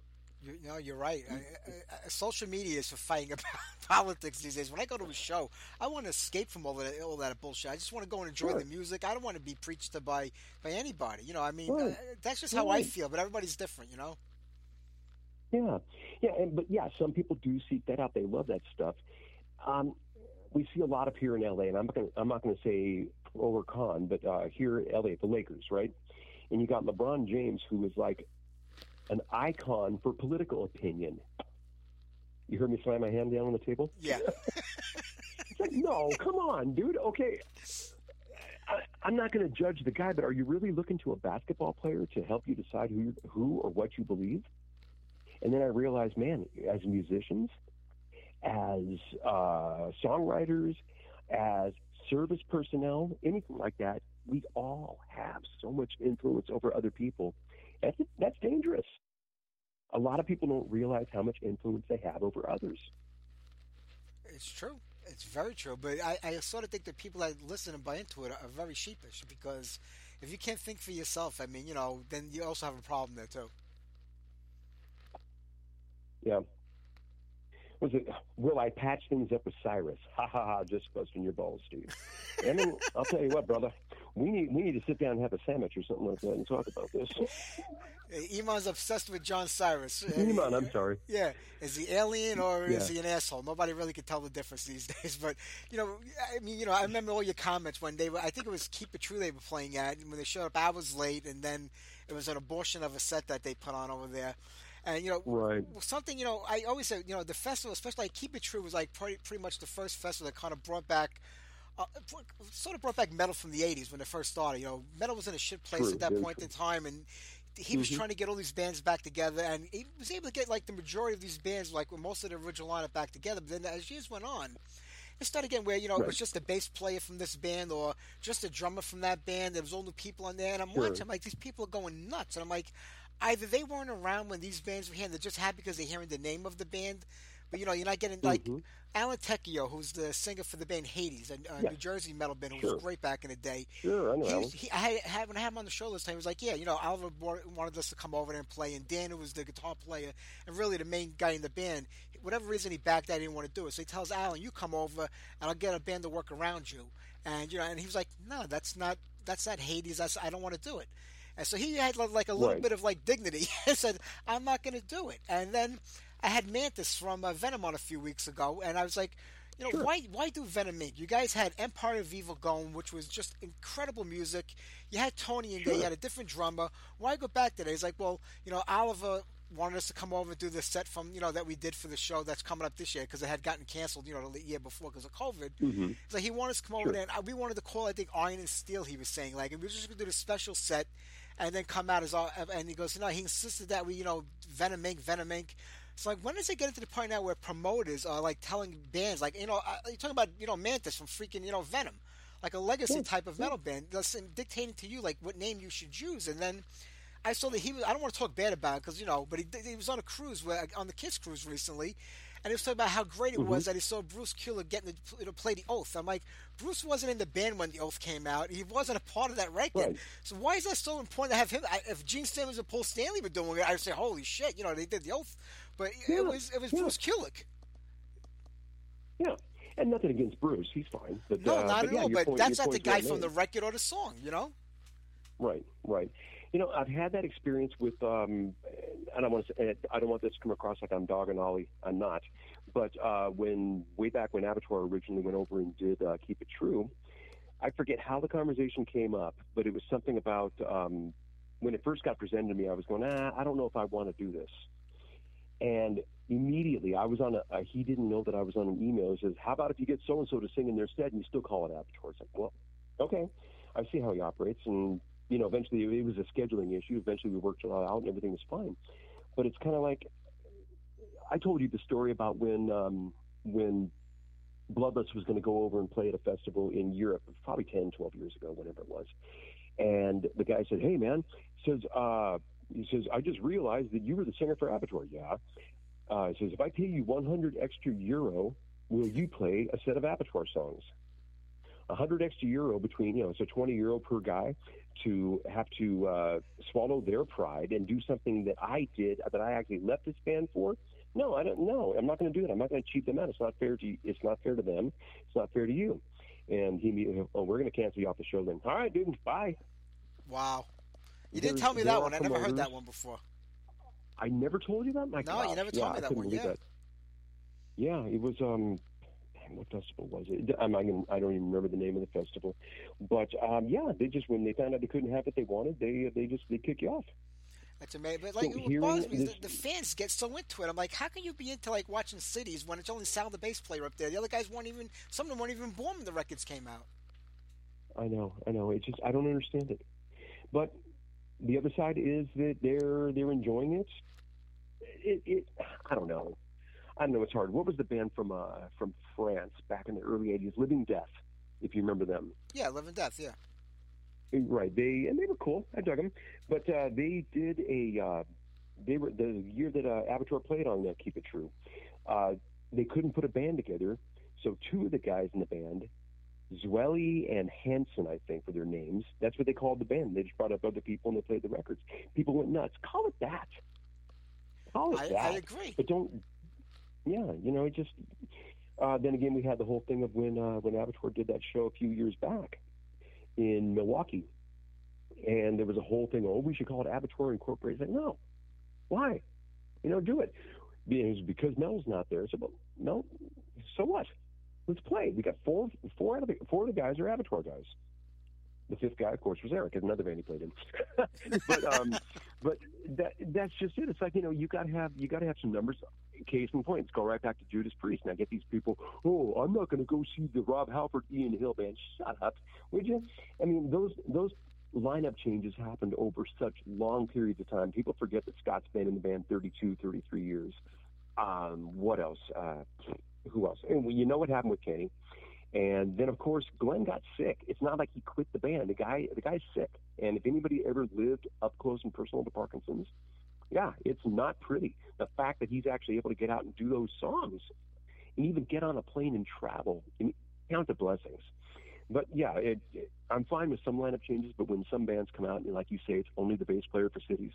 You, no, you're right. I, I, social media is for fighting about politics these days. When I go to a show, I want to escape from all that all that bullshit. I just want to go and enjoy Sure. the music. I don't want to be preached to by by anybody. You know, I mean, Right. uh, that's just how I feel. But everybody's different. You know. Yeah, yeah, and, but yeah, some people do seek that out. They love that stuff. Um, we see a lot of here in LA, and I'm not gonna, I'm not going to say pro or con, but uh, here in LA, the Lakers, right? And you got LeBron James, who is like an icon for political opinion. You heard me slam my hand down on the table. Yeah. It's like, no, come on, dude. Okay, I, I'm not going to judge the guy, but are you really looking to a basketball player to help you decide who, who or what you believe? And then I realized, man, as musicians, as uh, songwriters, as service personnel, anything like that, we all have so much influence over other people. That's, that's dangerous. A lot of people don't realize how much influence they have over others. It's true. It's very true. But I, I sort of think that people that listen and buy into it are very sheepish because if you can't think for yourself, I mean, you know, then you also have a problem there too. Yeah. Was it? Will I patch things up with Cyriis? Ha ha ha! Just busting your balls, Steve. I mean, I'll tell you what, brother. We need we need to sit down and have a sandwich or something like that and talk about this. Iman's obsessed with John Cyriis. Iman, I'm sorry. Yeah, is he alien or is he an asshole? Nobody really can tell the difference these days. But you know, I mean, you know, I remember all your comments when they were. I think it was Keep It True they were playing at when they showed up hours late, and then it was an abortion of a set that they put on over there. And you know, Right. something you know, I always said you know, the festival, especially like Keep It True, was like pretty, pretty much the first festival that kind of brought back. Uh, sort of brought back metal from the 80s when it first started. You know, metal was in a shit place True, at that point true. in time, and he was Mhm. trying to get all these bands back together, and he was able to get like the majority of these bands, like with most of the original lineup, back together. But then as years went on, it started again where you know it was just a bass player from this band or just a drummer from that band. There was all new people on there, and I'm Sure. watching I'm like these people are going nuts, and I'm like, either they weren't around when these bands were here, and they're just happy because they're hearing the name of the band. But you know, you're not getting like Mhm. Alan Tecchio, who's the singer for the band Hades, a, a Yeah. New Jersey metal band who Sure. was great back in the day. Sure, I know He, was, he, I had, had when I had him on the show this time. He was like, "Yeah, you know, Oliver wanted us to come over there and play, and Dan, who was the guitar player and really the main guy in the band, whatever reason he backed out, he didn't want to do it. So he tells Alan, "You come over, and I'll get a band to work around you." And you know, and he was like, "No, that's not that's not Hades. That's I don't want to do it." And so he had like- a little Right. bit of like dignity and said, "I'm not going to do it." And then I had Mantas from uh, Venom on a few weeks ago, and I was like, you know, Sure. why why do Venom Inc? You guys had M-Pire of Evil going, which was just incredible music. You had Tony in there. You had a different drummer. Why go back to that? He's like, well, you know, Oliver wanted us to come over and do the set from you know that we did for the show that's coming up this year because it had gotten canceled, you know, the year before because of COVID. Mm-hmm. So he wanted us to come over Sure. there, and we wanted to call, I think, Iron and Steel. He was saying like, and we were just gonna do the special set, and then come out as all. And he goes, no, he insisted that we, you know, Venom Inc. Venom Inc. So like, when does it get into the point now where promoters are like telling bands, like, you know, uh, you're talking about, you know, Mantas from freaking, you know, Venom, like a legacy type of metal band, dictating to you like what name you should use, and then. I saw that he was. I don't want to talk bad about it because you know, but he, he was on a cruise where, on the Kiss cruise recently, and he was talking about how great it was that he saw Bruce Kulick getting to, to play the Oath. I'm like, Bruce wasn't in the band when the Oath came out. He wasn't a part of that record. Right. So why is that so important to have him? I, if Gene Simmons and Paul Stanley were doing it, I'd say, holy shit, you know, they did the Oath. But Yeah, it was it was yeah. Bruce Kulick. Yeah, and nothing against Bruce. He's fine. But, No, uh, not but at yeah, all. But point- that's not the guy from the record or the song, you know. Right, right. You know, I've had that experience with. Um, I don't want to. Say, I don't want this to come across like I'm dogging Ollie. I'm not. But uh, when way back when Avatar originally went over and did uh, Keep It True, I forget how the conversation came up, but it was something about um, when it first got presented to me. I was going, ah, I don't know if I want to do this. And immediately, I was on a. Uh, he didn't know that I was on an email. He says, "How about if you get so and so to sing in their stead, and you still call it Avatar?" It's like, well, okay. I see how he operates, and you know, eventually it was a scheduling issue. Eventually, we worked it all out, and everything was fine. But it's kind of like I told you the story about when um, when Bloodlust was going to go over and play at a festival in Europe, probably 10, 12 years ago, whatever it was. And the guy said, "Hey, man," says, uh, "He says I just realized that you were the singer for Abattoir." Yeah. Uh, he says, "If I pay you 100 extra euro, will you play a set of Abattoir songs?" 100 extra euro between, you know, so 20 euro per guy to have to uh, swallow their pride and do something that I did that I actually left this band for. No, I don't. No, I'm not going to do it. I'm not going to cheat them out. It's not fair to. It's not fair to them. It's not fair to you. And he, oh, we're going to cancel you off the show then. All right, dude, bye. Wow. You didn't There's- tell me that one. I never heard that one before. I never told you that. My No, you never told yeah, me that one, yeah. that. Yeah, it was. um What festival was it? I'm not gonna, I don't even remember the name of the festival, but um, yeah, they just when they found out they couldn't have what they wanted, they they just they kick you off. That's amazing. But like, So what bothers me is this- the, the fans get so into it. I'm like, how can you be into like watching cities when it's only Sal the bass player up there? The other guys weren't even. Some of them weren't even born when the records came out. I know, I know. It's just I don't understand it. But the other side is that they're they're enjoying it. It, it I don't know. I don't know. It's hard. What was the band from uh, from France back in the early '80s? Living Death, if you remember them. Yeah, Living Death. Yeah. Right. They and they were cool. I dug them. But uh, they did a. Uh, they were the year that uh, Avatar played on that Keep It True. Uh, they couldn't put a band together, so two of the guys in the band, Zwelly and Hanson, I think, were their names. That's what they called the band. They just brought up other people and they played the records. People went nuts. Call it that. Call it I, that. I agree. But don't. Yeah, you know, it just. Uh, then again, we had the whole thing of when uh, when Avatar did that show a few years back in Milwaukee, and there was a whole thing. Oh, we should call it Avatar Incorporated. It's like, no, why? You know, do it. It was because Mel's not there. So, well, Mel, so what? Let's play. We got four, four out of the four of the guys are Avatar guys. The fifth guy, of course, was Eric. Another band he played in. but um, but that that's just it. It's like you know you got to have you got to have some numbers. Case in point, let's go right back to Judas Priest. Now get these people. Oh, I'm not going to go see the Rob Halford Ian Hill band. Shut up, would you? I mean those those lineup changes happened over such long periods of time. People forget that Scott's been in the band 32, 33 years. Um, what else? Uh, who else? And you know what happened with Kenny. And then, of course, Glenn got sick. It's not like he quit the band. The guy, the guy's sick. And if anybody ever lived up close and personal to Parkinson's, yeah, it's not pretty. The fact that he's actually able to get out and do those songs, and even get on a plane and travel, and count the blessings. But yeah, it, it, I'm fine with some lineup changes. But when some bands come out and, like you say, it's only the bass player for cities,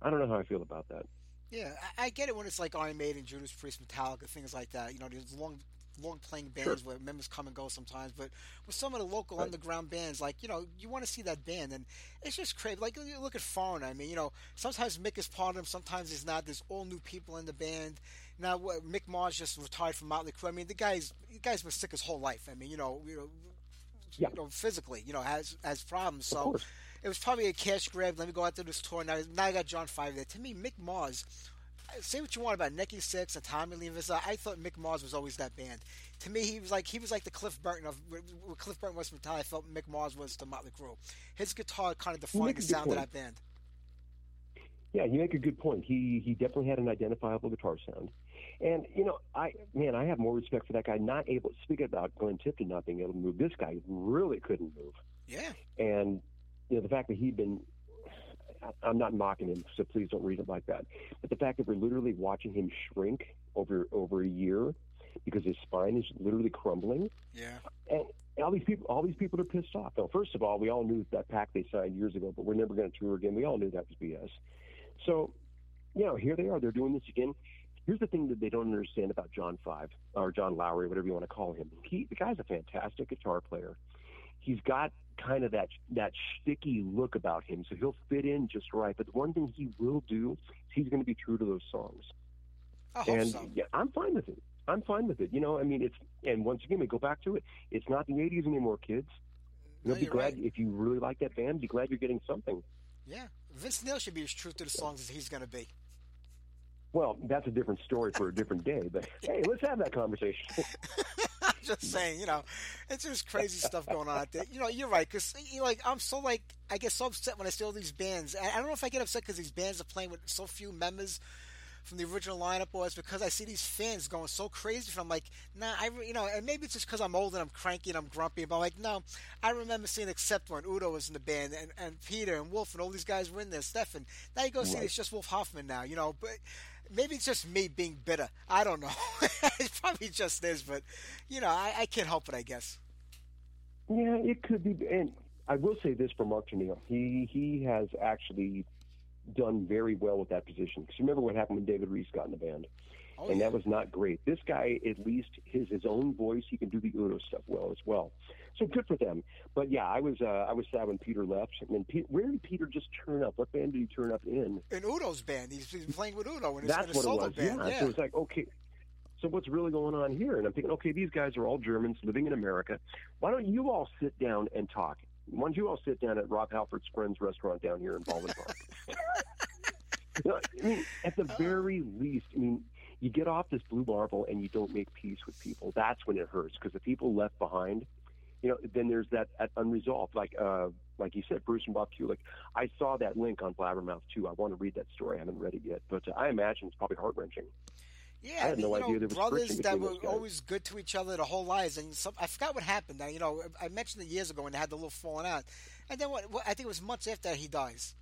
I don't know how I feel about that. Yeah, I, I get it when it's like Iron Maiden, Judas Priest, Metallica, things like that. You know, there's long, long playing bands where members come and go sometimes. But with some of the local Right. underground bands, like you know, you want to see that band, and it's just crazy. Like you look at Foreigner. I mean, you know, sometimes Mick is part of them, sometimes he's not. There's all new people in the band. Now, Mick Mars just retired from Motley Crue. I mean, the guy's the guy's been sick his whole life. I mean, you know, you know, Yeah. you know physically, you know, has has problems. So it was probably a cash grab. Let me go out to this tour. Now, now I got John Five there. To me, Mick Mars. Say what you want about Nikki Sixx and Tommy Lee. I thought Mick Mars was always that band. To me, he was like he was like the Cliff Burton of when Cliff Burton was from retired. I felt Mick Mars was the Motley Crue. His guitar kind of defined the sound of that band. Yeah, you make a good point. He he definitely had an identifiable guitar sound, and you know, I man, I have more respect for that guy. Not able to speak about Glenn Tipton not being able to move. This guy really couldn't move, Yeah, and you know the fact that he'd been. I'm not mocking him, so please don't read it like that. But the fact that we're literally watching him shrink over over a year because his spine is literally crumbling, yeah. and all these people, all these people are pissed off. Now, first of all, we all knew that pact they signed years ago, but we're never going to tour again. We all knew that was BS. So, you know, here they are. They're doing this again. Here's the thing that they don't understand about John Five or John Lowery, whatever you want to call him. He, the guy's a fantastic guitar player. He's got kind of that that sticky look about him, so he'll fit in just right. But the one thing he will do is he's going to be true to those songs and so. yeah, I'm fine with it. I'm fine with it. You know, I mean, it's and once again we go back to it. It's not the '80s anymore, kids. You'll No, be glad right. if you really like that band. Be glad you're getting something. Yeah, Vince Neil should be as true to the songs as he's going to be. Well, that's a different story for a different day. But hey, let's have that conversation. I'm just saying, you know, it's just crazy stuff going on out there. You know, you're right because like I'm so like I get so upset when I see all these bands. And I don't know if I get upset because these bands are playing with so few members, from the original lineup, or it's because I see these fans going so crazy from. Like, nah, I re- you know, and maybe it's just because I'm old and I'm cranky and I'm grumpy. But I'm like, no, I remember seeing Except when Udo was in the band and, and Peter and Wolf and all these guys were in there. Stefan. Now you go see Right. it's just Wolf Hoffmann now. You know, but maybe it's just me being bitter. I don't know. it probably just is, but you know, I, I can't help it. I guess. Yeah, it could be. And I will say this for Mark Tornillo. He he has actually done very well with that position. Because remember what happened when David Reece got in the band, Oh, and yeah. that was not great. This guy, at least his his own voice, he can do the Udo stuff well as well. So good for them. But yeah, I was uh, I was sad when Peter left. And then Pe- where did Peter just turn up? What band did he turn up in? in Udo's band. He's, he's playing with Udo his, That's what it was. band. Yeah. So it's like, okay, so what's really going on here? And I'm thinking, okay, these guys are all Germans living in America. Why don't you all sit down and talk? Why don't you all sit down at Rob Halford's friend's restaurant down here in Baldwin Park? You know, I mean, at the very least, I mean, you get off this blue marble and you don't make peace with people. That's when it hurts because the people left behind, you know, then there's that, that unresolved. Like, uh, like you said, Bruce and Bob Kulick. I saw that link on Blabbermouth too. I want to read that story. I haven't read it yet, but uh, I imagine it's probably heart wrenching. Yeah, I had no you know, idea there was brothers that were always good to each other their whole lives, and some, I forgot what happened. Now, you know, I mentioned it years ago when they had the little falling out, and then what, what? I think it was months after he dies.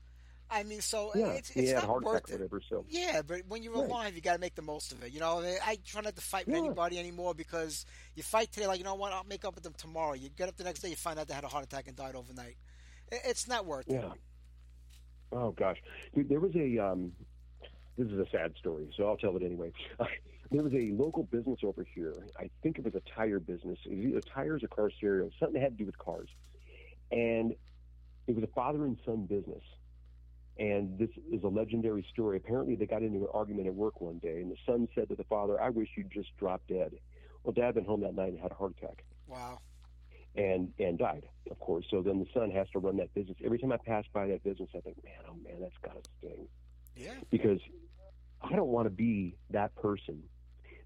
I mean, so Yeah, it's, it's not heart worth attack it. whatever. So Yeah, but when you're Right. alive, you got to make the most of it. You know, I, try not to fight with Yeah. anybody anymore because you fight today, like you know what, I'll make up with them tomorrow. You get up the next day, you find out they had a heart attack and died overnight. It's not worth it. yeah. Oh gosh, Dude, there was a. Um, this is a sad story, so I'll tell it anyway. there was a local business over here. I think it was a tire business. It was either tires or car stereo, something that had to do with cars, and it was a father and son business. And this is a legendary story. Apparently, they got into an argument at work one day, and the son said to the father, "I wish you'd just drop dead." Well, Dad went home that night and had a heart attack. Wow. and and died, of course. So then the son has to run that business. Every time I pass by that business, I think, man, oh man, that's got to sting Yeah. because I don't want to be that person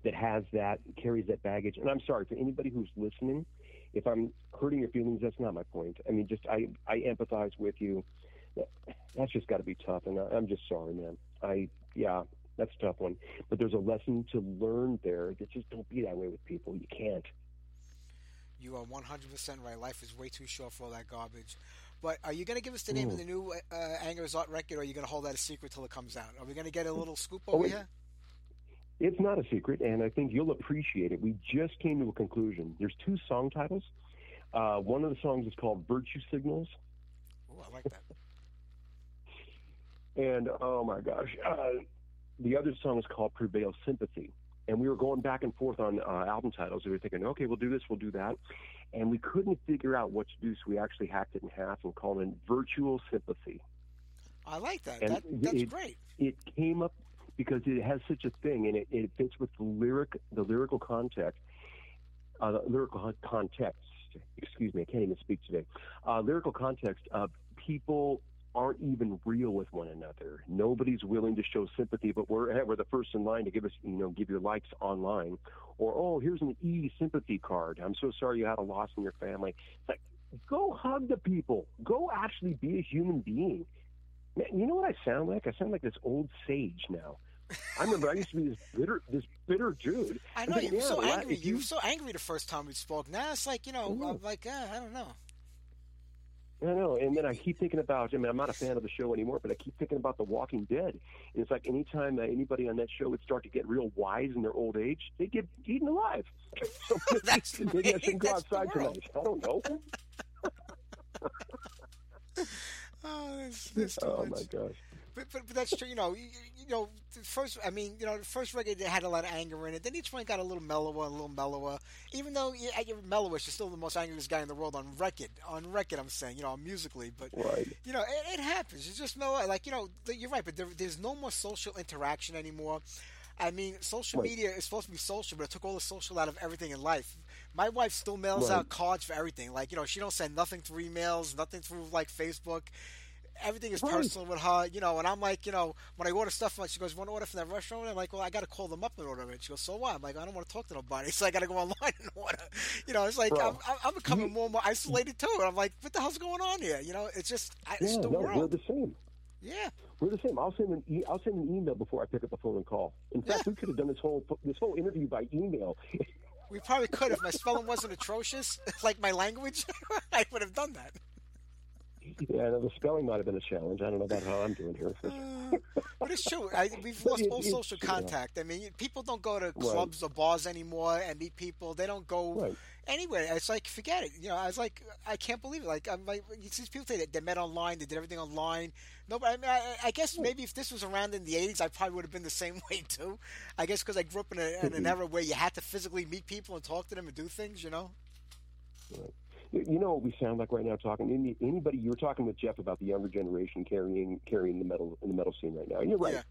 that has that carries that baggage. And I'm sorry for anybody who's listening. If I'm hurting your feelings, that's not my point. I mean, just I I empathize with you. That, that's just got to be tough, and I, I'm just sorry, man. I yeah. That's a tough one, but there's a lesson to learn there. That just don't be that way with people. You can't. You are 100% right. Life is way too short for all that garbage. But are you going to give us the name of the new uh, Anger As Art record, or are you going to hold that a secret till it comes out? Are we going to get a little scoop Oh, over wait. here? It's not a secret, and I think you'll appreciate it. We just came to a conclusion. There's two song titles. Uh, one of the songs is called Virtue Signals, Oh, I like that. and oh my gosh, uh, the other song is called Prevail Sympathy. And we were going back and forth on uh, album titles. We were thinking, okay, we'll do this, we'll do that. And we couldn't figure out what to do, so we actually hacked it in half and called it Virtual Sympathy. I like that. That that's it- great. it came up because it has such a thing and it, it fits with the lyric the lyrical context uh, the lyrical context excuse me i can't even speak today uh, lyrical context of people aren't even real with one another nobody's willing to show sympathy but we're hey, we're the first in line to give us you know give your likes online or oh here's an e sympathy card i'm so sorry you had a loss in your family it's like go hug the people go actually be a human being Man, you know what I sound like? I sound like this old sage now. I remember I used to be this bitter, this bitter dude. I know thinking, you were yeah, so angry. You were so angry the first time we spoke. Now it's like you know, Ooh. I'm like uh, I don't know. I know, and then I keep thinking about. I mean, I'm not a fan of the show anymore, but I keep thinking about The Walking Dead. And it's like anytime anybody on that show would start to get real wise in their old age, they get eaten alive. So maybe, That's the maybe I way- shouldn't go that's outside tonight. I don't know. Oh, that's, that's Oh my gosh. But, but, but that's true. You know, you, you know, the first. I mean, you know, the first record had a lot of anger in it. Then each one got a little mellower, a little mellower. Even though you, you're mellowest, you're still the most angriest guy in the world on record. On record, I'm saying, you know, musically. But Right. you know, it, it happens. It's just mellow. Like you know, you're right. But there, there's no more social interaction anymore. I mean, social Right. media is supposed to be social, but it took all the social out of everything in life. My wife still mails Right. out cards for everything. Like you know, she don't send nothing through emails, nothing through like Facebook everything is Right. personal with her, you know. And I'm like, you know, when I order stuff, she goes, "Want to order from that restaurant?" I'm like, "Well, I got to call them up and order it." She goes, "So what?" I'm like, "I don't want to talk to nobody, so I got to go online and order." You know, it's like Bro, I'm, I'm- becoming more and more isolated too. And I'm like, "What the hell's going on here?" You know, it's just I, it's Yeah, the no, we're the same. Yeah. We're the same. I'll send an e- I'll send an email before I pick up the phone and call. In fact, we could have done this whole this whole interview by email. We probably could if my spelling wasn't atrocious, like my language. I would have done that. Yeah, the spelling might have been a challenge. I don't know about how I'm doing here. Uh, but it's true. I, we've lost it- all social yeah. contact. I mean, people don't go to clubs or bars anymore and meet people. They don't go Right. anywhere. It's like forget it. You know, I was like, I can't believe it. Like, I'm like, you see people say that they met online, they did everything online. No, but I, mean, I, I guess maybe if this was around in the '80s, I probably would have been the same way too. I guess because I grew up in, a, in an era where you had to physically meet people and talk to them and do things. You know. You you know what we sound like right now talking. Any, anybody you were talking with Jeff about the younger generation carrying carrying the metal in the metal scene right now. And you're right. Yeah.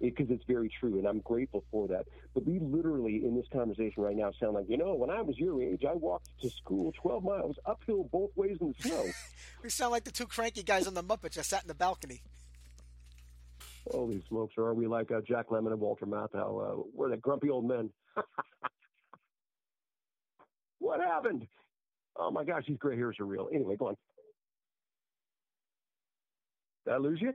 Because it's very true, and I'm grateful for that. But we literally, in this conversation right now, sound like, you know, when I was your age, I walked to school 12 miles uphill both ways in the snow. We sound like the two cranky guys on the Muppets that sat in the balcony. Holy smokes, or are we like uh, Jack Lemmon and Walter Matthau? Uh, we're the grumpy old men. what happened? Oh my gosh, these gray hairs are real. Anyway, go on. Did I lose you?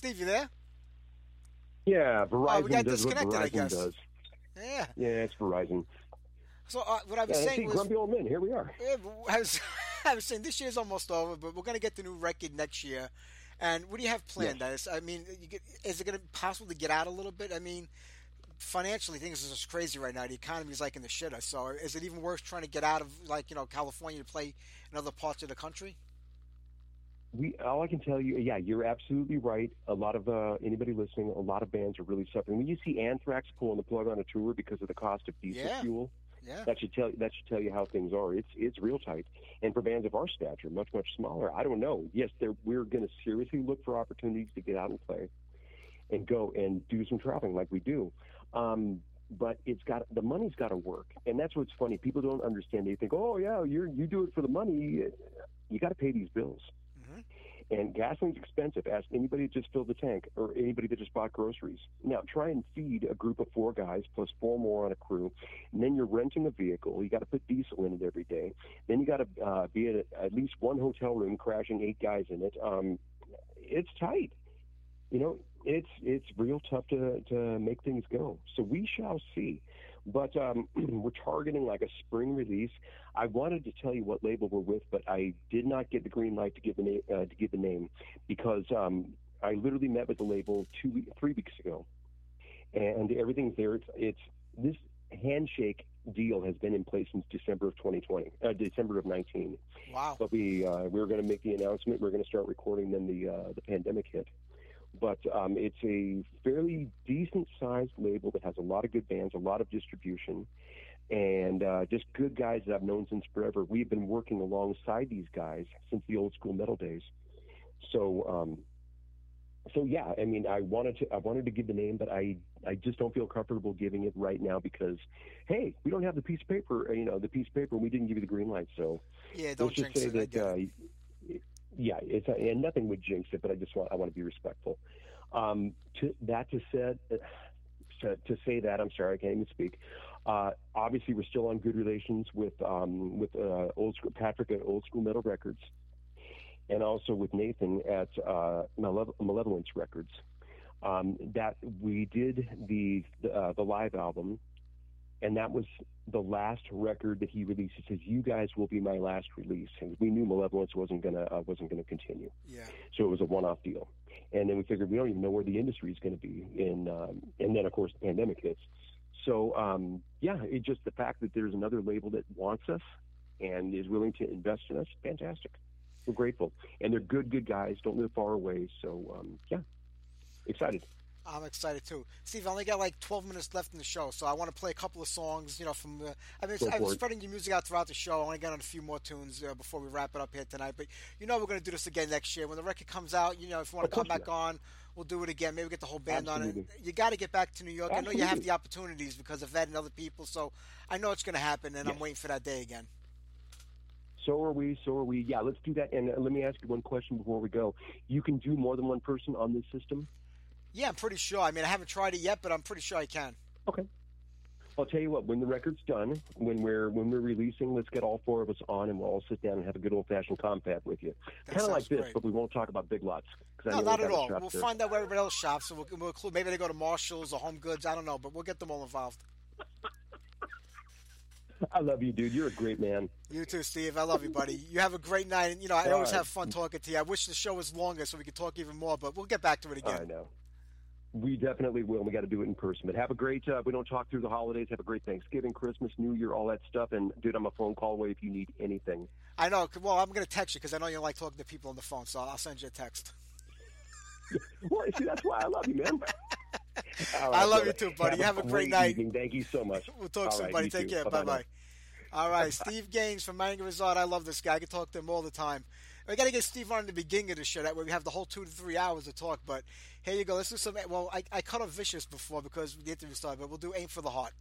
Steve, you there? Yeah, Verizon Oh, got does what disconnected, I guess. does. Yeah. Yeah, it's Verizon. So uh, what I was Yeah, saying was, grumpy old men. Here we are. Yeah, I was, I was saying this year's almost over, but we're going to get the new record next year. And what do you have planned? Is I mean, you get, is it going to be possible to get out a little bit? I mean, financially, things are just crazy right now. The economy is like in the shitter. So, is it even worth trying to get out of like you know California to play in other parts of the country? We all I can tell you, yeah, you're absolutely right. A lot of uh, anybody listening, a lot of bands are really suffering. When you see Anthrax pulling the plug on a tour because of the cost of diesel Yeah. fuel, Yeah. that should tell that should tell you how things are. It's it's real tight. And for bands of our stature, much much smaller, I don't know. Yes, we're going to seriously look for opportunities to get out and play, and go and do some traveling like we do. Um, but it's got the money's got to work, and that's what's funny. People don't understand. They think, oh yeah, you're you do it for the money. You got to pay these bills. And gasoline's expensive. Ask anybody that just filled the tank or anybody that just bought groceries. Now, try and feed a group of four guys plus four more on a crew. And then you're renting a vehicle. You got to put diesel in it every day. Then you got to uh, be at at least one hotel room, crashing eight guys in it. Um, it's tight. You know, it's it's real tough to to make things go. So we shall see. But um, we're targeting like a spring release. I wanted to tell you what label we're with, but I did not get the green light to give the name uh, to give the name because um, I literally met with the label two three weeks ago, and everything's there. It's, it's this handshake deal has been in place since December of 2020, uh, December of 19. Wow. But we uh, we were going to make the announcement. We are going to start recording. Then the uh, the pandemic hit. But um, it's a fairly decent sized label that has a lot of good bands, a lot of distribution, and uh, just good guys that I've known since forever. We've been working alongside these guys since the old school metal days. So um, so yeah, I mean, I wanted to I wanted to give the name, but I I just don't feel comfortable giving it right now because hey, we don't have the piece of paper, uh, you know, the piece of paper. We didn't give you the green light, so Yeah, don't just say it. That. Uh, yeah, it's and nothing would jinx it, but I just want I want to be respectful. Um, to that to said, to, to say that I'm sorry, I can't even speak. Uh, obviously, we're still on good relations with um, with uh, old school Patrick at Old School Metal Records, and also with Nathan at uh, Malev- Malevolence Records. Um, that we did the the, uh, the live album, and that was the last record that he released. He says, "You guys will be my last release," and we knew Malevolence wasn't gonna uh, wasn't gonna continue. Yeah. So it was a one-off deal. And then we figured we don't even know where the industry is going to be. In, um, and then, of course, the pandemic hits. So, um, yeah, it's just the fact that there's another label that wants us and is willing to invest in us, fantastic. We're grateful. And they're good, good guys, don't live far away. So, um, yeah, excited. I'm excited too, Steve. I only got like 12 minutes left in the show, so I want to play a couple of songs. You know, from the, I mean, Go I'm spreading your music out throughout the show. I want to get on a few more tunes uh, before we wrap it up here tonight. But you know, we're going to do this again next year when the record comes out. You know, if you want to come back on, we'll do it again. Maybe get the whole band on it. You got to get back to New York. I know you have the opportunities because of that and other people, so I know it's going to happen, and I'm waiting for that day again. So are we. So are we. Yeah, let's do that. And uh, let me ask you one question before we go. You can do more than one person on this system. Yeah, I'm pretty sure. I mean, I haven't tried it yet, but I'm pretty sure I can. Okay. I'll tell you what. When the record's done, when we're when we're releasing, let's get all four of us on, and we'll all sit down and have a good old fashioned confab with you. Kind of like this, great. but we won't talk about big lots. No, not at all. We'll there. find out where everybody else shops, so we'll, we'll include. Maybe they go to Marshalls or Home Goods. I don't know, but we'll get them all involved. I love you, dude. You're a great man. You too, Steve. I love you, buddy. You have a great night. And, you know, I All always right. have fun talking to you. I wish the show was longer so we could talk even more, but we'll get back to it again. I know. We definitely will. We got to do it in person. But have a great. Uh, we don't talk through the holidays. Have a great Thanksgiving, Christmas, New Year, all that stuff. And dude, I'm a phone call away if you need anything. I know. Well, I'm going to text you because I know you don't like talking to people on the phone, so I'll send you a text. Well, see, that's why I love you, man. All I right, love you too, buddy. You have a great night. evening. Thank you so much. We'll talk All soon, right, buddy. Take too. care. Bye bye. All right, Steve Gaines from Anger As Art. I love this guy. I can talk to him all the time. We got to get Steve on at the beginning of the show. That way we have the whole two to three hours to talk. But here you go. Let's do some. Well, I, I cut off Vicious before because the interview started, but we'll do Aim for the Heart.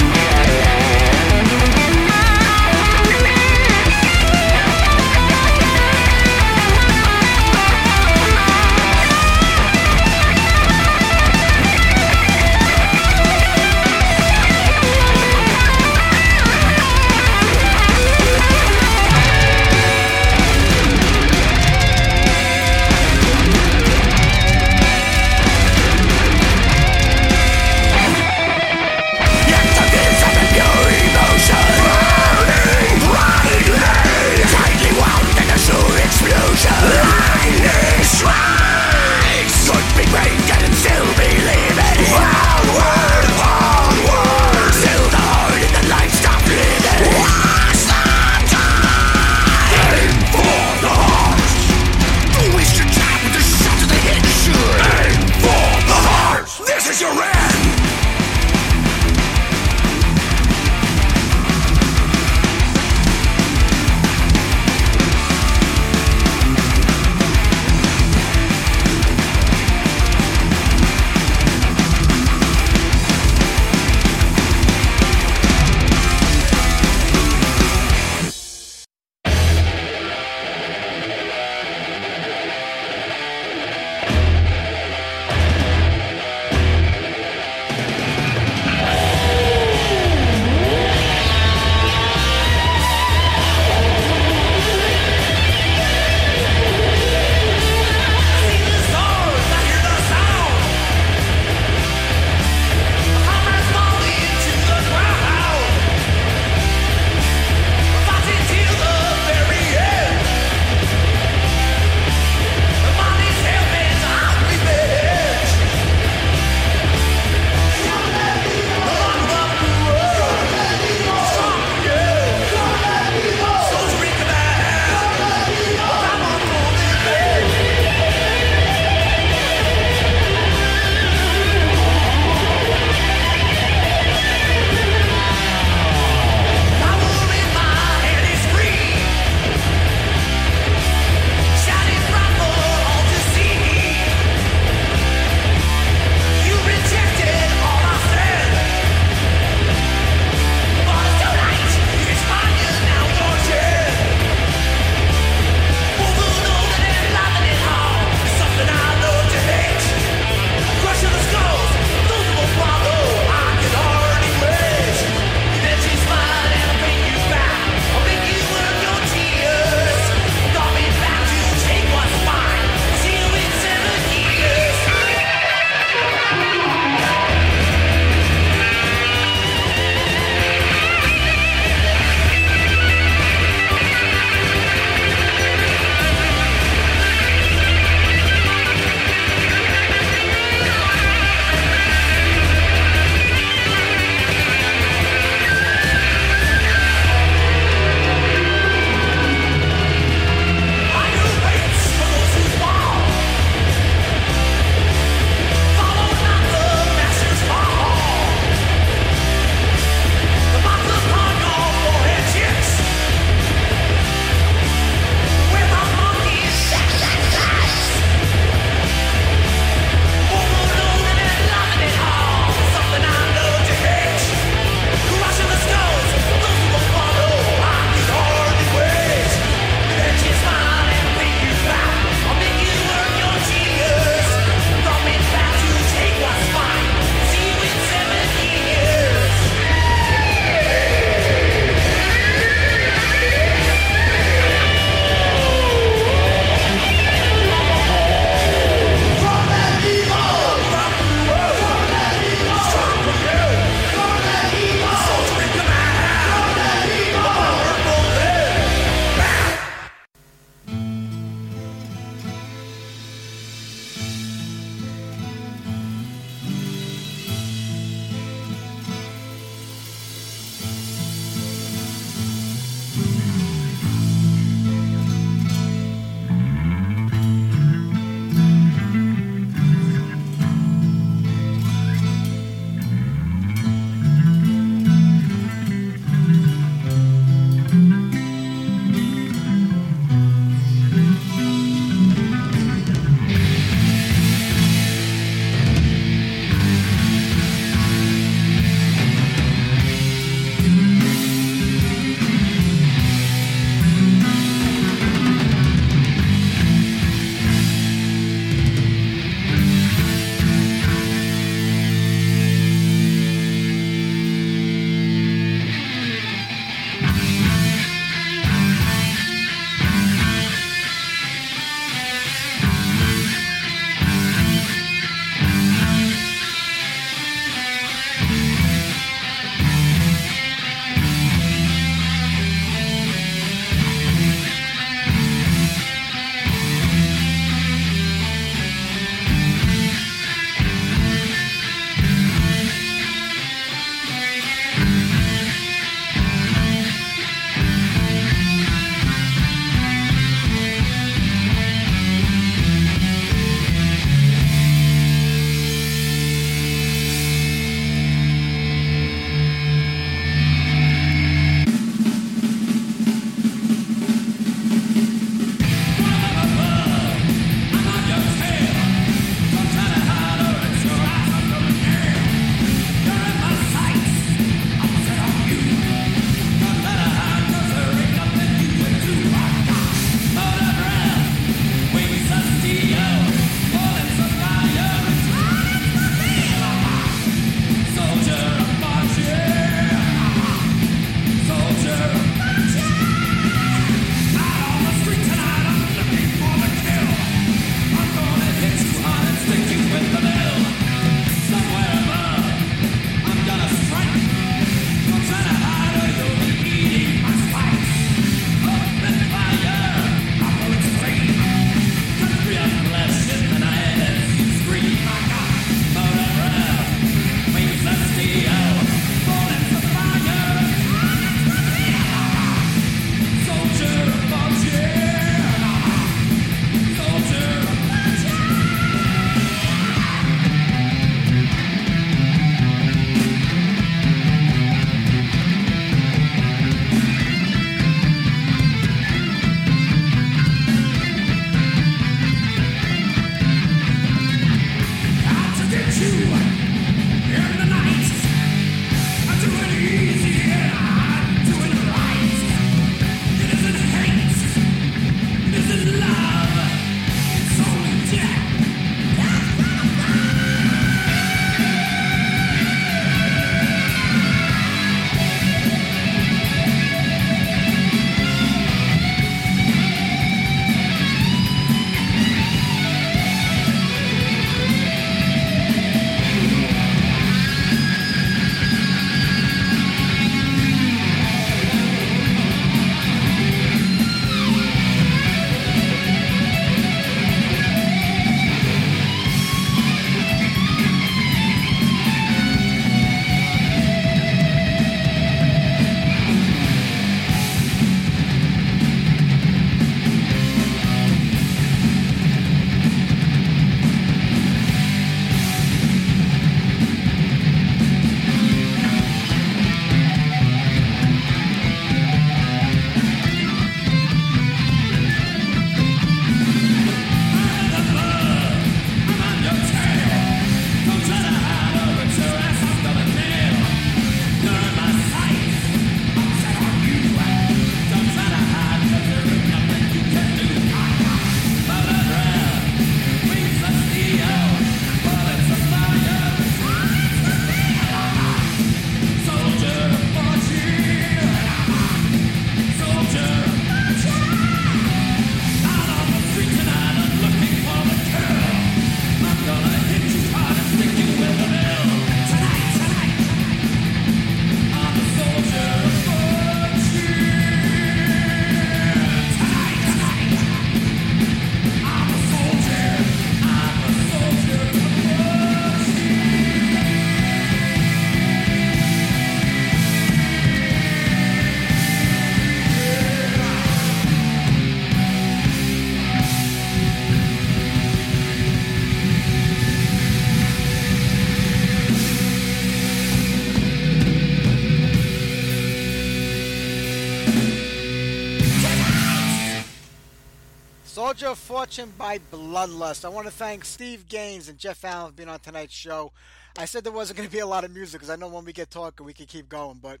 Soldier of Fortune by Bloodlust. I want to thank Steve Gaines and Jeff Allen for being on tonight's show. I said there wasn't going to be a lot of music because I know when we get talking, we can keep going, but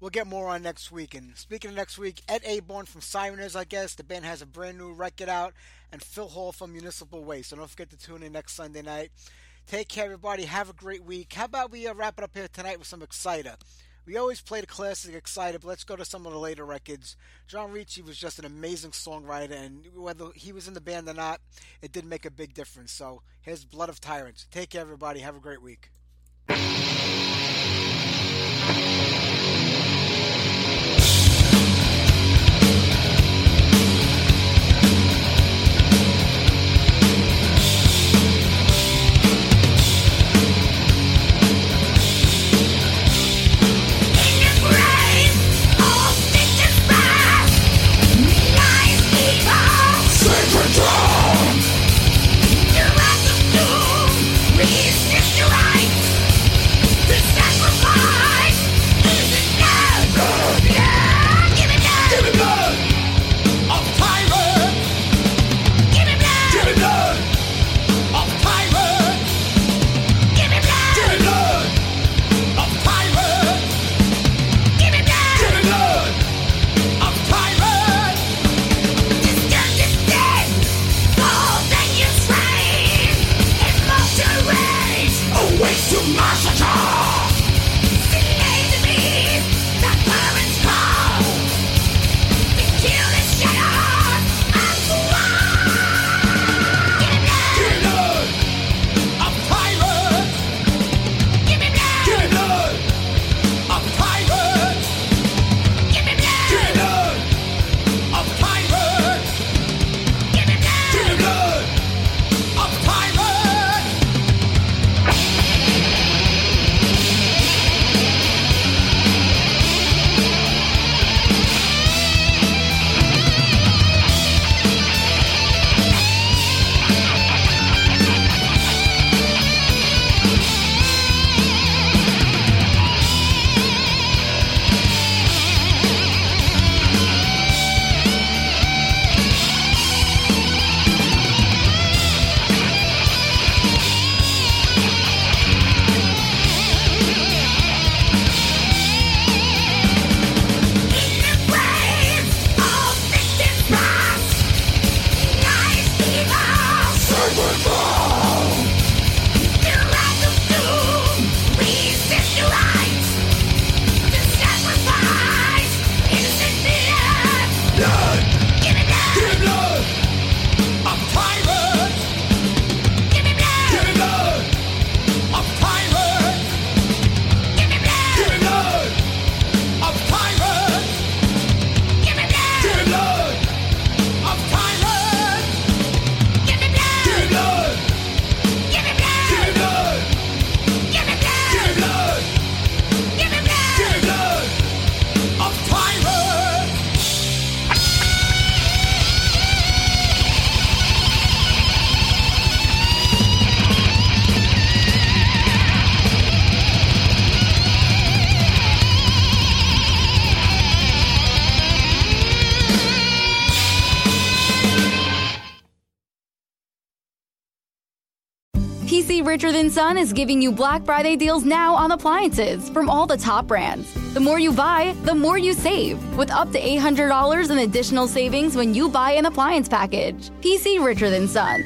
we'll get more on next week. And speaking of next week, Ed Aborn from Sireners, I guess. The band has a brand new record out, and Phil Hall from Municipal Waste. So don't forget to tune in next Sunday night. Take care, everybody. Have a great week. How about we uh, wrap it up here tonight with some Exciter? We always played a classic Exciter, but let's go to some of the later records. John Ricci was just an amazing songwriter, and whether he was in the band or not, it did make a big difference. So here's Blood of Tyrants. Take care, everybody. Have a great week. Richard & Son is giving you Black Friday deals now on appliances from all the top brands. The more you buy, the more you save, with up to $800 in additional savings when you buy an appliance package. PC Richard & Son.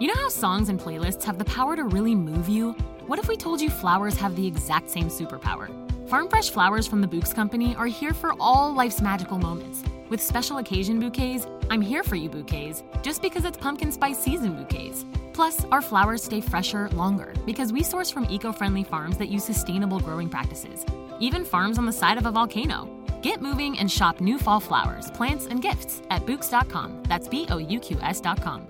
You know how songs and playlists have the power to really move you? What if we told you flowers have the exact same superpower? Farm fresh flowers from the Bouqs Company are here for all life's magical moments. With special occasion bouquets, I'm here for you bouquets, just because it's pumpkin spice season bouquets. Plus, our flowers stay fresher longer because we source from eco friendly farms that use sustainable growing practices, even farms on the side of a volcano. Get moving and shop new fall flowers, plants, and gifts at Bouqs.com. That's B O U Q S.com.